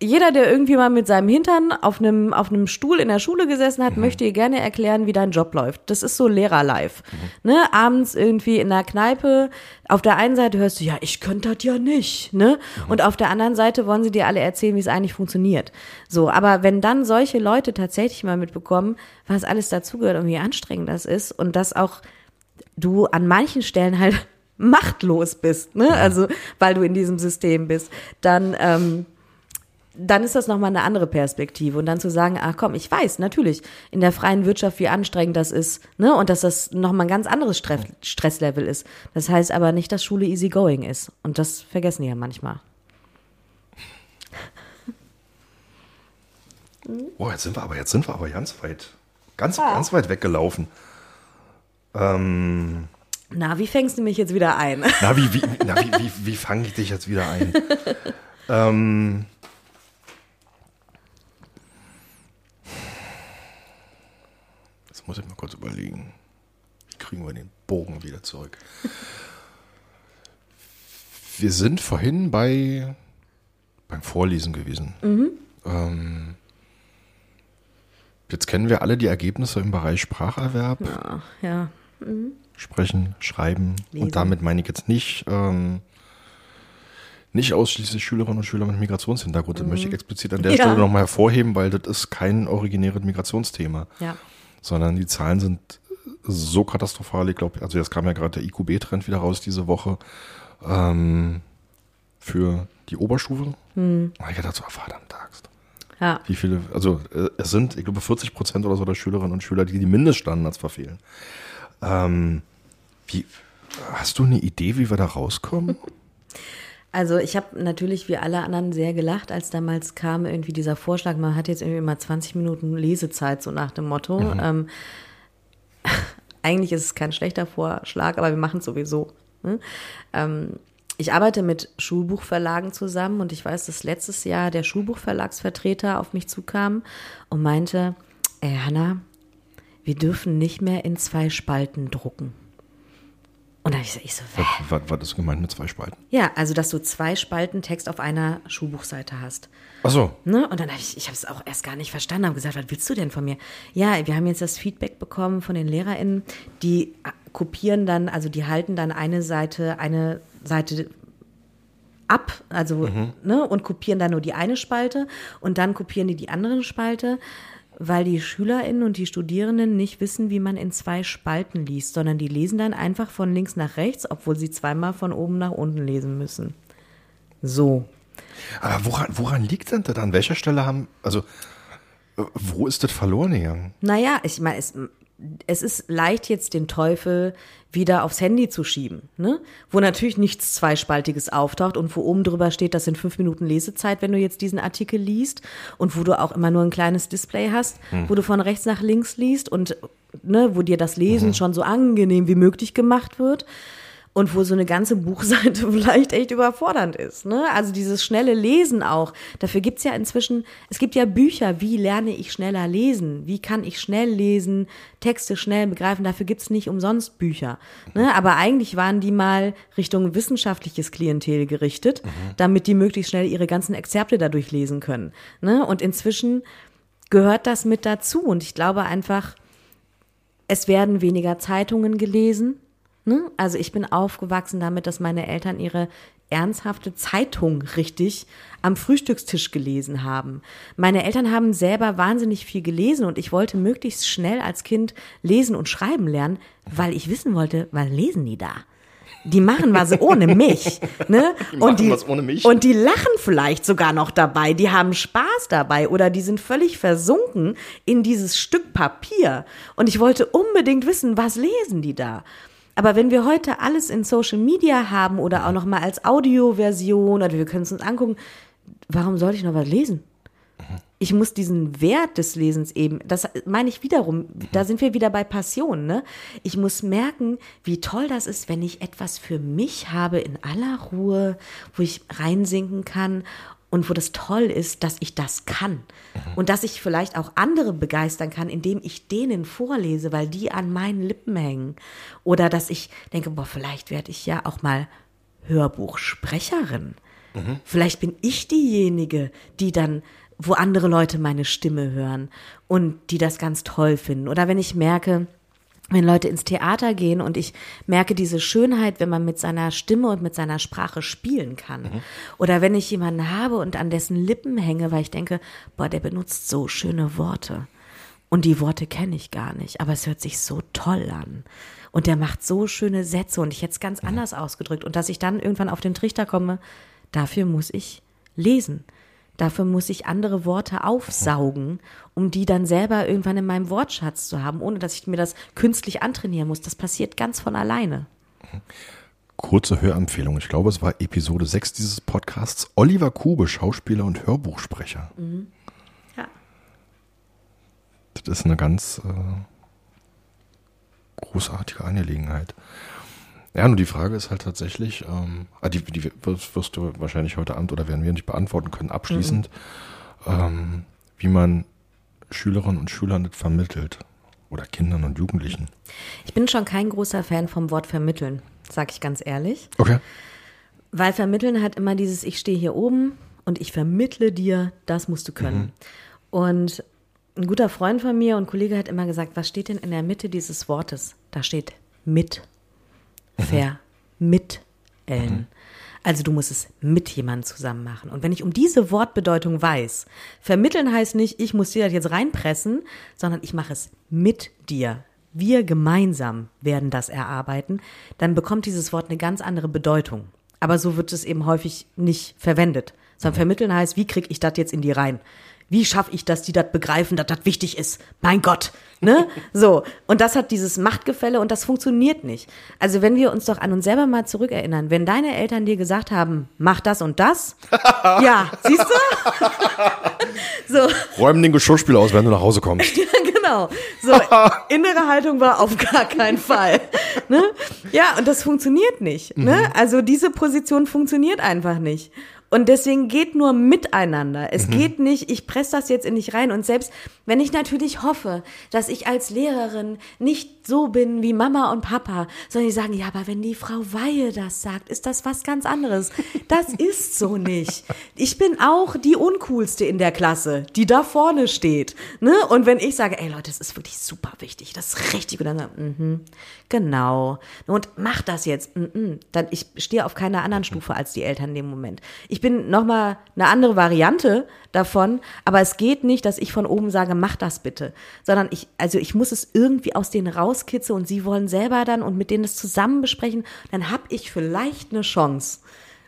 Jeder, der irgendwie mal mit seinem Hintern auf einem, auf einem Stuhl in der Schule gesessen hat, möchte dir gerne erklären, wie dein Job läuft. Das ist so Lehrer-Life. Ne? Abends irgendwie in der Kneipe, auf der einen Seite hörst du, ja, ich könnte das ja nicht. Ne? Und auf der anderen Seite wollen sie dir alle erzählen, wie es eigentlich funktioniert. So, aber wenn dann solche Leute tatsächlich mal mitbekommen, was alles dazugehört und wie anstrengend das ist und dass auch du an manchen Stellen halt machtlos bist, ne? Also weil du in diesem System bist, dann ähm, dann ist das nochmal eine andere Perspektive. Und dann zu sagen, ach komm, ich weiß natürlich in der freien Wirtschaft, wie anstrengend das ist, ne? Und dass das nochmal ein ganz anderes Stress Stresslevel ist. Das heißt aber nicht, dass Schule easy going ist. Und das vergessen die ja manchmal. Oh, jetzt sind wir aber, jetzt sind wir aber ganz weit, ganz, ganz weit weggelaufen. Ähm, Na, wie fängst du mich jetzt wieder ein? na, wie, wie, na, wie, wie, wie fange ich dich jetzt wieder ein? ähm, muss ich mal kurz überlegen. Wie kriegen wir den Bogen wieder zurück? Wir sind vorhin bei beim Vorlesen gewesen. Ähm, jetzt kennen wir alle die Ergebnisse im Bereich Spracherwerb. ja. Sprechen, schreiben. Lesen. Und damit meine ich jetzt nicht, ähm, nicht ausschließlich Schülerinnen und Schüler mit Migrationshintergrund. Das möchte ich explizit an der Mhm. Ja. Stelle nochmal hervorheben, weil das ist kein originäres Migrationsthema. Ja. Sondern die Zahlen sind so katastrophal. Ich glaube, also jetzt kam ja gerade der IQB-Trend wieder raus diese Woche ähm, für die Oberstufe. Hm. Ich dachte so, ah, verdammt Axt. Ja. Wie viele, also äh, es sind, ich glaube, 40 Prozent oder so der Schülerinnen und Schüler, die die Mindeststandards verfehlen. Ähm, wie, hast du eine Idee, wie wir da rauskommen? Also ich habe natürlich wie alle anderen sehr gelacht, als damals kam irgendwie dieser Vorschlag, man hat jetzt irgendwie mal 20 Minuten Lesezeit, so nach dem Motto. Ähm, eigentlich ist es kein schlechter Vorschlag, aber wir machen es sowieso. Ne? Ähm, ich arbeite mit Schulbuchverlagen zusammen und ich weiß, dass letztes Jahr der Schulbuchverlagsvertreter auf mich zukam und meinte, ey Hanna, wir dürfen nicht mehr in zwei Spalten drucken. Und dann habe ich so, ich so, Was, was, ist gemeint mit zwei Spalten? ja, also dass du zwei Spalten Text auf einer Schulbuchseite hast. Ach so, Ne? Und dann habe ich, ich habe es auch erst gar nicht verstanden, habe gesagt, was willst du denn von mir? Ja, wir haben jetzt das Feedback bekommen von den LehrerInnen, die äh, kopieren dann, also die halten dann eine Seite, eine Seite ab, also, ne, und kopieren dann nur die eine Spalte und dann kopieren die die andere Spalte. Weil die SchülerInnen und die Studierenden nicht wissen, wie man in zwei Spalten liest, sondern die lesen dann einfach von links nach rechts, obwohl sie zweimal von oben nach unten lesen müssen. So. Aber woran, woran liegt denn das? An welcher Stelle haben, also, äh, wo ist das verloren gegangen? Naja, ich meine, es, es ist leicht jetzt den Teufel wieder aufs Handy zu schieben, ne? Wo natürlich nichts Zweispaltiges auftaucht und wo oben drüber steht, das sind fünf Minuten Lesezeit, wenn du jetzt diesen Artikel liest und wo du auch immer nur ein kleines Display hast, wo du von rechts nach links liest und ne, wo dir das Lesen schon so angenehm wie möglich gemacht wird und wo so eine ganze Buchseite vielleicht echt überfordernd ist. Ne? Also dieses schnelle Lesen auch. Dafür gibt's ja inzwischen, es gibt ja Bücher, wie lerne ich schneller lesen? Wie kann ich schnell lesen, Texte schnell begreifen? Dafür gibt's nicht umsonst Bücher. Ne? Aber eigentlich waren die mal Richtung wissenschaftliches Klientel gerichtet, damit die möglichst schnell ihre ganzen Exzerpte dadurch lesen können. Ne? Und inzwischen gehört das mit dazu. Und ich glaube einfach, es werden weniger Zeitungen gelesen. Ne? Also ich bin aufgewachsen damit, dass meine Eltern ihre ernsthafte Zeitung richtig am Frühstückstisch gelesen haben. Meine Eltern haben selber wahnsinnig viel gelesen und ich wollte möglichst schnell als Kind lesen und schreiben lernen, weil ich wissen wollte, was lesen die da? Die machen was ohne mich, ne? machen und die, was ohne mich. Und die lachen vielleicht sogar noch dabei, die haben Spaß dabei oder die sind völlig versunken in dieses Stück Papier. Und ich wollte unbedingt wissen, was lesen die da? Aber wenn wir heute alles in Social Media haben oder auch noch mal als Audioversion oder wir können es uns angucken, warum sollte ich noch was lesen? Ich muss diesen Wert des Lesens eben, das meine ich wiederum, da sind wir wieder bei Passion, ne? Ich muss merken, wie toll das ist, wenn ich etwas für mich habe in aller Ruhe, wo ich reinsinken kann und wo das toll ist, dass ich das kann. Und dass ich vielleicht auch andere begeistern kann, indem ich denen vorlese, weil die an meinen Lippen hängen. Oder dass ich denke, boah, vielleicht werde ich ja auch mal Hörbuchsprecherin. Vielleicht bin ich diejenige, die dann, wo andere Leute meine Stimme hören und die das ganz toll finden. Oder wenn ich merke, wenn Leute ins Theater gehen und ich merke diese Schönheit, wenn man mit seiner Stimme und mit seiner Sprache spielen kann. Oder wenn ich jemanden habe und an dessen Lippen hänge, weil ich denke, boah, der benutzt so schöne Worte. Und die Worte kenne ich gar nicht, aber es hört sich so toll an. Und der macht so schöne Sätze und ich hätte es ganz anders ausgedrückt. Und dass ich dann irgendwann auf den Trichter komme, dafür muss ich lesen. Dafür muss ich andere Worte aufsaugen, um die dann selber irgendwann in meinem Wortschatz zu haben, ohne dass ich mir das künstlich antrainieren muss. Das passiert ganz von alleine. Kurze Hörempfehlung. Ich glaube, es war Episode 6 dieses Podcasts. Oliver Kube, Schauspieler und Hörbuchsprecher. Ja. Das ist eine ganz äh, großartige Angelegenheit. Ja, nur die Frage ist halt tatsächlich, ähm, ah, die, die wirst, du wahrscheinlich heute Abend oder werden wir nicht beantworten können, abschließend, ähm, wie man Schülerinnen und Schülern das vermittelt. Oder Kindern und Jugendlichen. Ich bin schon kein großer Fan vom Wort vermitteln, sag ich ganz ehrlich. Okay. Weil vermitteln hat immer dieses, ich stehe hier oben und ich vermittle dir, das musst du können. Und ein guter Freund von mir und Kollege hat immer gesagt, was steht denn in der Mitte dieses Wortes? Da steht mit. Vermitteln. Also du musst es mit jemandem zusammen machen. Und wenn ich um diese Wortbedeutung weiß, vermitteln heißt nicht, ich muss dir das jetzt reinpressen, sondern ich mache es mit dir. Wir gemeinsam werden das erarbeiten, dann bekommt dieses Wort eine ganz andere Bedeutung. Aber so wird es eben häufig nicht verwendet. Sondern vermitteln heißt, wie kriege ich das jetzt in die rein? Wie schaffe ich, dass die das begreifen, dass das wichtig ist? Mein Gott, ne? So. Und das hat dieses Machtgefälle und das funktioniert nicht. Also wenn wir uns doch an uns selber mal zurückerinnern, wenn deine Eltern dir gesagt haben, mach das und das, ja, siehst du? so, Räum den Geschirrspüler aus, wenn du nach Hause kommst. ja, genau. So, innere Haltung war auf gar keinen Fall. Ne? Ja, und das funktioniert nicht. Ne? Also diese Position funktioniert einfach nicht. Und deswegen geht nur miteinander. Es geht nicht, ich presse das jetzt in dich rein. Und selbst wenn ich natürlich hoffe, dass ich als Lehrerin nicht so bin wie Mama und Papa, sondern die sagen, ja, aber wenn die Frau Weihe das sagt, ist das was ganz anderes. Das ist so nicht. Ich bin auch die Uncoolste in der Klasse, die da vorne steht. Ne? Und wenn ich sage, ey Leute, das ist wirklich super wichtig, das ist richtig. Und dann, sagen, mhm, genau. Und mach das jetzt. Mhm. Dann, ich stehe auf keiner anderen Stufe als die Eltern in dem Moment. Ich ich bin nochmal eine andere Variante davon, aber es geht nicht, dass ich von oben sage, mach das bitte, sondern ich, also ich muss es irgendwie aus denen rauskitzeln und sie wollen selber dann und mit denen das zusammen besprechen, dann habe ich vielleicht eine Chance.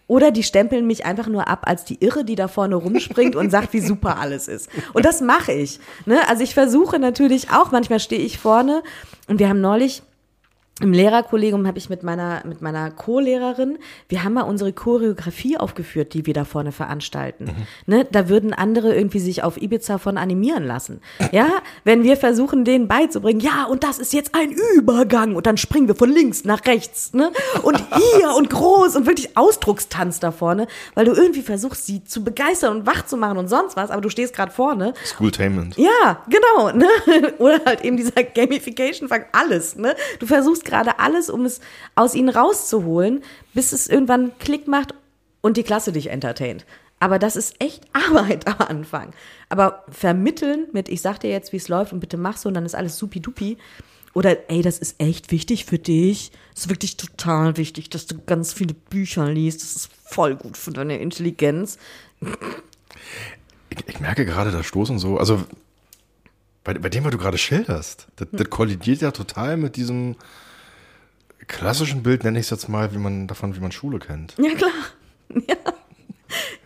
Oder die stempeln mich einfach nur ab als die Irre, die da vorne rumspringt und sagt, wie super alles ist. Und das mache ich. Ne? Also ich versuche natürlich auch, manchmal stehe ich vorne und wir haben neulich im Lehrerkollegium habe ich mit meiner, mit meiner Co-Lehrerin, wir haben mal unsere Choreografie aufgeführt, die wir da vorne veranstalten. Mhm. Ne, da würden andere irgendwie sich auf Ibiza von animieren lassen. Ja, wenn wir versuchen, denen beizubringen, ja, und das ist jetzt ein Übergang und dann springen wir von links nach rechts, ne? Und hier und groß und wirklich Ausdruckstanz da vorne, weil du irgendwie versuchst, sie zu begeistern und wach zu machen und sonst was, aber du stehst gerade vorne. Schooltainment. Ja, genau, ne? Oder halt eben dieser Gamification-Fakt, alles, ne? Du versuchst gerade alles, um es aus ihnen rauszuholen, bis es irgendwann Klick macht und die Klasse dich entertaint. Aber das ist echt Arbeit am Anfang. Aber vermitteln mit, ich sag dir jetzt, wie es läuft und bitte mach so und dann ist alles supi-dupi. Oder, ey, das ist echt wichtig für dich. Das ist wirklich total wichtig, dass du ganz viele Bücher liest. Das ist voll gut für deine Intelligenz. Ich, ich merke gerade, da stoßen so, also bei, bei dem, was du gerade schilderst, das, hm. das kollidiert ja total mit diesem, klassischen Bild nenne ich es jetzt mal, wie man davon, wie man Schule kennt. Ja, klar. Ja.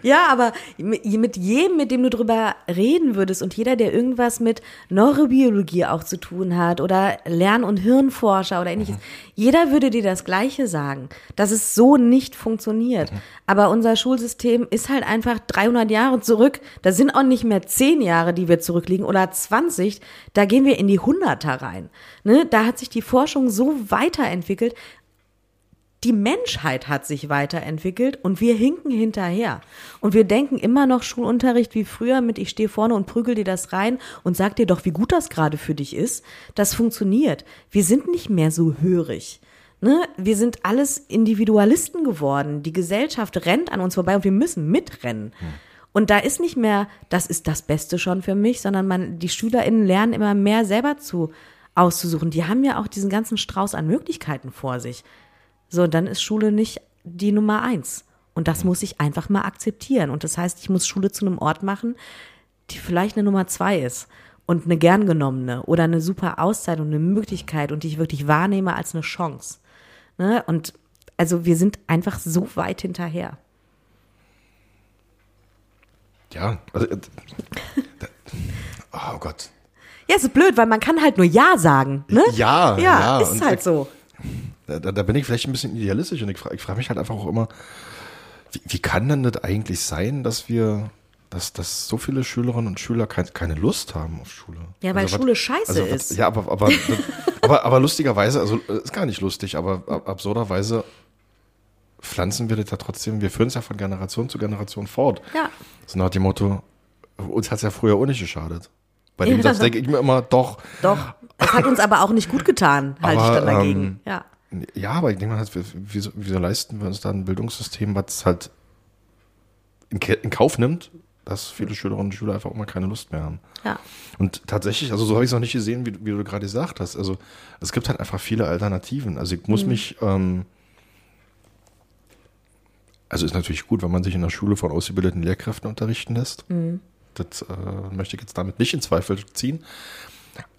Ja, aber mit jedem, mit dem du drüber reden würdest und jeder, der irgendwas mit Neurobiologie auch zu tun hat oder Lern- und Hirnforscher oder ähnliches, mhm. jeder würde dir das Gleiche sagen, dass es so nicht funktioniert. Mhm. Aber unser Schulsystem ist halt einfach 300 Jahre zurück. Da sind auch nicht mehr 10 Jahre, die wir zurückliegen oder 20. Da gehen wir in die Hunderter rein. Ne? Da hat sich die Forschung so weiterentwickelt die Menschheit hat sich weiterentwickelt und wir hinken hinterher. Und wir denken immer noch Schulunterricht wie früher mit ich stehe vorne und prügel dir das rein und sag dir doch, wie gut das gerade für dich ist. Das funktioniert. Wir sind nicht mehr so hörig. Ne? Wir sind alles Individualisten geworden. Die Gesellschaft rennt an uns vorbei und wir müssen mitrennen. Hm. Und da ist nicht mehr, das ist das Beste schon für mich, sondern man, die SchülerInnen lernen immer mehr selber zu auszusuchen. Die haben ja auch diesen ganzen Strauß an Möglichkeiten vor sich. So, dann ist Schule nicht die Nummer eins. Und das muss ich einfach mal akzeptieren. Und das heißt, ich muss Schule zu einem Ort machen, die vielleicht eine Nummer zwei ist und eine gern genommene oder eine super Auszeit und eine Möglichkeit und die ich wirklich wahrnehme als eine Chance. Ne? Und also wir sind einfach so weit hinterher. Ja, also, äh, oh Gott. Ja, es ist blöd, weil man kann halt nur Ja sagen. Ne? Ja, ja, ja ist halt so. Da, da, bin ich vielleicht ein bisschen idealistisch und ich frage frag mich halt einfach auch immer, wie, wie kann denn das eigentlich sein, dass wir, dass, dass so viele Schülerinnen und Schüler kein, keine Lust haben auf Schule? Ja, weil also, Schule was, scheiße also, ist. ja, aber, aber, aber, aber lustigerweise, also ist gar nicht lustig, aber absurderweise pflanzen wir das ja trotzdem, wir führen es ja von Generation zu Generation fort. Ja. So nach dem Motto, uns hat es ja früher auch nicht geschadet. Bei dem ja, Satz denke ich mir immer, doch. Doch. Es hat uns aber auch nicht gut getan, halte ich dann dagegen. Ähm, ja. Ja, aber ich denke mal, wieso, wieso leisten wir uns da ein Bildungssystem, was halt in, in, Kauf nimmt, dass viele Schülerinnen und Schüler einfach auch mal keine Lust mehr haben. Ja. Und tatsächlich, also so habe ich es noch nicht gesehen, wie, wie du gerade gesagt hast. Also es gibt halt einfach viele Alternativen. Also ich muss mhm. mich, ähm, also ist natürlich gut, wenn man sich in der Schule von ausgebildeten Lehrkräften unterrichten lässt. Mhm. Das äh, möchte ich jetzt damit nicht in Zweifel ziehen.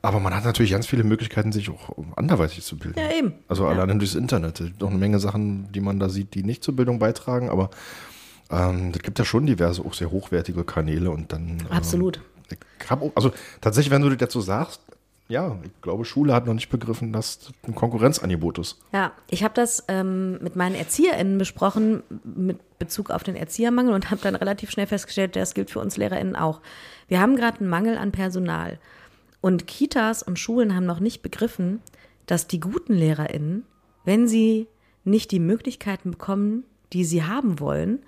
Aber man hat natürlich ganz viele Möglichkeiten, sich auch anderweitig zu bilden. Ja, eben. Also ja. allein durchs Internet. Noch eine Menge Sachen, die man da sieht, die nicht zur Bildung beitragen, aber ähm, es gibt ja schon diverse, auch sehr hochwertige Kanäle und dann. Absolut. Ähm, auch, also tatsächlich, wenn du das dazu sagst, ja, ich glaube, Schule hat noch nicht begriffen, dass das ein Konkurrenzangebot ist. Ja, ich habe das ähm, mit meinen ErzieherInnen besprochen, mit Bezug auf den Erziehermangel und habe dann relativ schnell festgestellt, das gilt für uns LehrerInnen auch. Wir haben gerade einen Mangel an Personal. Und Kitas und Schulen haben noch nicht begriffen, dass die guten Lehrerinnen, wenn sie nicht die Möglichkeiten bekommen, die sie haben wollen,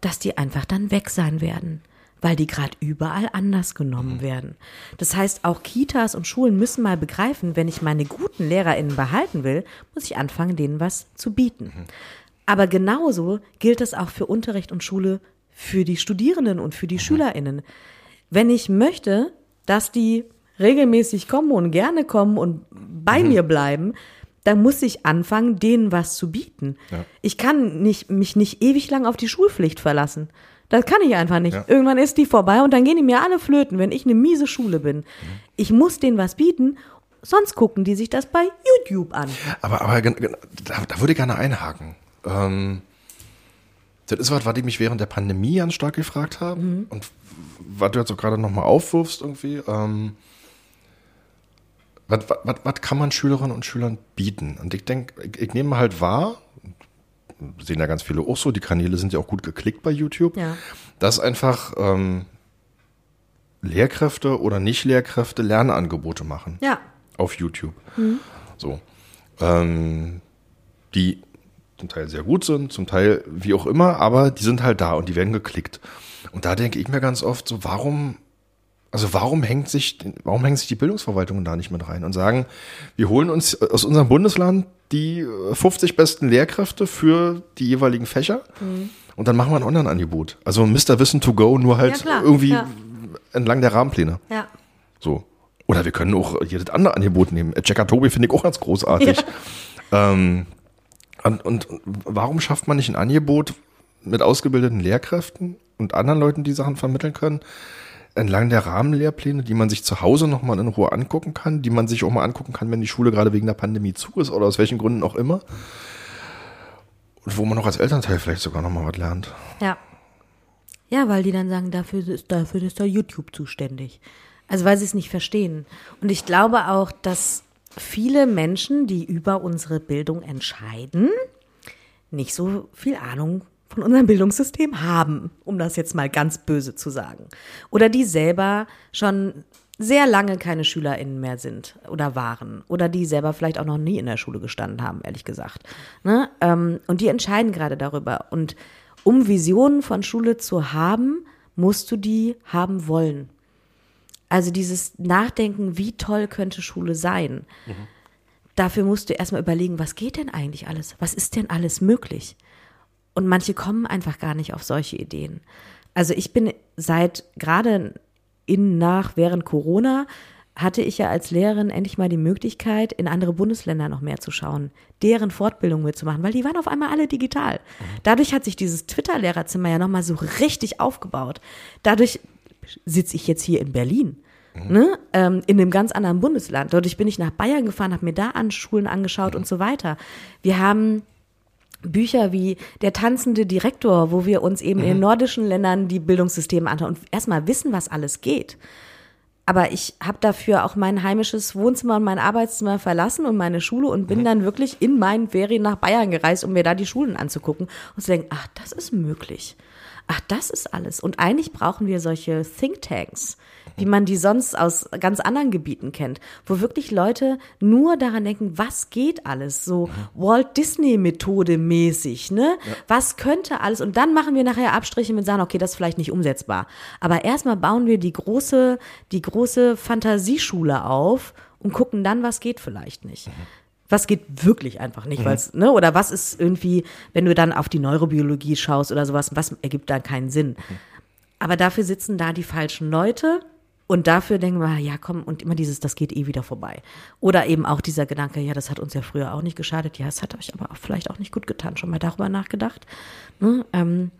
dass die einfach dann weg sein werden, weil die gerade überall anders genommen mhm. werden. Das heißt, auch Kitas und Schulen müssen mal begreifen, wenn ich meine guten Lehrerinnen behalten will, muss ich anfangen, denen was zu bieten. Mhm. Aber genauso gilt es auch für Unterricht und Schule für die Studierenden und für die mhm. Schülerinnen. Wenn ich möchte, dass die regelmäßig kommen und gerne kommen und bei mhm. mir bleiben, dann muss ich anfangen, denen was zu bieten. Ja. Ich kann nicht, mich nicht ewig lang auf die Schulpflicht verlassen. Das kann ich einfach nicht. Ja. Irgendwann ist die vorbei und dann gehen die mir alle flöten, wenn ich eine miese Schule bin. Ich muss denen was bieten, sonst gucken die sich das bei YouTube an. Aber, aber da, da würde ich gerne einhaken. Ähm, das ist was, was die mich während der Pandemie ganz stark gefragt haben. Und was du jetzt auch gerade nochmal aufwirfst irgendwie. Ähm, was, was, was, kann man Schülerinnen und Schülern bieten? Und ich denke, ich, ich nehme halt wahr, sehen ja ganz viele auch so, die Kanäle sind ja auch gut geklickt bei YouTube, Ja. dass einfach ähm, Lehrkräfte oder Nicht-Lehrkräfte Lernangebote machen Ja. auf YouTube. So. Ähm, die zum Teil sehr gut sind, zum Teil wie auch immer, aber die sind halt da und die werden geklickt. Und da denke ich mir ganz oft so, warum, also warum hängt sich, warum hängt sich die Bildungsverwaltung da nicht mit rein und sagen, wir holen uns aus unserem Bundesland die äh, 50 besten Lehrkräfte für die jeweiligen Fächer und dann machen wir ein Online-Angebot. Also Mr. Wissen to go, nur halt Ja, klar, irgendwie ja. entlang der Rahmenpläne. Ja. So. Oder wir können auch jedes andere Angebot nehmen. Äh, Jackatobi finde ich auch ganz großartig. Ähm, und, und und warum schafft man nicht ein Angebot mit ausgebildeten Lehrkräften und anderen Leuten, die Sachen vermitteln können, entlang der Rahmenlehrpläne, die man sich zu Hause nochmal in Ruhe angucken kann, die man sich auch mal angucken kann, wenn die Schule gerade wegen der Pandemie zu ist oder aus welchen Gründen auch immer. Und wo man auch als Elternteil vielleicht sogar nochmal was lernt. Ja. Ja, weil die dann sagen, dafür ist, dafür ist da YouTube zuständig. Also weil sie es nicht verstehen. Und ich glaube auch, dass viele Menschen, die über unsere Bildung entscheiden, nicht so viel Ahnung von unserem Bildungssystem haben, um das jetzt mal ganz böse zu sagen. Oder die selber schon sehr lange keine SchülerInnen mehr sind oder waren. Oder die selber vielleicht auch noch nie in der Schule gestanden haben, ehrlich gesagt. Ne? Ähm, und die entscheiden gerade darüber. Und um Visionen von Schule zu haben, musst du die haben wollen. Also dieses Nachdenken, wie toll könnte Schule sein. Dafür musst du erstmal überlegen, was geht denn eigentlich alles? Was ist denn alles möglich? Und manche kommen einfach gar nicht auf solche Ideen. Also ich bin seit gerade in, nach, während Corona hatte ich ja als Lehrerin endlich mal die Möglichkeit, in andere Bundesländer noch mehr zu schauen, deren Fortbildung mitzumachen, weil die waren auf einmal alle digital. Dadurch hat sich dieses Twitter-Lehrerzimmer ja nochmal so richtig aufgebaut. Dadurch sitze ich jetzt hier in Berlin. Ne, ähm, in einem ganz anderen Bundesland. Dadurch bin ich nach Bayern gefahren, habe mir da an Schulen angeschaut und so weiter. Wir haben Bücher wie Der tanzende Direktor, wo wir uns eben in den nordischen Ländern die Bildungssysteme anschauen und erstmal wissen, was alles geht. Aber ich habe dafür auch mein heimisches Wohnzimmer und mein Arbeitszimmer verlassen und meine Schule und bin dann wirklich in meinen Ferien nach Bayern gereist, um mir da die Schulen anzugucken und zu denken, ach, das ist möglich. Ach, das ist alles. Und eigentlich brauchen wir solche Thinktanks, wie man die sonst aus ganz anderen Gebieten kennt, wo wirklich Leute nur daran denken, was geht alles, so Walt Disney Methode mäßig, ne? Was könnte alles? Und dann machen wir nachher Abstriche mit sagen, okay, das ist vielleicht nicht umsetzbar. Aber erstmal bauen wir die große, die große Fantasieschule auf und gucken dann, was geht vielleicht nicht. Was geht wirklich einfach nicht, weil's, ne? Oder was ist irgendwie, wenn du dann auf die Neurobiologie schaust oder sowas, was ergibt da keinen Sinn? Aber dafür sitzen da die falschen Leute und dafür denken wir, ja komm, und immer dieses, das geht eh wieder vorbei. Oder eben auch dieser Gedanke, ja, das hat uns ja früher auch nicht geschadet, ja, es hat euch aber auch vielleicht auch nicht gut getan, schon mal darüber nachgedacht. Ne? Ähm,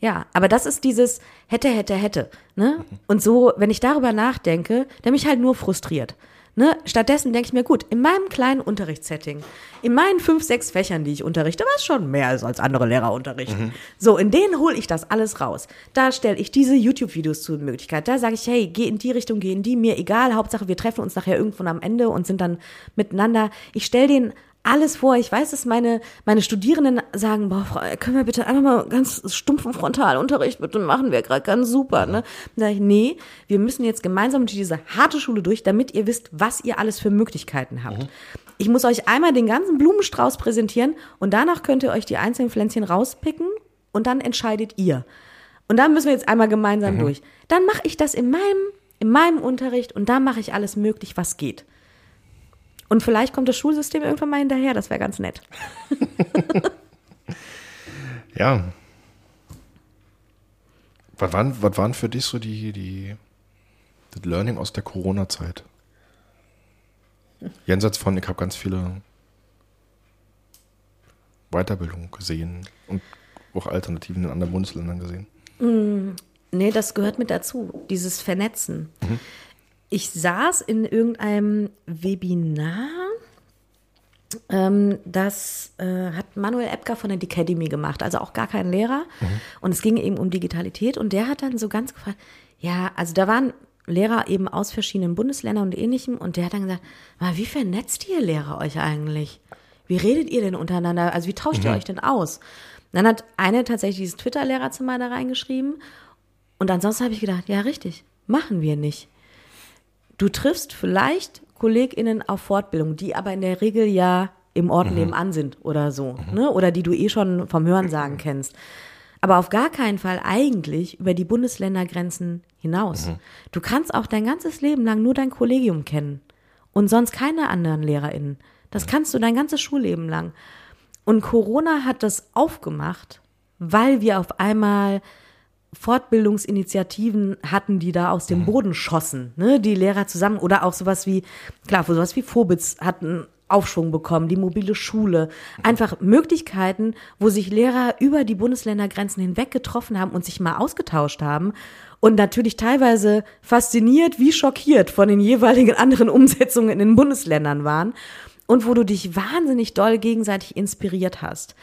ja, aber das ist dieses hätte, hätte, hätte. Ne? Und so, wenn ich darüber nachdenke, der mich halt nur frustriert. Ne? Stattdessen denke ich mir, gut, in meinem kleinen Unterrichtssetting, in meinen fünf, sechs Fächern, die ich unterrichte, was schon mehr ist als andere Lehrer unterrichten. So, in denen hole ich das alles raus. Da stelle ich diese YouTube-Videos zur Möglichkeit. Da sage ich, hey, geh in die Richtung, geh in die, mir egal. Hauptsache, wir treffen uns nachher irgendwann am Ende und sind dann miteinander. Ich stelle denen alles vor. Ich weiß, dass meine, meine Studierenden sagen, boah, Frau, können wir bitte einfach mal ganz stumpfen Frontalunterricht bitte machen, wäre gerade ganz super, ne? Dann sage ich, nee, wir müssen jetzt gemeinsam durch diese harte Schule durch, damit ihr wisst, was ihr alles für Möglichkeiten habt. Ich muss euch einmal den ganzen Blumenstrauß präsentieren und danach könnt ihr euch die einzelnen Pflänzchen rauspicken und dann entscheidet ihr. Und da müssen wir jetzt einmal gemeinsam durch. Dann mache ich das in meinem, in meinem Unterricht und da mache ich alles möglich, was geht. Und vielleicht kommt das Schulsystem irgendwann mal hinterher, das wäre ganz nett. Ja. Was waren, was waren für dich so die, die, das Learning aus der Corona-Zeit? Jenseits von, ich habe ganz viele Weiterbildung gesehen und auch Alternativen in anderen Bundesländern gesehen? Nee, das gehört mit dazu, dieses Vernetzen. Ich saß in irgendeinem Webinar, ähm, das äh, hat Manuel Epker von der Academy gemacht, also auch gar kein Lehrer. Und es ging eben um Digitalität und der hat dann so ganz gefragt, ja, also da waren Lehrer eben aus verschiedenen Bundesländern und ähnlichem und der hat dann gesagt, "Aber wie vernetzt ihr Lehrer euch eigentlich? Wie redet ihr denn untereinander? Also wie tauscht ihr euch denn aus? Dann hat eine tatsächlich dieses Twitter-Lehrerzimmer da reingeschrieben und ansonsten habe ich gedacht, ja richtig, machen wir nicht. Du triffst vielleicht KollegInnen auf Fortbildung, die aber in der Regel ja im Ort nebenan sind oder so, ne? Oder die du eh schon vom Hörensagen kennst. Aber auf gar keinen Fall eigentlich über die Bundesländergrenzen hinaus. Du kannst auch dein ganzes Leben lang nur dein Kollegium kennen und sonst keine anderen LehrerInnen. Das kannst du dein ganzes Schulleben lang. Und Corona hat das aufgemacht, weil wir auf einmal Fortbildungsinitiativen hatten, die da aus dem Boden schossen, ne? die Lehrer zusammen oder auch sowas wie, klar, sowas wie Vobitz hatten Aufschwung bekommen, die mobile Schule, einfach Möglichkeiten, wo sich Lehrer über die Bundesländergrenzen hinweg getroffen haben und sich mal ausgetauscht haben und natürlich teilweise fasziniert wie schockiert von den jeweiligen anderen Umsetzungen in den Bundesländern waren und wo du dich wahnsinnig doll gegenseitig inspiriert hast.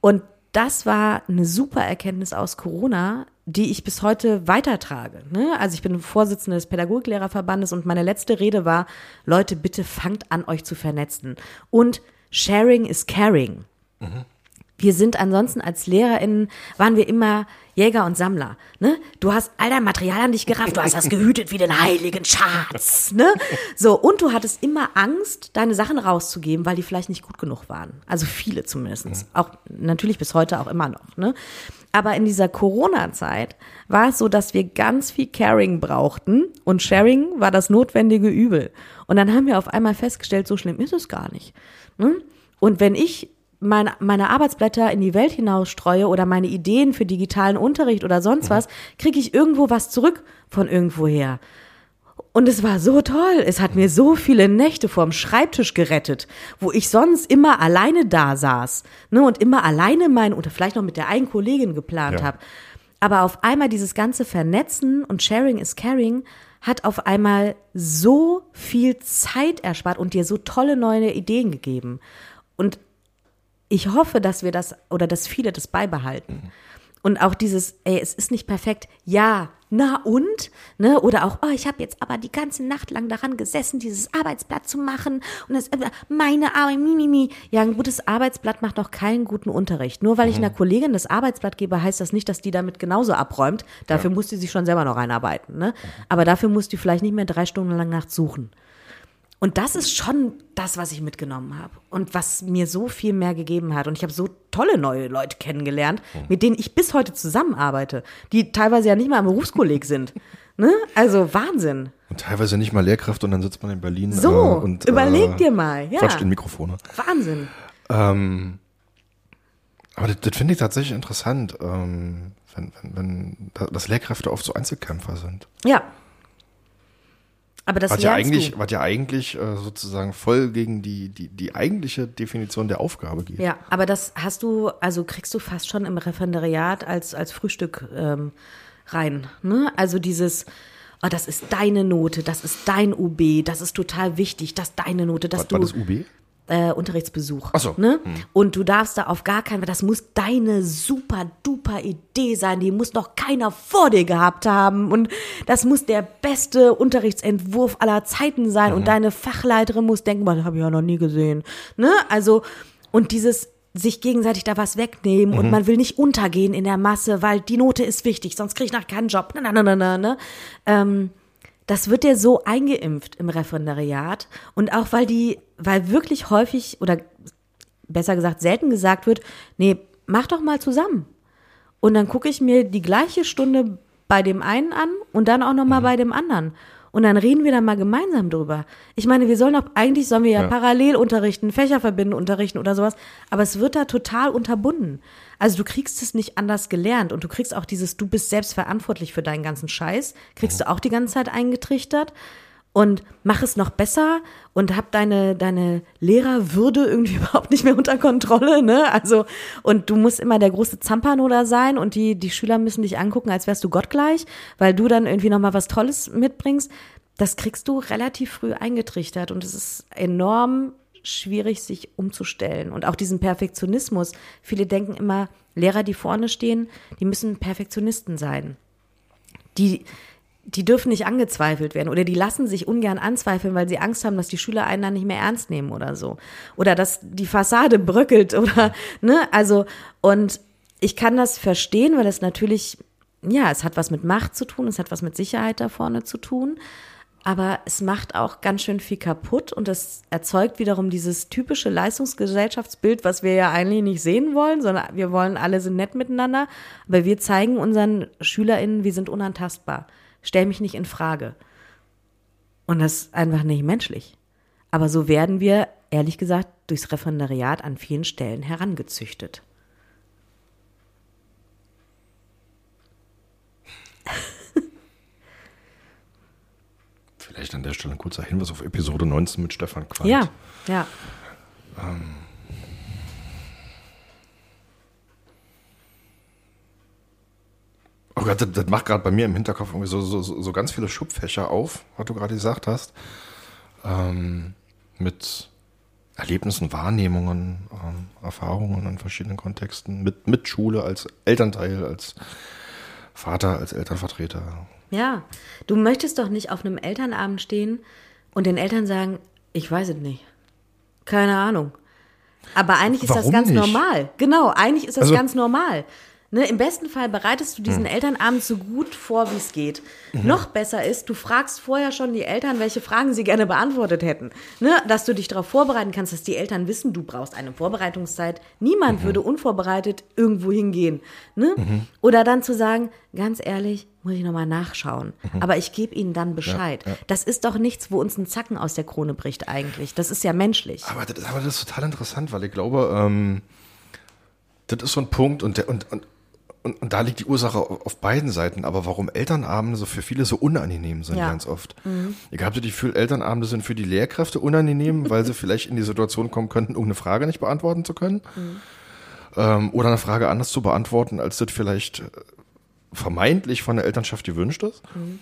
Und das war eine super Erkenntnis aus Corona, die ich bis heute weitertrage. Ne? Also ich bin Vorsitzende des Pädagogiklehrerverbandes und meine letzte Rede war, Leute, bitte fangt an, euch zu vernetzen. Und Sharing is Caring. Wir sind ansonsten als LehrerInnen, waren wir immer Jäger und Sammler. Ne? Du hast all dein Material an dich gerafft, du hast das gehütet wie den heiligen Schatz. Ne? So, und du hattest immer Angst, deine Sachen rauszugeben, weil die vielleicht nicht gut genug waren. Also viele zumindest. Auch natürlich bis heute auch immer noch. Ne? Aber in dieser Corona-Zeit war es so, dass wir ganz viel Caring brauchten und Sharing war das notwendige Übel. Und dann haben wir auf einmal festgestellt, so schlimm ist es gar nicht. Ne? Und wenn ich meine, meine Arbeitsblätter in die Welt hinausstreue oder meine Ideen für digitalen Unterricht oder sonst was, kriege ich irgendwo was zurück von irgendwoher. Und es war so toll. Es hat mir so viele Nächte vorm Schreibtisch gerettet, wo ich sonst immer alleine da saß ne, und immer alleine mein oder vielleicht noch mit der einen Kollegin geplant Ja. habe. Aber auf einmal dieses ganze Vernetzen und Sharing is Caring hat auf einmal so viel Zeit erspart und dir so tolle neue Ideen gegeben. Und ich hoffe, dass wir das oder dass viele das beibehalten. Und auch dieses, ey, es ist nicht perfekt. Ja, na und? Ne? Oder auch, oh, ich habe jetzt aber die ganze Nacht lang daran gesessen, dieses Arbeitsblatt zu machen. Und das, äh, meine Arbeit, mi, mi, mi. Ja, ein gutes Arbeitsblatt macht noch keinen guten Unterricht. Nur weil ich einer Kollegin das Arbeitsblatt gebe, heißt das nicht, dass die damit genauso abräumt. Dafür muss die sich schon selber noch reinarbeiten. Ne? Aber dafür muss die vielleicht nicht mehr drei Stunden lang nachts suchen. Und das ist schon das, was ich mitgenommen habe und was mir so viel mehr gegeben hat. Und ich habe so tolle neue Leute kennengelernt, mit denen ich bis heute zusammenarbeite, die teilweise ja nicht mal am Berufskolleg sind. Ne? Also Wahnsinn. Und teilweise nicht mal Lehrkraft und dann sitzt man in Berlin. So, äh, und, überleg äh, dir mal. Ja, Quatscht in Mikrofone. Wahnsinn. Ähm, aber das, das finde ich tatsächlich interessant, ähm, wenn, wenn, wenn, da- dass Lehrkräfte oft so Einzelkämpfer sind. Ja. Aber das Was ja eigentlich, du. was ja eigentlich äh, sozusagen voll gegen die, die, die eigentliche Definition der Aufgabe geht. Ja, aber das hast du, also kriegst du fast schon im Referendariat als, als Frühstück ähm, rein. Ne? Also dieses, oh, das ist deine Note, das ist dein UB, das ist total wichtig, das ist deine Note, dass Was du war das UB? Äh, Unterrichtsbesuch. Ach so. Hm. Ne? Und du darfst da auf gar keinen Fall, das muss deine super duper Idee sein, die muss noch keiner vor dir gehabt haben und das muss der beste Unterrichtsentwurf aller Zeiten sein Mhm. und deine Fachleiterin muss denken, "Boah, das habe ich ja noch nie gesehen. Ne? Also, und dieses sich gegenseitig da was wegnehmen Mhm. und man will nicht untergehen in der Masse, weil die Note ist wichtig, sonst krieg ich nach keinen Job. Na, na, na, na, na, ne? Ähm, das wird dir so eingeimpft im Referendariat und auch weil die, weil wirklich häufig oder besser gesagt selten gesagt wird, nee, mach doch mal zusammen. Und dann gucke ich mir die gleiche Stunde bei dem einen an und dann auch noch mal bei dem anderen. Und dann reden wir da mal gemeinsam drüber. Ich meine, wir sollen doch, eigentlich sollen wir ja, Ja. parallel unterrichten, Fächer verbinden, unterrichten oder sowas. Aber es wird da total unterbunden. Also du kriegst es nicht anders gelernt und du kriegst auch dieses, du bist selbst verantwortlich für deinen ganzen Scheiß, kriegst du auch die ganze Zeit eingetrichtert. Und mach es noch besser und hab deine, deine Lehrerwürde irgendwie überhaupt nicht mehr unter Kontrolle, ne? Also, und du musst immer der große Zampano da sein und die, die Schüler müssen dich angucken, als wärst du gottgleich, weil du dann irgendwie nochmal was Tolles mitbringst. Das kriegst du relativ früh eingetrichtert und es ist enorm schwierig, sich umzustellen. Und auch diesen Perfektionismus. Viele denken immer, Lehrer, die vorne stehen, die müssen Perfektionisten sein. Die, die dürfen nicht angezweifelt werden oder die lassen sich ungern anzweifeln, weil sie Angst haben, dass die Schüler einen dann nicht mehr ernst nehmen oder so. Oder dass die Fassade bröckelt oder, ne, also, und ich kann das verstehen, weil es natürlich, ja, es hat was mit Macht zu tun, es hat was mit Sicherheit da vorne zu tun. Aber es macht auch ganz schön viel kaputt und es erzeugt wiederum dieses typische Leistungsgesellschaftsbild, was wir ja eigentlich nicht sehen wollen, sondern wir wollen alle sind nett miteinander. Aber wir zeigen unseren SchülerInnen, wir sind unantastbar stell mich nicht in Frage. Und das ist einfach nicht menschlich. Aber so werden wir, ehrlich gesagt, durchs Referendariat an vielen Stellen herangezüchtet. Vielleicht an der Stelle ein kurzer Hinweis auf Episode 19 mit Stefan Quandt. Ja, ja. Ähm, Oh Gott, das, das macht gerade bei mir im Hinterkopf irgendwie so, so, so ganz viele Schubfächer auf, was du gerade gesagt hast. Ähm, mit Erlebnissen, Wahrnehmungen, ähm, Erfahrungen in verschiedenen Kontexten, mit, mit Schule als Elternteil, als Vater, als Elternvertreter. Ja, du möchtest doch nicht auf einem Elternabend stehen und den Eltern sagen, ich weiß es nicht. Keine Ahnung. Aber eigentlich ist Warum das ganz nicht? normal. Genau, eigentlich ist das also, ganz normal. Ne, Im besten Fall bereitest du diesen mhm. Elternabend so gut vor, wie es geht. Mhm. Noch besser ist, du fragst vorher schon die Eltern, welche Fragen sie gerne beantwortet hätten. Ne, dass du dich darauf vorbereiten kannst, dass die Eltern wissen, du brauchst eine Vorbereitungszeit. Niemand mhm. würde unvorbereitet irgendwo hingehen. Ne? Mhm. Oder dann zu sagen, ganz ehrlich, muss ich nochmal nachschauen. Mhm. Aber ich gebe ihnen dann Bescheid. Ja, ja. Das ist doch nichts, wo uns ein Zacken aus der Krone bricht eigentlich. Das ist ja menschlich. Aber das, aber das ist total interessant, weil ich glaube, ähm, das ist so ein Punkt und, der, und, und und, und da liegt die Ursache auf beiden Seiten. Aber warum Elternabende so für viele so unangenehm sind, ja. ganz oft. Mhm. Ich habe so die Gefühl, Elternabende sind für die Lehrkräfte unangenehm, weil sie vielleicht in die Situation kommen könnten, irgendeine Frage nicht beantworten zu können. Mhm. Ähm, oder eine Frage anders zu beantworten, als das vielleicht äh, vermeintlich von der Elternschaft gewünscht ist. Mhm.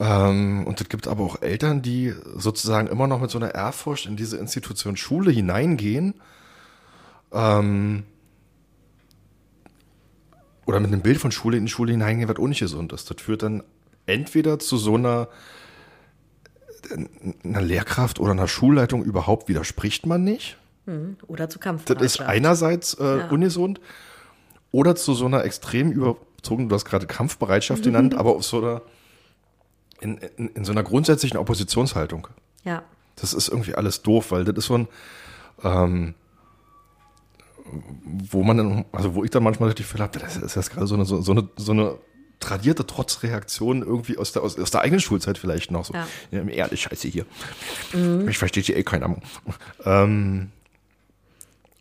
Ähm, und es gibt aber auch Eltern, die sozusagen immer noch mit so einer Ehrfurcht in diese Institution Schule hineingehen. Ähm, oder mit einem Bild von Schule in die Schule hineingehen, was auch nicht gesund ist. Das führt dann entweder zu so einer, einer Lehrkraft oder einer Schulleitung überhaupt widerspricht man nicht. Hm, oder zu Kampf. Das ist einerseits äh, ja. ungesund. Oder zu so einer extrem überzogenen, du hast gerade Kampfbereitschaft mhm. genannt, aber auf so einer, in, in, in so einer grundsätzlichen Oppositionshaltung. Ja. Das ist irgendwie alles doof, weil das ist so ein, ähm, wo man dann, also wo ich dann manchmal das Gefühl habe, das ist jetzt gerade so eine, so, so, eine, so eine tradierte Trotzreaktion irgendwie aus der, aus, aus der eigenen Schulzeit vielleicht noch so. Ja. Ja, ehrlich, scheiße hier. Mhm. Ich verstehe hier eh keiner. Ähm,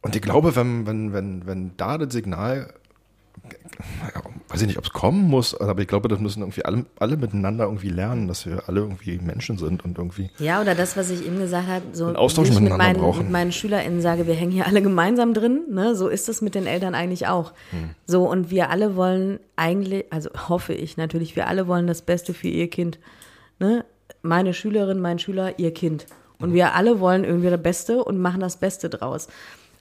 und ich glaube, wenn, wenn, wenn, wenn da das Signal weiß ich nicht, ob es kommen muss, aber ich glaube, das müssen irgendwie alle, alle miteinander irgendwie lernen, dass wir alle irgendwie Menschen sind und irgendwie. Ja, oder das, was ich eben gesagt habe, so einen Austausch ich miteinander mit meinen, brauchen. mit meinen SchülerInnen sage, wir hängen hier alle gemeinsam drin, ne? So ist es mit den Eltern eigentlich auch. Hm. So, und wir alle wollen eigentlich, also hoffe ich natürlich, wir alle wollen das Beste für ihr Kind. Ne? Meine Schülerin, mein Schüler, ihr Kind. Und hm. wir alle wollen irgendwie das Beste und machen das Beste draus.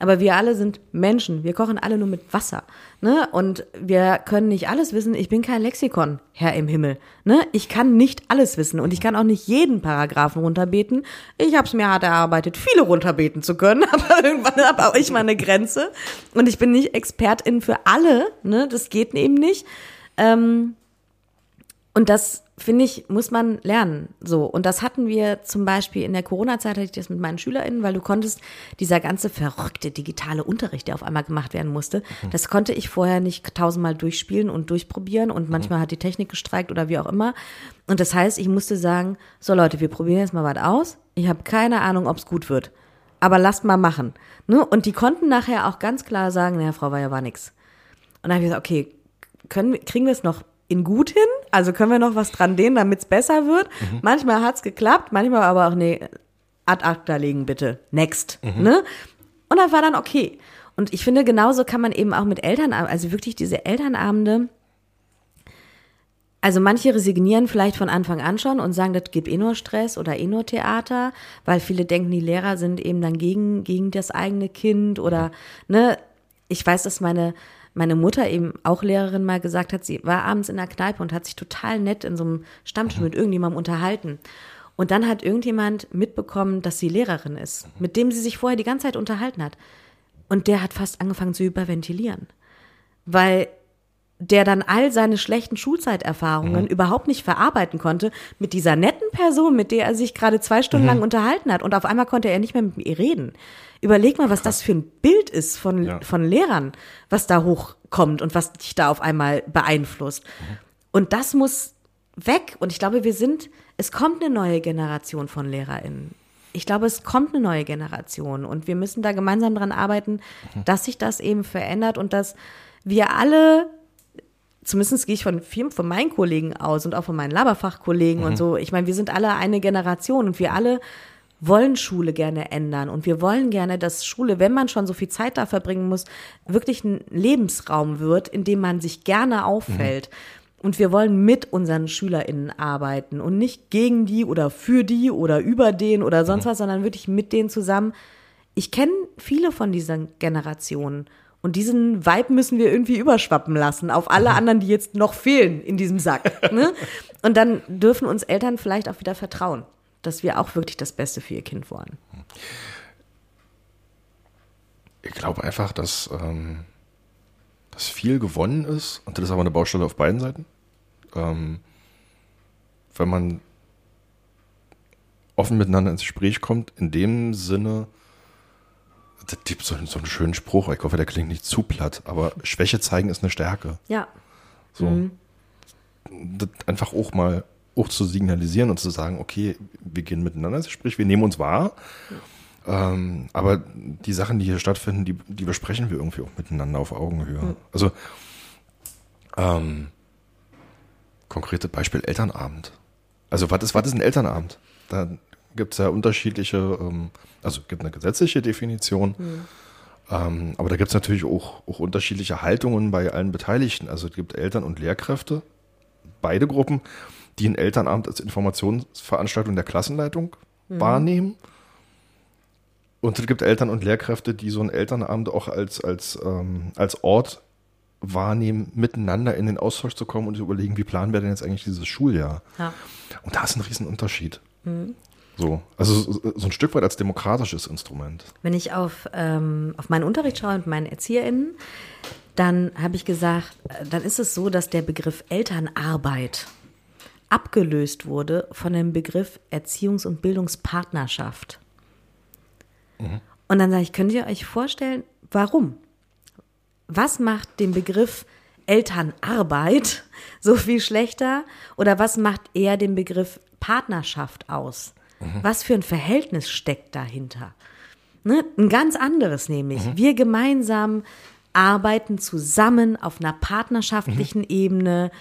Aber wir alle sind Menschen. Wir kochen alle nur mit Wasser. Ne? Und wir können nicht alles wissen. Ich bin kein Lexikon, Herr im Himmel. Ne? Ich kann nicht alles wissen und ich kann auch nicht jeden Paragraphen runterbeten. Ich habe es mir hart erarbeitet, viele runterbeten zu können, aber irgendwann habe auch ich mal eine Grenze. Und ich bin nicht Expertin für alle. Ne? Das geht eben nicht. Ähm, und das finde ich, muss man lernen. So. Und das hatten wir zum Beispiel in der Corona-Zeit, hatte ich das mit meinen SchülerInnen, weil du konntest, dieser ganze verrückte digitale Unterricht, der auf einmal gemacht werden musste, mhm. das konnte ich vorher nicht tausendmal durchspielen und durchprobieren und manchmal mhm. hat die Technik gestreikt oder wie auch immer. Und das heißt, ich musste sagen, so Leute, wir probieren jetzt mal was aus. Ich habe keine Ahnung, ob es gut wird. Aber lasst mal machen. Ne? Und die konnten nachher auch ganz klar sagen, naja, Frau Weier war nix. Und dann habe ich gesagt, okay, können, kriegen wir es noch in gut hin, also können wir noch was dran dehnen, damit es besser wird. Mhm. Manchmal hat's geklappt, manchmal aber auch, nee, ad acta legen bitte, next. Mhm. Ne? Und das war dann okay. Und ich finde, genauso kann man eben auch mit Eltern, also wirklich diese Elternabende, also manche resignieren vielleicht von Anfang an schon und sagen, das gibt eh nur Stress oder eh nur Theater, weil viele denken, die Lehrer sind eben dann gegen, gegen das eigene Kind oder, ne, ich weiß, dass meine, meine Mutter eben auch Lehrerin mal gesagt hat, sie war abends in der Kneipe und hat sich total nett in so einem Stammtisch mit irgendjemandem unterhalten. Und dann hat irgendjemand mitbekommen, dass sie Lehrerin ist, mit dem sie sich vorher die ganze Zeit unterhalten hat. Und der hat fast angefangen zu überventilieren. Weil der dann all seine schlechten Schulzeiterfahrungen mhm. überhaupt nicht verarbeiten konnte mit dieser netten Person, mit der er sich gerade zwei Stunden mhm. lang unterhalten hat. Und auf einmal konnte er nicht mehr mit ihr reden. Überleg mal, was Krass. das für ein Bild ist von, ja. von Lehrern, was da hochkommt und was dich da auf einmal beeinflusst. Mhm. Und das muss weg. Und ich glaube, wir sind, es kommt eine neue Generation von LehrerInnen. Ich glaube, es kommt eine neue Generation und wir müssen da gemeinsam dran arbeiten, mhm. dass sich das eben verändert und dass wir alle zumindest gehe ich von vielen von meinen Kollegen aus und auch von meinen Laberfachkollegen mhm. und so. Ich meine, wir sind alle eine Generation und wir alle wollen Schule gerne ändern und wir wollen gerne, dass Schule, wenn man schon so viel Zeit da verbringen muss, wirklich ein Lebensraum wird, in dem man sich gerne auffällt. Mhm. Und wir wollen mit unseren SchülerInnen arbeiten und nicht gegen die oder für die oder über den oder sonst was, sondern wirklich mit denen zusammen. Ich kenne viele von diesen Generationen und diesen Vibe müssen wir irgendwie überschwappen lassen auf alle mhm. anderen, die jetzt noch fehlen in diesem Sack. Ne? Und dann dürfen uns Eltern vielleicht auch wieder vertrauen, dass wir auch wirklich das Beste für ihr Kind wollen. Ich glaube einfach, dass, ähm, dass viel gewonnen ist und das ist aber eine Baustelle auf beiden Seiten. Ähm, wenn man offen miteinander ins Gespräch kommt, in dem Sinne, das gibt so, so einen schönen Spruch, ich hoffe, der klingt nicht zu platt, aber Schwäche zeigen ist eine Stärke. Ja. So. Mhm. einfach auch mal auch zu signalisieren und zu sagen, okay, wir gehen miteinander, sprich, wir nehmen uns wahr. Ähm, aber die Sachen, die hier stattfinden, die, die besprechen wir irgendwie auch miteinander auf Augenhöhe. Mhm. Also, ähm, konkrete Beispiel Elternabend. Also, was ist, was ist ein Elternabend? Da gibt es ja unterschiedliche, ähm, also gibt eine gesetzliche Definition. Mhm. Ähm, aber da gibt es natürlich auch, auch unterschiedliche Haltungen bei allen Beteiligten. Also es gibt Eltern und Lehrkräfte, beide Gruppen, die ein Elternabend als Informationsveranstaltung der Klassenleitung mhm. wahrnehmen. Und es gibt Eltern und Lehrkräfte, die so ein Elternabend auch als, als, ähm, als Ort wahrnehmen, miteinander in den Austausch zu kommen und überlegen, wie planen wir denn jetzt eigentlich dieses Schuljahr? Ja. Und da ist ein Riesenunterschied. Mhm. So, also so ein Stück weit als demokratisches Instrument. Wenn ich auf, ähm, auf meinen Unterricht schaue und meinen ErzieherInnen, dann habe ich gesagt, äh, dann ist es so, dass der Begriff Elternarbeit abgelöst wurde von dem Begriff Erziehungs- und Bildungspartnerschaft. Mhm. Und dann sage ich, könnt ihr euch vorstellen, warum? Was macht den Begriff Elternarbeit so viel schlechter? Oder was macht eher den Begriff Partnerschaft aus? Mhm. Was für ein Verhältnis steckt dahinter? Ne? Ein ganz anderes nämlich. Mhm. Wir gemeinsam arbeiten zusammen auf einer partnerschaftlichen mhm. Ebene.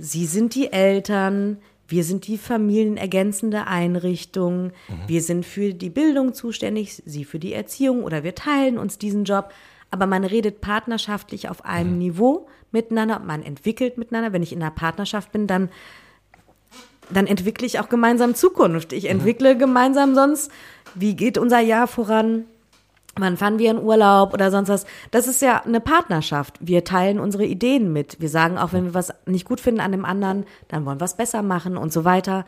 Sie sind die Eltern, wir sind die familienergänzende Einrichtung, mhm. wir sind für die Bildung zuständig, Sie für die Erziehung oder wir teilen uns diesen Job. Aber man redet partnerschaftlich auf einem mhm. Niveau miteinander, man entwickelt miteinander. Wenn ich in einer Partnerschaft bin, dann dann entwickle ich auch gemeinsam Zukunft. Ich entwickle mhm. gemeinsam sonst, wie geht unser Jahr voran? Wann fahren wir in Urlaub oder sonst was? Das ist ja eine Partnerschaft. Wir teilen unsere Ideen mit. Wir sagen auch, wenn wir was nicht gut finden an dem anderen, dann wollen wir es besser machen und so weiter.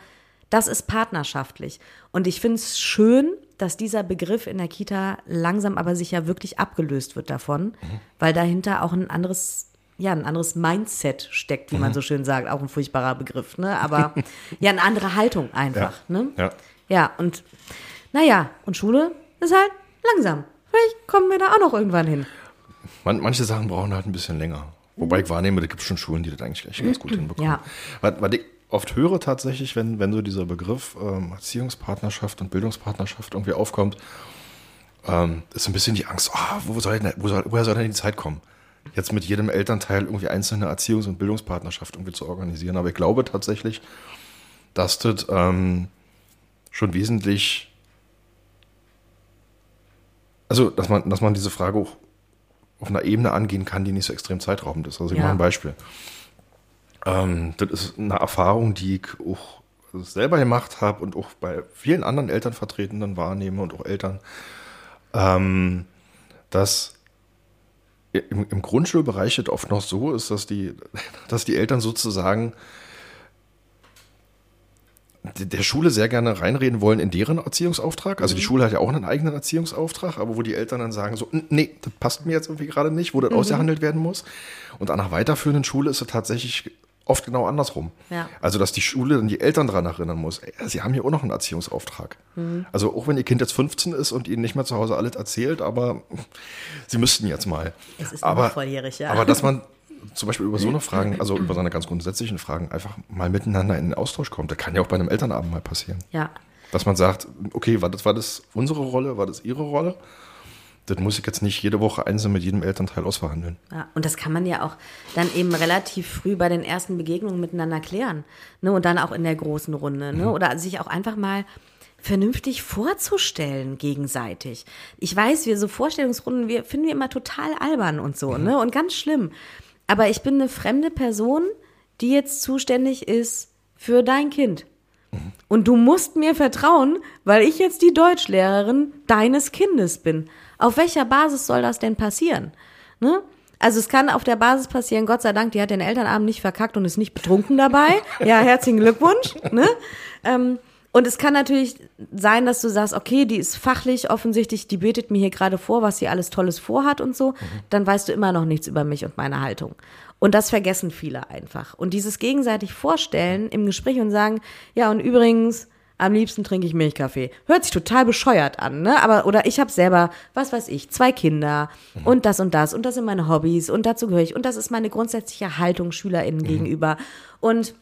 Das ist partnerschaftlich. Und ich finde es schön, dass dieser Begriff in der Kita langsam aber sicher wirklich abgelöst wird davon, mhm. weil dahinter auch ein anderes ja, ein anderes Mindset steckt, wie mhm. man so schön sagt. Auch ein furchtbarer Begriff, ne? Aber ja, eine andere Haltung einfach, ja. ne? Ja. Ja, und naja, und Schule ist halt langsam. Vielleicht kommen wir da auch noch irgendwann hin. Man, manche Sachen brauchen halt ein bisschen länger. Wobei ich wahrnehme, da gibt es schon Schulen, die das eigentlich ganz gut hinbekommen. Ja. Was, was ich oft höre tatsächlich, wenn, wenn so dieser Begriff ähm, Erziehungspartnerschaft und Bildungspartnerschaft irgendwie aufkommt, ähm, ist so ein bisschen die Angst, oh, wo soll denn, wo soll, woher soll denn die Zeit kommen? jetzt mit jedem Elternteil irgendwie einzelne Erziehungs- und Bildungspartnerschaft irgendwie zu organisieren. Aber ich glaube tatsächlich, dass das ähm, schon wesentlich, also dass man, dass man diese Frage auch auf einer Ebene angehen kann, die nicht so extrem zeitraubend ist. Also ich Ja. mache ein Beispiel. Ähm, das ist eine Erfahrung, die ich auch selber gemacht habe und auch bei vielen anderen Elternvertretenden wahrnehme und auch Eltern, ähm, dass im, im Grundschulbereich es oft noch so ist, dass die, dass die Eltern sozusagen der Schule sehr gerne reinreden wollen in deren Erziehungsauftrag. Also die Schule hat ja auch einen eigenen Erziehungsauftrag, aber wo die Eltern dann sagen so, "N- nee, das passt mir jetzt irgendwie gerade nicht, wo das ausgehandelt werden muss. Und an einer weiterführenden Schule ist es tatsächlich oft genau andersrum. Ja. Also, dass die Schule dann die Eltern daran erinnern muss, ey, sie haben hier auch noch einen Erziehungsauftrag. Also, auch wenn ihr Kind jetzt 15 ist und ihnen nicht mehr zu Hause alles erzählt, aber sie müssten jetzt mal. Es ist aber, volljährig, ja. Aber dass man zum Beispiel über so eine Fragen, also über so eine ganz grundsätzlichen Fragen, einfach mal miteinander in den Austausch kommt. Das kann ja auch bei einem Elternabend mal passieren. Ja. Dass man sagt, okay, war das, war das unsere Rolle, war das ihre Rolle? Das muss ich jetzt nicht jede Woche einzeln mit jedem Elternteil ausverhandeln. Ja, und das kann man ja auch dann eben relativ früh bei den ersten Begegnungen miteinander klären. Ne? Und dann auch in der großen Runde. Ne? Oder sich auch einfach mal vernünftig vorzustellen gegenseitig. Ich weiß, wir so Vorstellungsrunden, wir finden wir immer total albern und so, ne? Und ganz schlimm. Aber ich bin eine fremde Person, die jetzt zuständig ist für dein Kind. Und du musst mir vertrauen, weil ich jetzt die Deutschlehrerin deines Kindes bin. Auf welcher Basis soll das denn passieren? Ne? Also es kann auf der Basis passieren, Gott sei Dank, die hat den Elternabend nicht verkackt und ist nicht betrunken dabei. Ja, herzlichen Glückwunsch. Ne? Ähm, und es kann natürlich sein, dass du sagst, okay, die ist fachlich offensichtlich, die betet mir hier gerade vor, was sie alles Tolles vorhat und so. Dann weißt du immer noch nichts über mich und meine Haltung. Und das vergessen viele einfach. Und dieses gegenseitig Vorstellen im Gespräch und sagen, ja, und übrigens, am liebsten trinke ich Milchkaffee. Hört sich total bescheuert an, ne? Aber, oder ich habe selber, was weiß ich, zwei Kinder und das und das und das sind meine Hobbys und dazu gehöre ich und das ist meine grundsätzliche Haltung SchülerInnen gegenüber. Und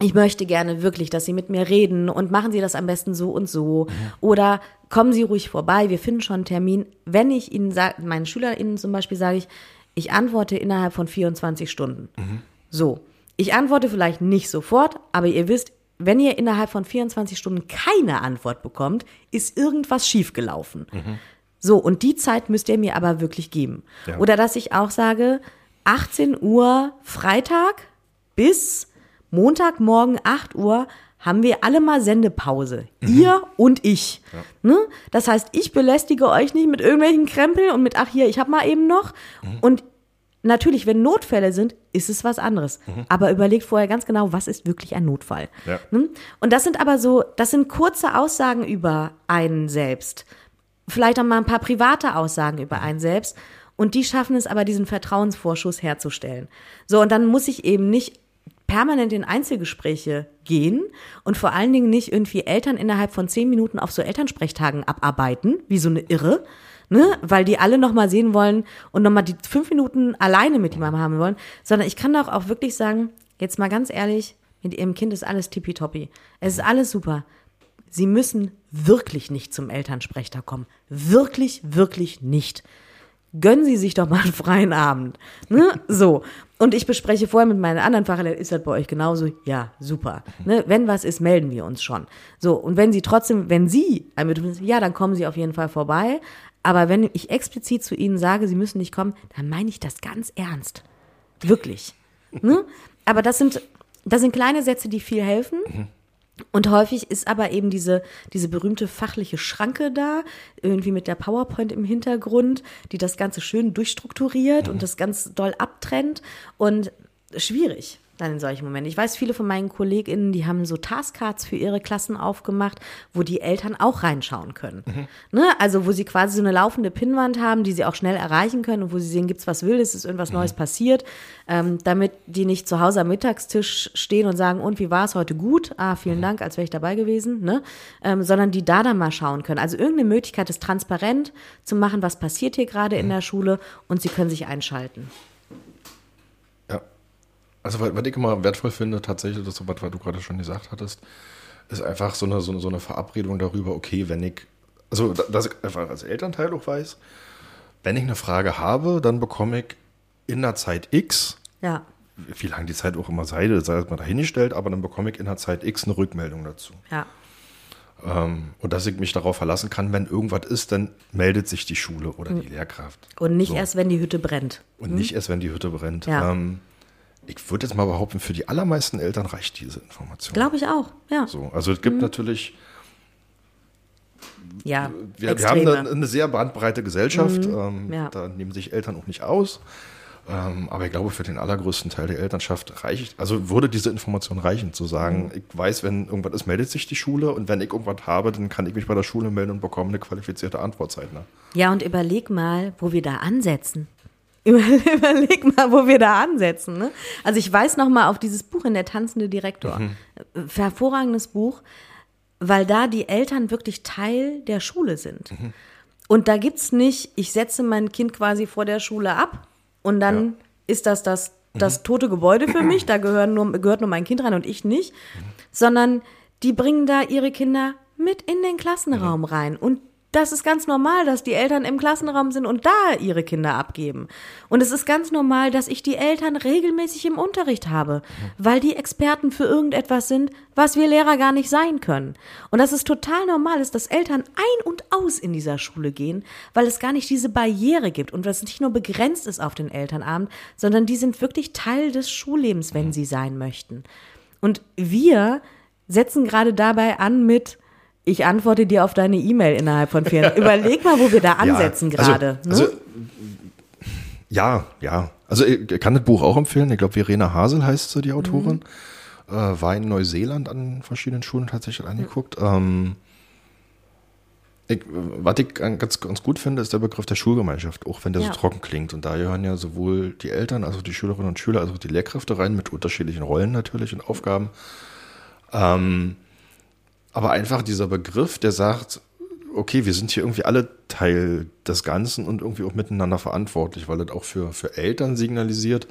ich möchte gerne wirklich, dass Sie mit mir reden und machen Sie das am besten so und so. Oder kommen Sie ruhig vorbei, wir finden schon einen Termin. Wenn ich Ihnen sage, meinen SchülerInnen zum Beispiel sage ich, ich antworte innerhalb von 24 Stunden. So. Ich antworte vielleicht nicht sofort, aber ihr wisst, wenn ihr innerhalb von 24 Stunden keine Antwort bekommt, ist irgendwas schiefgelaufen. So, und die Zeit müsst ihr mir aber wirklich geben. Ja. Oder dass ich auch sage, 18 Uhr Freitag bis Montagmorgen 8 Uhr haben wir alle mal Sendepause. Ihr und ich. Ne? Das heißt, ich belästige euch nicht mit irgendwelchen Krempel und mit, ach hier, ich hab mal eben noch. Und natürlich, wenn Notfälle sind, ist es was anderes. Aber überlegt vorher ganz genau, was ist wirklich ein Notfall. Ja. Ne? Und das sind aber so, das sind kurze Aussagen über einen selbst. Vielleicht auch mal ein paar private Aussagen über einen selbst. Und die schaffen es aber, diesen Vertrauensvorschuss herzustellen. So, und dann muss ich eben nicht permanent in Einzelgespräche gehen und vor allen Dingen nicht irgendwie Eltern innerhalb von zehn Minuten auf so Elternsprechtagen abarbeiten, wie so eine Irre, ne, weil die alle nochmal sehen wollen und nochmal die fünf Minuten alleine mit jemandem haben wollen, sondern ich kann doch auch wirklich sagen, jetzt mal ganz ehrlich, mit ihrem Kind ist alles tippitoppi. Es ist alles super. Sie müssen wirklich nicht zum Elternsprechtag kommen. Wirklich, wirklich nicht gönnen Sie sich doch mal einen freien Abend. Ne? So. Und ich bespreche vorher mit meinen anderen Fachlehrern, ist das bei euch genauso? Ja, super. Ne? Wenn was ist, melden wir uns schon. So. Und wenn Sie trotzdem, wenn Sie ein Bedürfnis ja, dann kommen Sie auf jeden Fall vorbei. Aber wenn ich explizit zu Ihnen sage, Sie müssen nicht kommen, dann meine ich das ganz ernst. Wirklich. Ne? Aber das sind, das sind kleine Sätze, die viel helfen. Und häufig ist aber eben diese, diese berühmte fachliche Schranke da, irgendwie mit der PowerPoint im Hintergrund, die das Ganze schön durchstrukturiert und das ganz doll abtrennt und schwierig dann in solchen Momenten. Ich weiß, viele von meinen KollegInnen, die haben so Taskcards für ihre Klassen aufgemacht, wo die Eltern auch reinschauen können. Ne? Also wo sie quasi so eine laufende Pinnwand haben, die sie auch schnell erreichen können und wo sie sehen, gibt's was Wildes, ist irgendwas Neues passiert, ähm, damit die nicht zu Hause am Mittagstisch stehen und sagen, und wie war es heute gut? Ah, vielen Dank, als wäre ich dabei gewesen, ne? Ähm, sondern die da dann mal schauen können. Also irgendeine Möglichkeit, es transparent zu machen, was passiert hier gerade in der Schule und sie können sich einschalten. Also, was, was ich immer wertvoll finde, tatsächlich, das, was, was du gerade schon gesagt hattest, ist einfach so eine, so, eine, so eine Verabredung darüber, okay, wenn ich, also, da- dass ich einfach als Elternteil auch weiß, wenn ich eine Frage habe, dann bekomme ich in der Zeit X, Ja. wie lange die Zeit auch immer sei, das sei mal dahingestellt, aber dann bekomme ich in der Zeit X eine Rückmeldung dazu. Ja. Ähm, und dass ich mich darauf verlassen kann, wenn irgendwas ist, dann meldet sich die Schule oder die Lehrkraft. Und nicht So. erst, wenn die Hütte brennt. Und nicht erst, wenn die Hütte brennt. Ja. Ähm, ich würde jetzt mal behaupten, für die allermeisten Eltern reicht diese Information. Glaube ich auch. Ja. So, also es gibt natürlich, Ja. wir, wir haben eine, eine sehr bandbreite Gesellschaft, ähm, ja. da nehmen sich Eltern auch nicht aus. Ähm, aber ich glaube, für den allergrößten Teil der Elternschaft reicht, also würde diese Information reichen, zu sagen, ich weiß, wenn irgendwas ist, meldet sich die Schule und wenn ich irgendwas habe, dann kann ich mich bei der Schule melden und bekomme eine qualifizierte Antwort zeitnah. Ja, und überleg mal, wo wir da ansetzen. Über- Überleg mal, wo wir da ansetzen. Ne? Also ich weiß noch mal auf dieses Buch in der tanzende Direktor. Äh, Hervorragendes Buch, weil da die Eltern wirklich Teil der Schule sind. Und da gibt's nicht, ich setze mein Kind quasi vor der Schule ab und dann ist das das, das tote Gebäude für mich, da gehören nur, gehört nur mein Kind rein und ich nicht, sondern die bringen da ihre Kinder mit in den Klassenraum rein und das ist ganz normal, dass die Eltern im Klassenraum sind und da ihre Kinder abgeben. Und es ist ganz normal, dass ich die Eltern regelmäßig im Unterricht habe, weil die Experten für irgendetwas sind, was wir Lehrer gar nicht sein können. Und dass es total normal ist, dass Eltern ein und aus in dieser Schule gehen, weil es gar nicht diese Barriere gibt und was nicht nur begrenzt ist auf den Elternabend, sondern die sind wirklich Teil des Schullebens, wenn sie sein möchten. Und wir setzen gerade dabei an mit, ich antworte dir auf deine E-Mail innerhalb von vier. Überleg mal, wo wir da ansetzen Ja, also- gerade. Also, ne? ja, ja. Also ich kann das Buch auch empfehlen. Ich glaube, Verena Hasel heißt sie, die Autorin. Äh, war in Neuseeland an verschiedenen Schulen tatsächlich angeguckt. Ähm, ich, was ich ganz, ganz gut finde, ist der Begriff der Schulgemeinschaft, auch wenn der Ja. so trocken klingt. Und da gehören ja sowohl die Eltern, also die Schülerinnen und Schüler, als auch die Lehrkräfte rein, mit unterschiedlichen Rollen natürlich und Aufgaben. Ähm, aber einfach dieser Begriff, der sagt, okay, wir sind hier irgendwie alle Teil des Ganzen und irgendwie auch miteinander verantwortlich, weil das auch für, für Eltern signalisiert.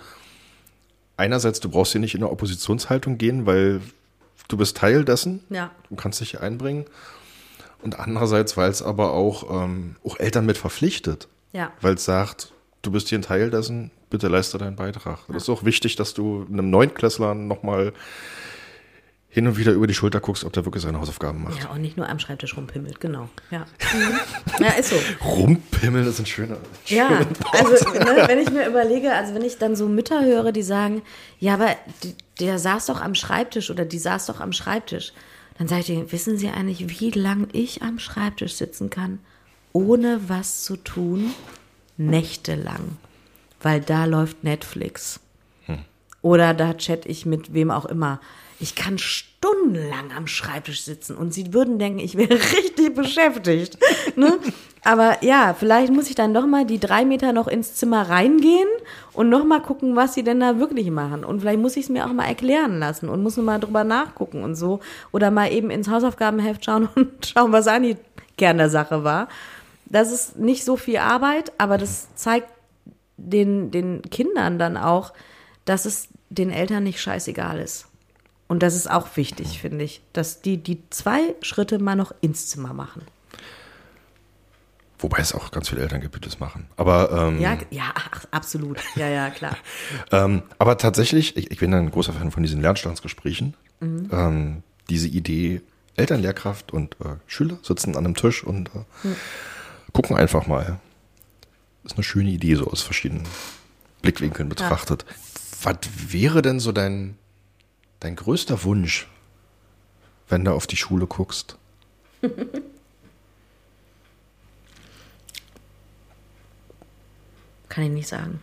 Einerseits, du brauchst hier nicht in eine Oppositionshaltung gehen, weil du bist Teil dessen. Ja. Du kannst dich hier einbringen. Und andererseits, weil es aber auch, ähm, auch Eltern mit verpflichtet. Ja. Weil es sagt, du bist hier ein Teil dessen, bitte leiste deinen Beitrag. Das ist auch wichtig, dass du einem Neunklässler nochmal hin und wieder über die Schulter guckst, ob der wirklich seine Hausaufgaben macht. Ja, und nicht nur am Schreibtisch rumpimmelt, genau. Ja, mhm. ja ist so. Rumpimmeln ist ein schöner. Ja, schöner also ne, wenn ich mir überlege, also wenn ich dann so Mütter höre, die sagen, ja, aber die, der saß doch am Schreibtisch oder die saß doch am Schreibtisch, dann sage ich denen, wissen Sie eigentlich, wie lang ich am Schreibtisch sitzen kann, ohne was zu tun? Nächtelang. Weil da läuft Netflix. Oder da chatte ich mit wem auch immer. Ich kann stundenlang am Schreibtisch sitzen und sie würden denken, ich wäre richtig beschäftigt. Ne? Aber ja, vielleicht muss ich dann doch mal die drei Meter noch ins Zimmer reingehen und noch mal gucken, was sie denn da wirklich machen. Und vielleicht muss ich es mir auch mal erklären lassen und muss mal drüber nachgucken und so. Oder mal eben ins Hausaufgabenheft schauen und schauen, was eigentlich Kern der Sache war. Das ist nicht so viel Arbeit, aber das zeigt den, den Kindern dann auch, dass es den Eltern nicht scheißegal ist. Und das ist auch wichtig, finde ich, dass die die zwei Schritte mal noch ins Zimmer machen. Wobei es auch ganz viele Eltern gibt, die das machen. Aber, ähm, Ja, ja, ach, absolut. Ja, ja, klar. ähm, aber tatsächlich, ich, ich bin ein großer Fan von diesen Lernstandsgesprächen. Ähm, diese Idee, Eltern, Lehrkraft und äh, Schüler sitzen an einem Tisch und äh, gucken einfach mal. ist eine schöne Idee, so aus verschiedenen Blickwinkeln betrachtet. Was wäre denn so dein, dein größter Wunsch, wenn du auf die Schule guckst? Kann ich nicht sagen.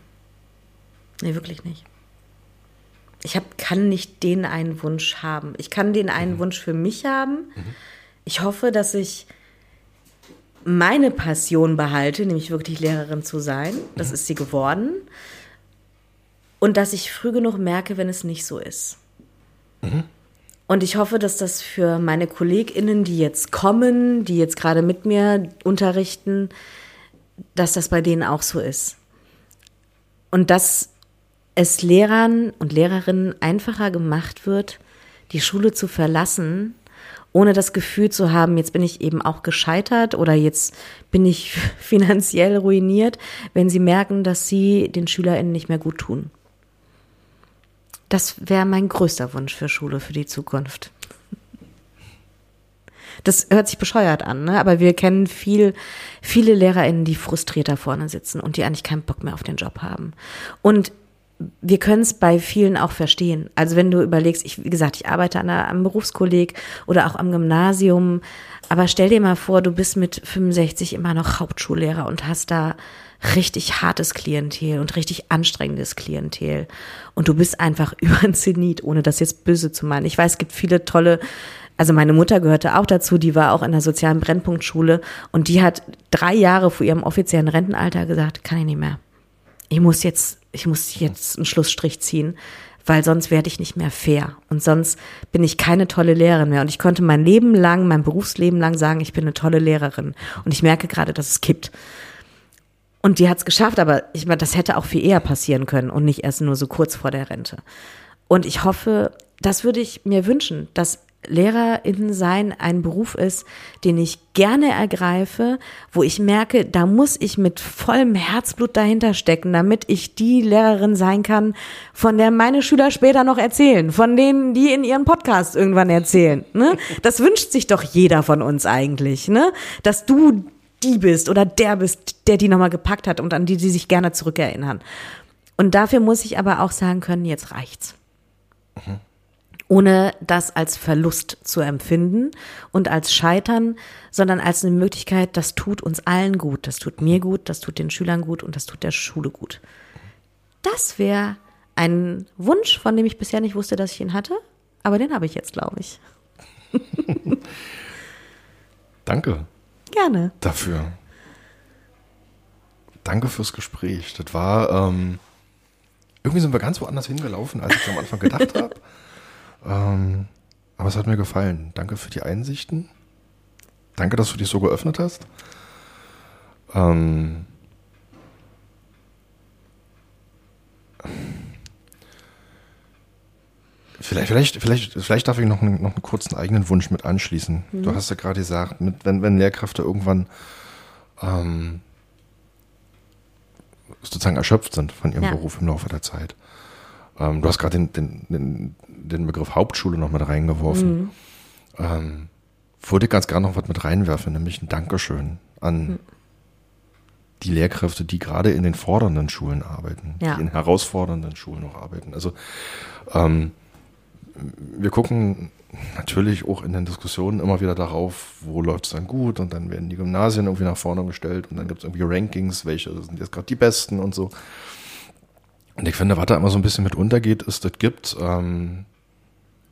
Nee, wirklich nicht. Ich hab, kann nicht den einen Wunsch haben. Ich kann den einen Wunsch für mich haben. Ich hoffe, dass ich meine Passion behalte, nämlich wirklich Lehrerin zu sein. Das ist sie geworden. Und dass ich früh genug merke, wenn es nicht so ist. Und ich hoffe, dass das für meine KollegInnen, die jetzt kommen, die jetzt gerade mit mir unterrichten, dass das bei denen auch so ist. Und dass es Lehrern und Lehrerinnen einfacher gemacht wird, die Schule zu verlassen ohne das Gefühl zu haben, jetzt bin ich eben auch gescheitert oder jetzt bin ich finanziell ruiniert, wenn sie merken, dass sie den SchülerInnen nicht mehr gut tun. Das wäre mein größter Wunsch für Schule für die Zukunft. Das hört sich bescheuert an, ne? aber wir kennen viel, viele LehrerInnen, die frustriert da vorne sitzen und die eigentlich keinen Bock mehr auf den Job haben. Und wir können es bei vielen auch verstehen. Also wenn du überlegst, ich, wie gesagt, ich arbeite an einer, am Berufskolleg oder auch am Gymnasium, aber stell dir mal vor, du bist mit 65 immer noch Hauptschullehrer und hast da richtig hartes Klientel und richtig anstrengendes Klientel. Und du bist einfach über ein Zenit, ohne das jetzt böse zu meinen. Ich weiß, es gibt viele tolle also meine Mutter gehörte auch dazu, die war auch in der sozialen Brennpunktschule und die hat drei Jahre vor ihrem offiziellen Rentenalter gesagt, kann ich nicht mehr. Ich muss jetzt, ich muss jetzt einen Schlussstrich ziehen, weil sonst werde ich nicht mehr fair und sonst bin ich keine tolle Lehrerin mehr. Und ich konnte mein Leben lang, mein Berufsleben lang sagen, ich bin eine tolle Lehrerin. Und ich merke gerade, dass es kippt. Und die hat es geschafft, aber ich meine, das hätte auch viel eher passieren können und nicht erst nur so kurz vor der Rente. Und ich hoffe, das würde ich mir wünschen, dass Lehrerin sein ein Beruf ist, den ich gerne ergreife, wo ich merke, da muss ich mit vollem Herzblut dahinter stecken, damit ich die Lehrerin sein kann, von der meine Schüler später noch erzählen, von denen, die in ihren Podcast irgendwann erzählen. Ne? Das wünscht sich doch jeder von uns eigentlich, ne? Dass du die bist oder der bist, der die nochmal gepackt hat und an die sie sich gerne zurückerinnern. Und dafür muss ich aber auch sagen können, jetzt reicht's. Mhm ohne das als Verlust zu empfinden und als Scheitern, sondern als eine Möglichkeit, das tut uns allen gut, das tut mir gut, das tut den Schülern gut und das tut der Schule gut. Das wäre ein Wunsch, von dem ich bisher nicht wusste, dass ich ihn hatte, aber den habe ich jetzt, glaube ich. Danke. Gerne. Dafür. Danke fürs Gespräch. Das war, ähm, irgendwie sind wir ganz woanders hingelaufen, als ich am Anfang gedacht habe. Ähm, aber es hat mir gefallen. Danke für die Einsichten. Danke, dass du dich so geöffnet hast. Ähm, Vielleicht, vielleicht, vielleicht, vielleicht darf ich noch einen, noch einen kurzen eigenen Wunsch mit anschließen. Mhm. Du hast ja gerade gesagt, mit, wenn, wenn Lehrkräfte irgendwann ähm, sozusagen erschöpft sind von ihrem ja. Beruf im Laufe der Zeit. Ähm, du hast gerade den, den, den, den, Begriff Hauptschule noch mit reingeworfen. Mhm. Ähm, würde ich ganz gerne noch was mit reinwerfen, nämlich ein Dankeschön an mhm. die Lehrkräfte, die gerade in den fordernden Schulen arbeiten, ja. die in herausfordernden Schulen noch arbeiten. Also ähm, wir gucken natürlich auch in den Diskussionen immer wieder darauf, wo läuft es dann gut und dann werden die Gymnasien irgendwie nach vorne gestellt und dann gibt es irgendwie Rankings, welche sind jetzt gerade die besten und so. Und ich finde, was da immer so ein bisschen mit untergeht, ist, das gibt, ähm,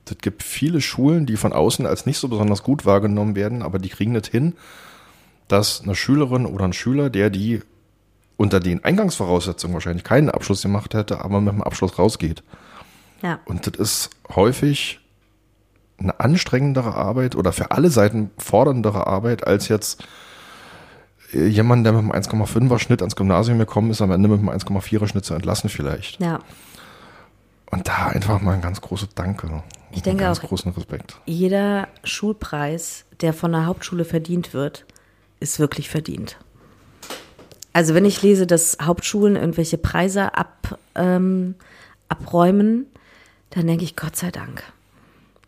das gibt viele Schulen, die von außen als nicht so besonders gut wahrgenommen werden, aber die kriegen das hin, dass eine Schülerin oder ein Schüler, der die unter den Eingangsvoraussetzungen wahrscheinlich keinen Abschluss gemacht hätte, aber mit dem Abschluss rausgeht. Ja. Und das ist häufig eine anstrengendere Arbeit oder für alle Seiten forderndere Arbeit als jetzt jemand, der mit einem 1,5er Schnitt ans Gymnasium gekommen ist, am Ende mit einem 1,4er Schnitt zu entlassen vielleicht. Ja. Und da einfach mal ein ganz großes Danke. Ich denke ganz auch, großen Respekt. jeder Schulpreis, der von der Hauptschule verdient wird, ist wirklich verdient. Also wenn ich lese, dass Hauptschulen irgendwelche Preise ab, ähm, abräumen, dann denke ich, Gott sei Dank.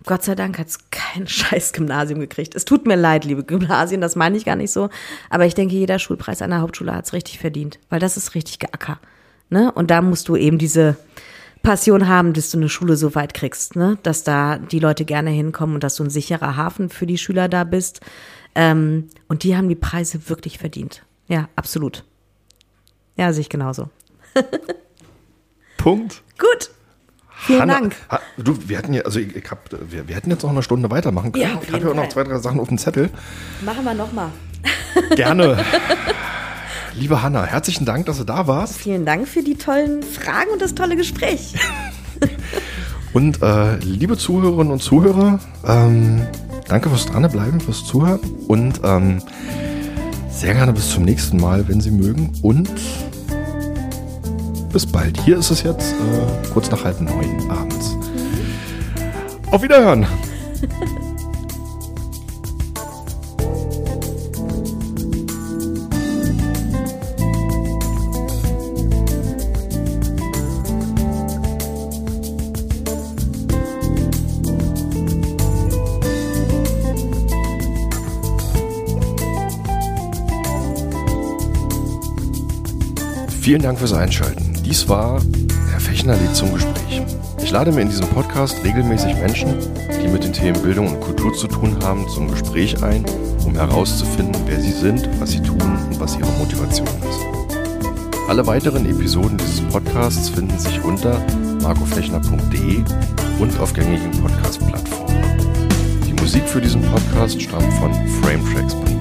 Gott sei Dank hat es kein scheiß Gymnasium gekriegt. Es tut mir leid, liebe Gymnasien, das meine ich gar nicht so. Aber ich denke, jeder Schulpreis einer Hauptschule hat es richtig verdient, weil das ist richtig geacker. Ne? Und da musst du eben diese Passion haben, dass du eine Schule so weit kriegst, ne? dass da die Leute gerne hinkommen und dass du ein sicherer Hafen für die Schüler da bist. Ähm, und die haben die Preise wirklich verdient. Ja, absolut. Ja, sehe ich genauso. Punkt. Gut. Vielen Hanna, Dank. Ha, du, wir hatten ja, also ich, ich hab, wir, wir hätten jetzt noch eine Stunde weitermachen können. Ja, ich habe ja auch noch zwei, drei Sachen auf dem Zettel. Machen wir nochmal. Gerne. Liebe Hanna, herzlichen Dank, dass du da warst. Vielen Dank für die tollen Fragen und das tolle Gespräch. und äh, liebe Zuhörerinnen und Zuhörer, ähm, danke fürs Dranbleiben, fürs Zuhören und ähm, sehr gerne bis zum nächsten Mal, wenn Sie mögen. Und bis bald. Hier ist es jetzt äh, kurz nach halb neun abends. Auf Wiederhören! Vielen Dank fürs Einschalten. Dies war Herr Fechner lädt zum Gespräch. Ich lade mir in diesem Podcast regelmäßig Menschen, die mit den Themen Bildung und Kultur zu tun haben, zum Gespräch ein, um herauszufinden, wer sie sind, was sie tun und was ihre Motivation ist. Alle weiteren Episoden dieses Podcasts finden sich unter marcofechner.de und auf gängigen Podcast-Plattformen. Die Musik für diesen Podcast stammt von frametracks.de.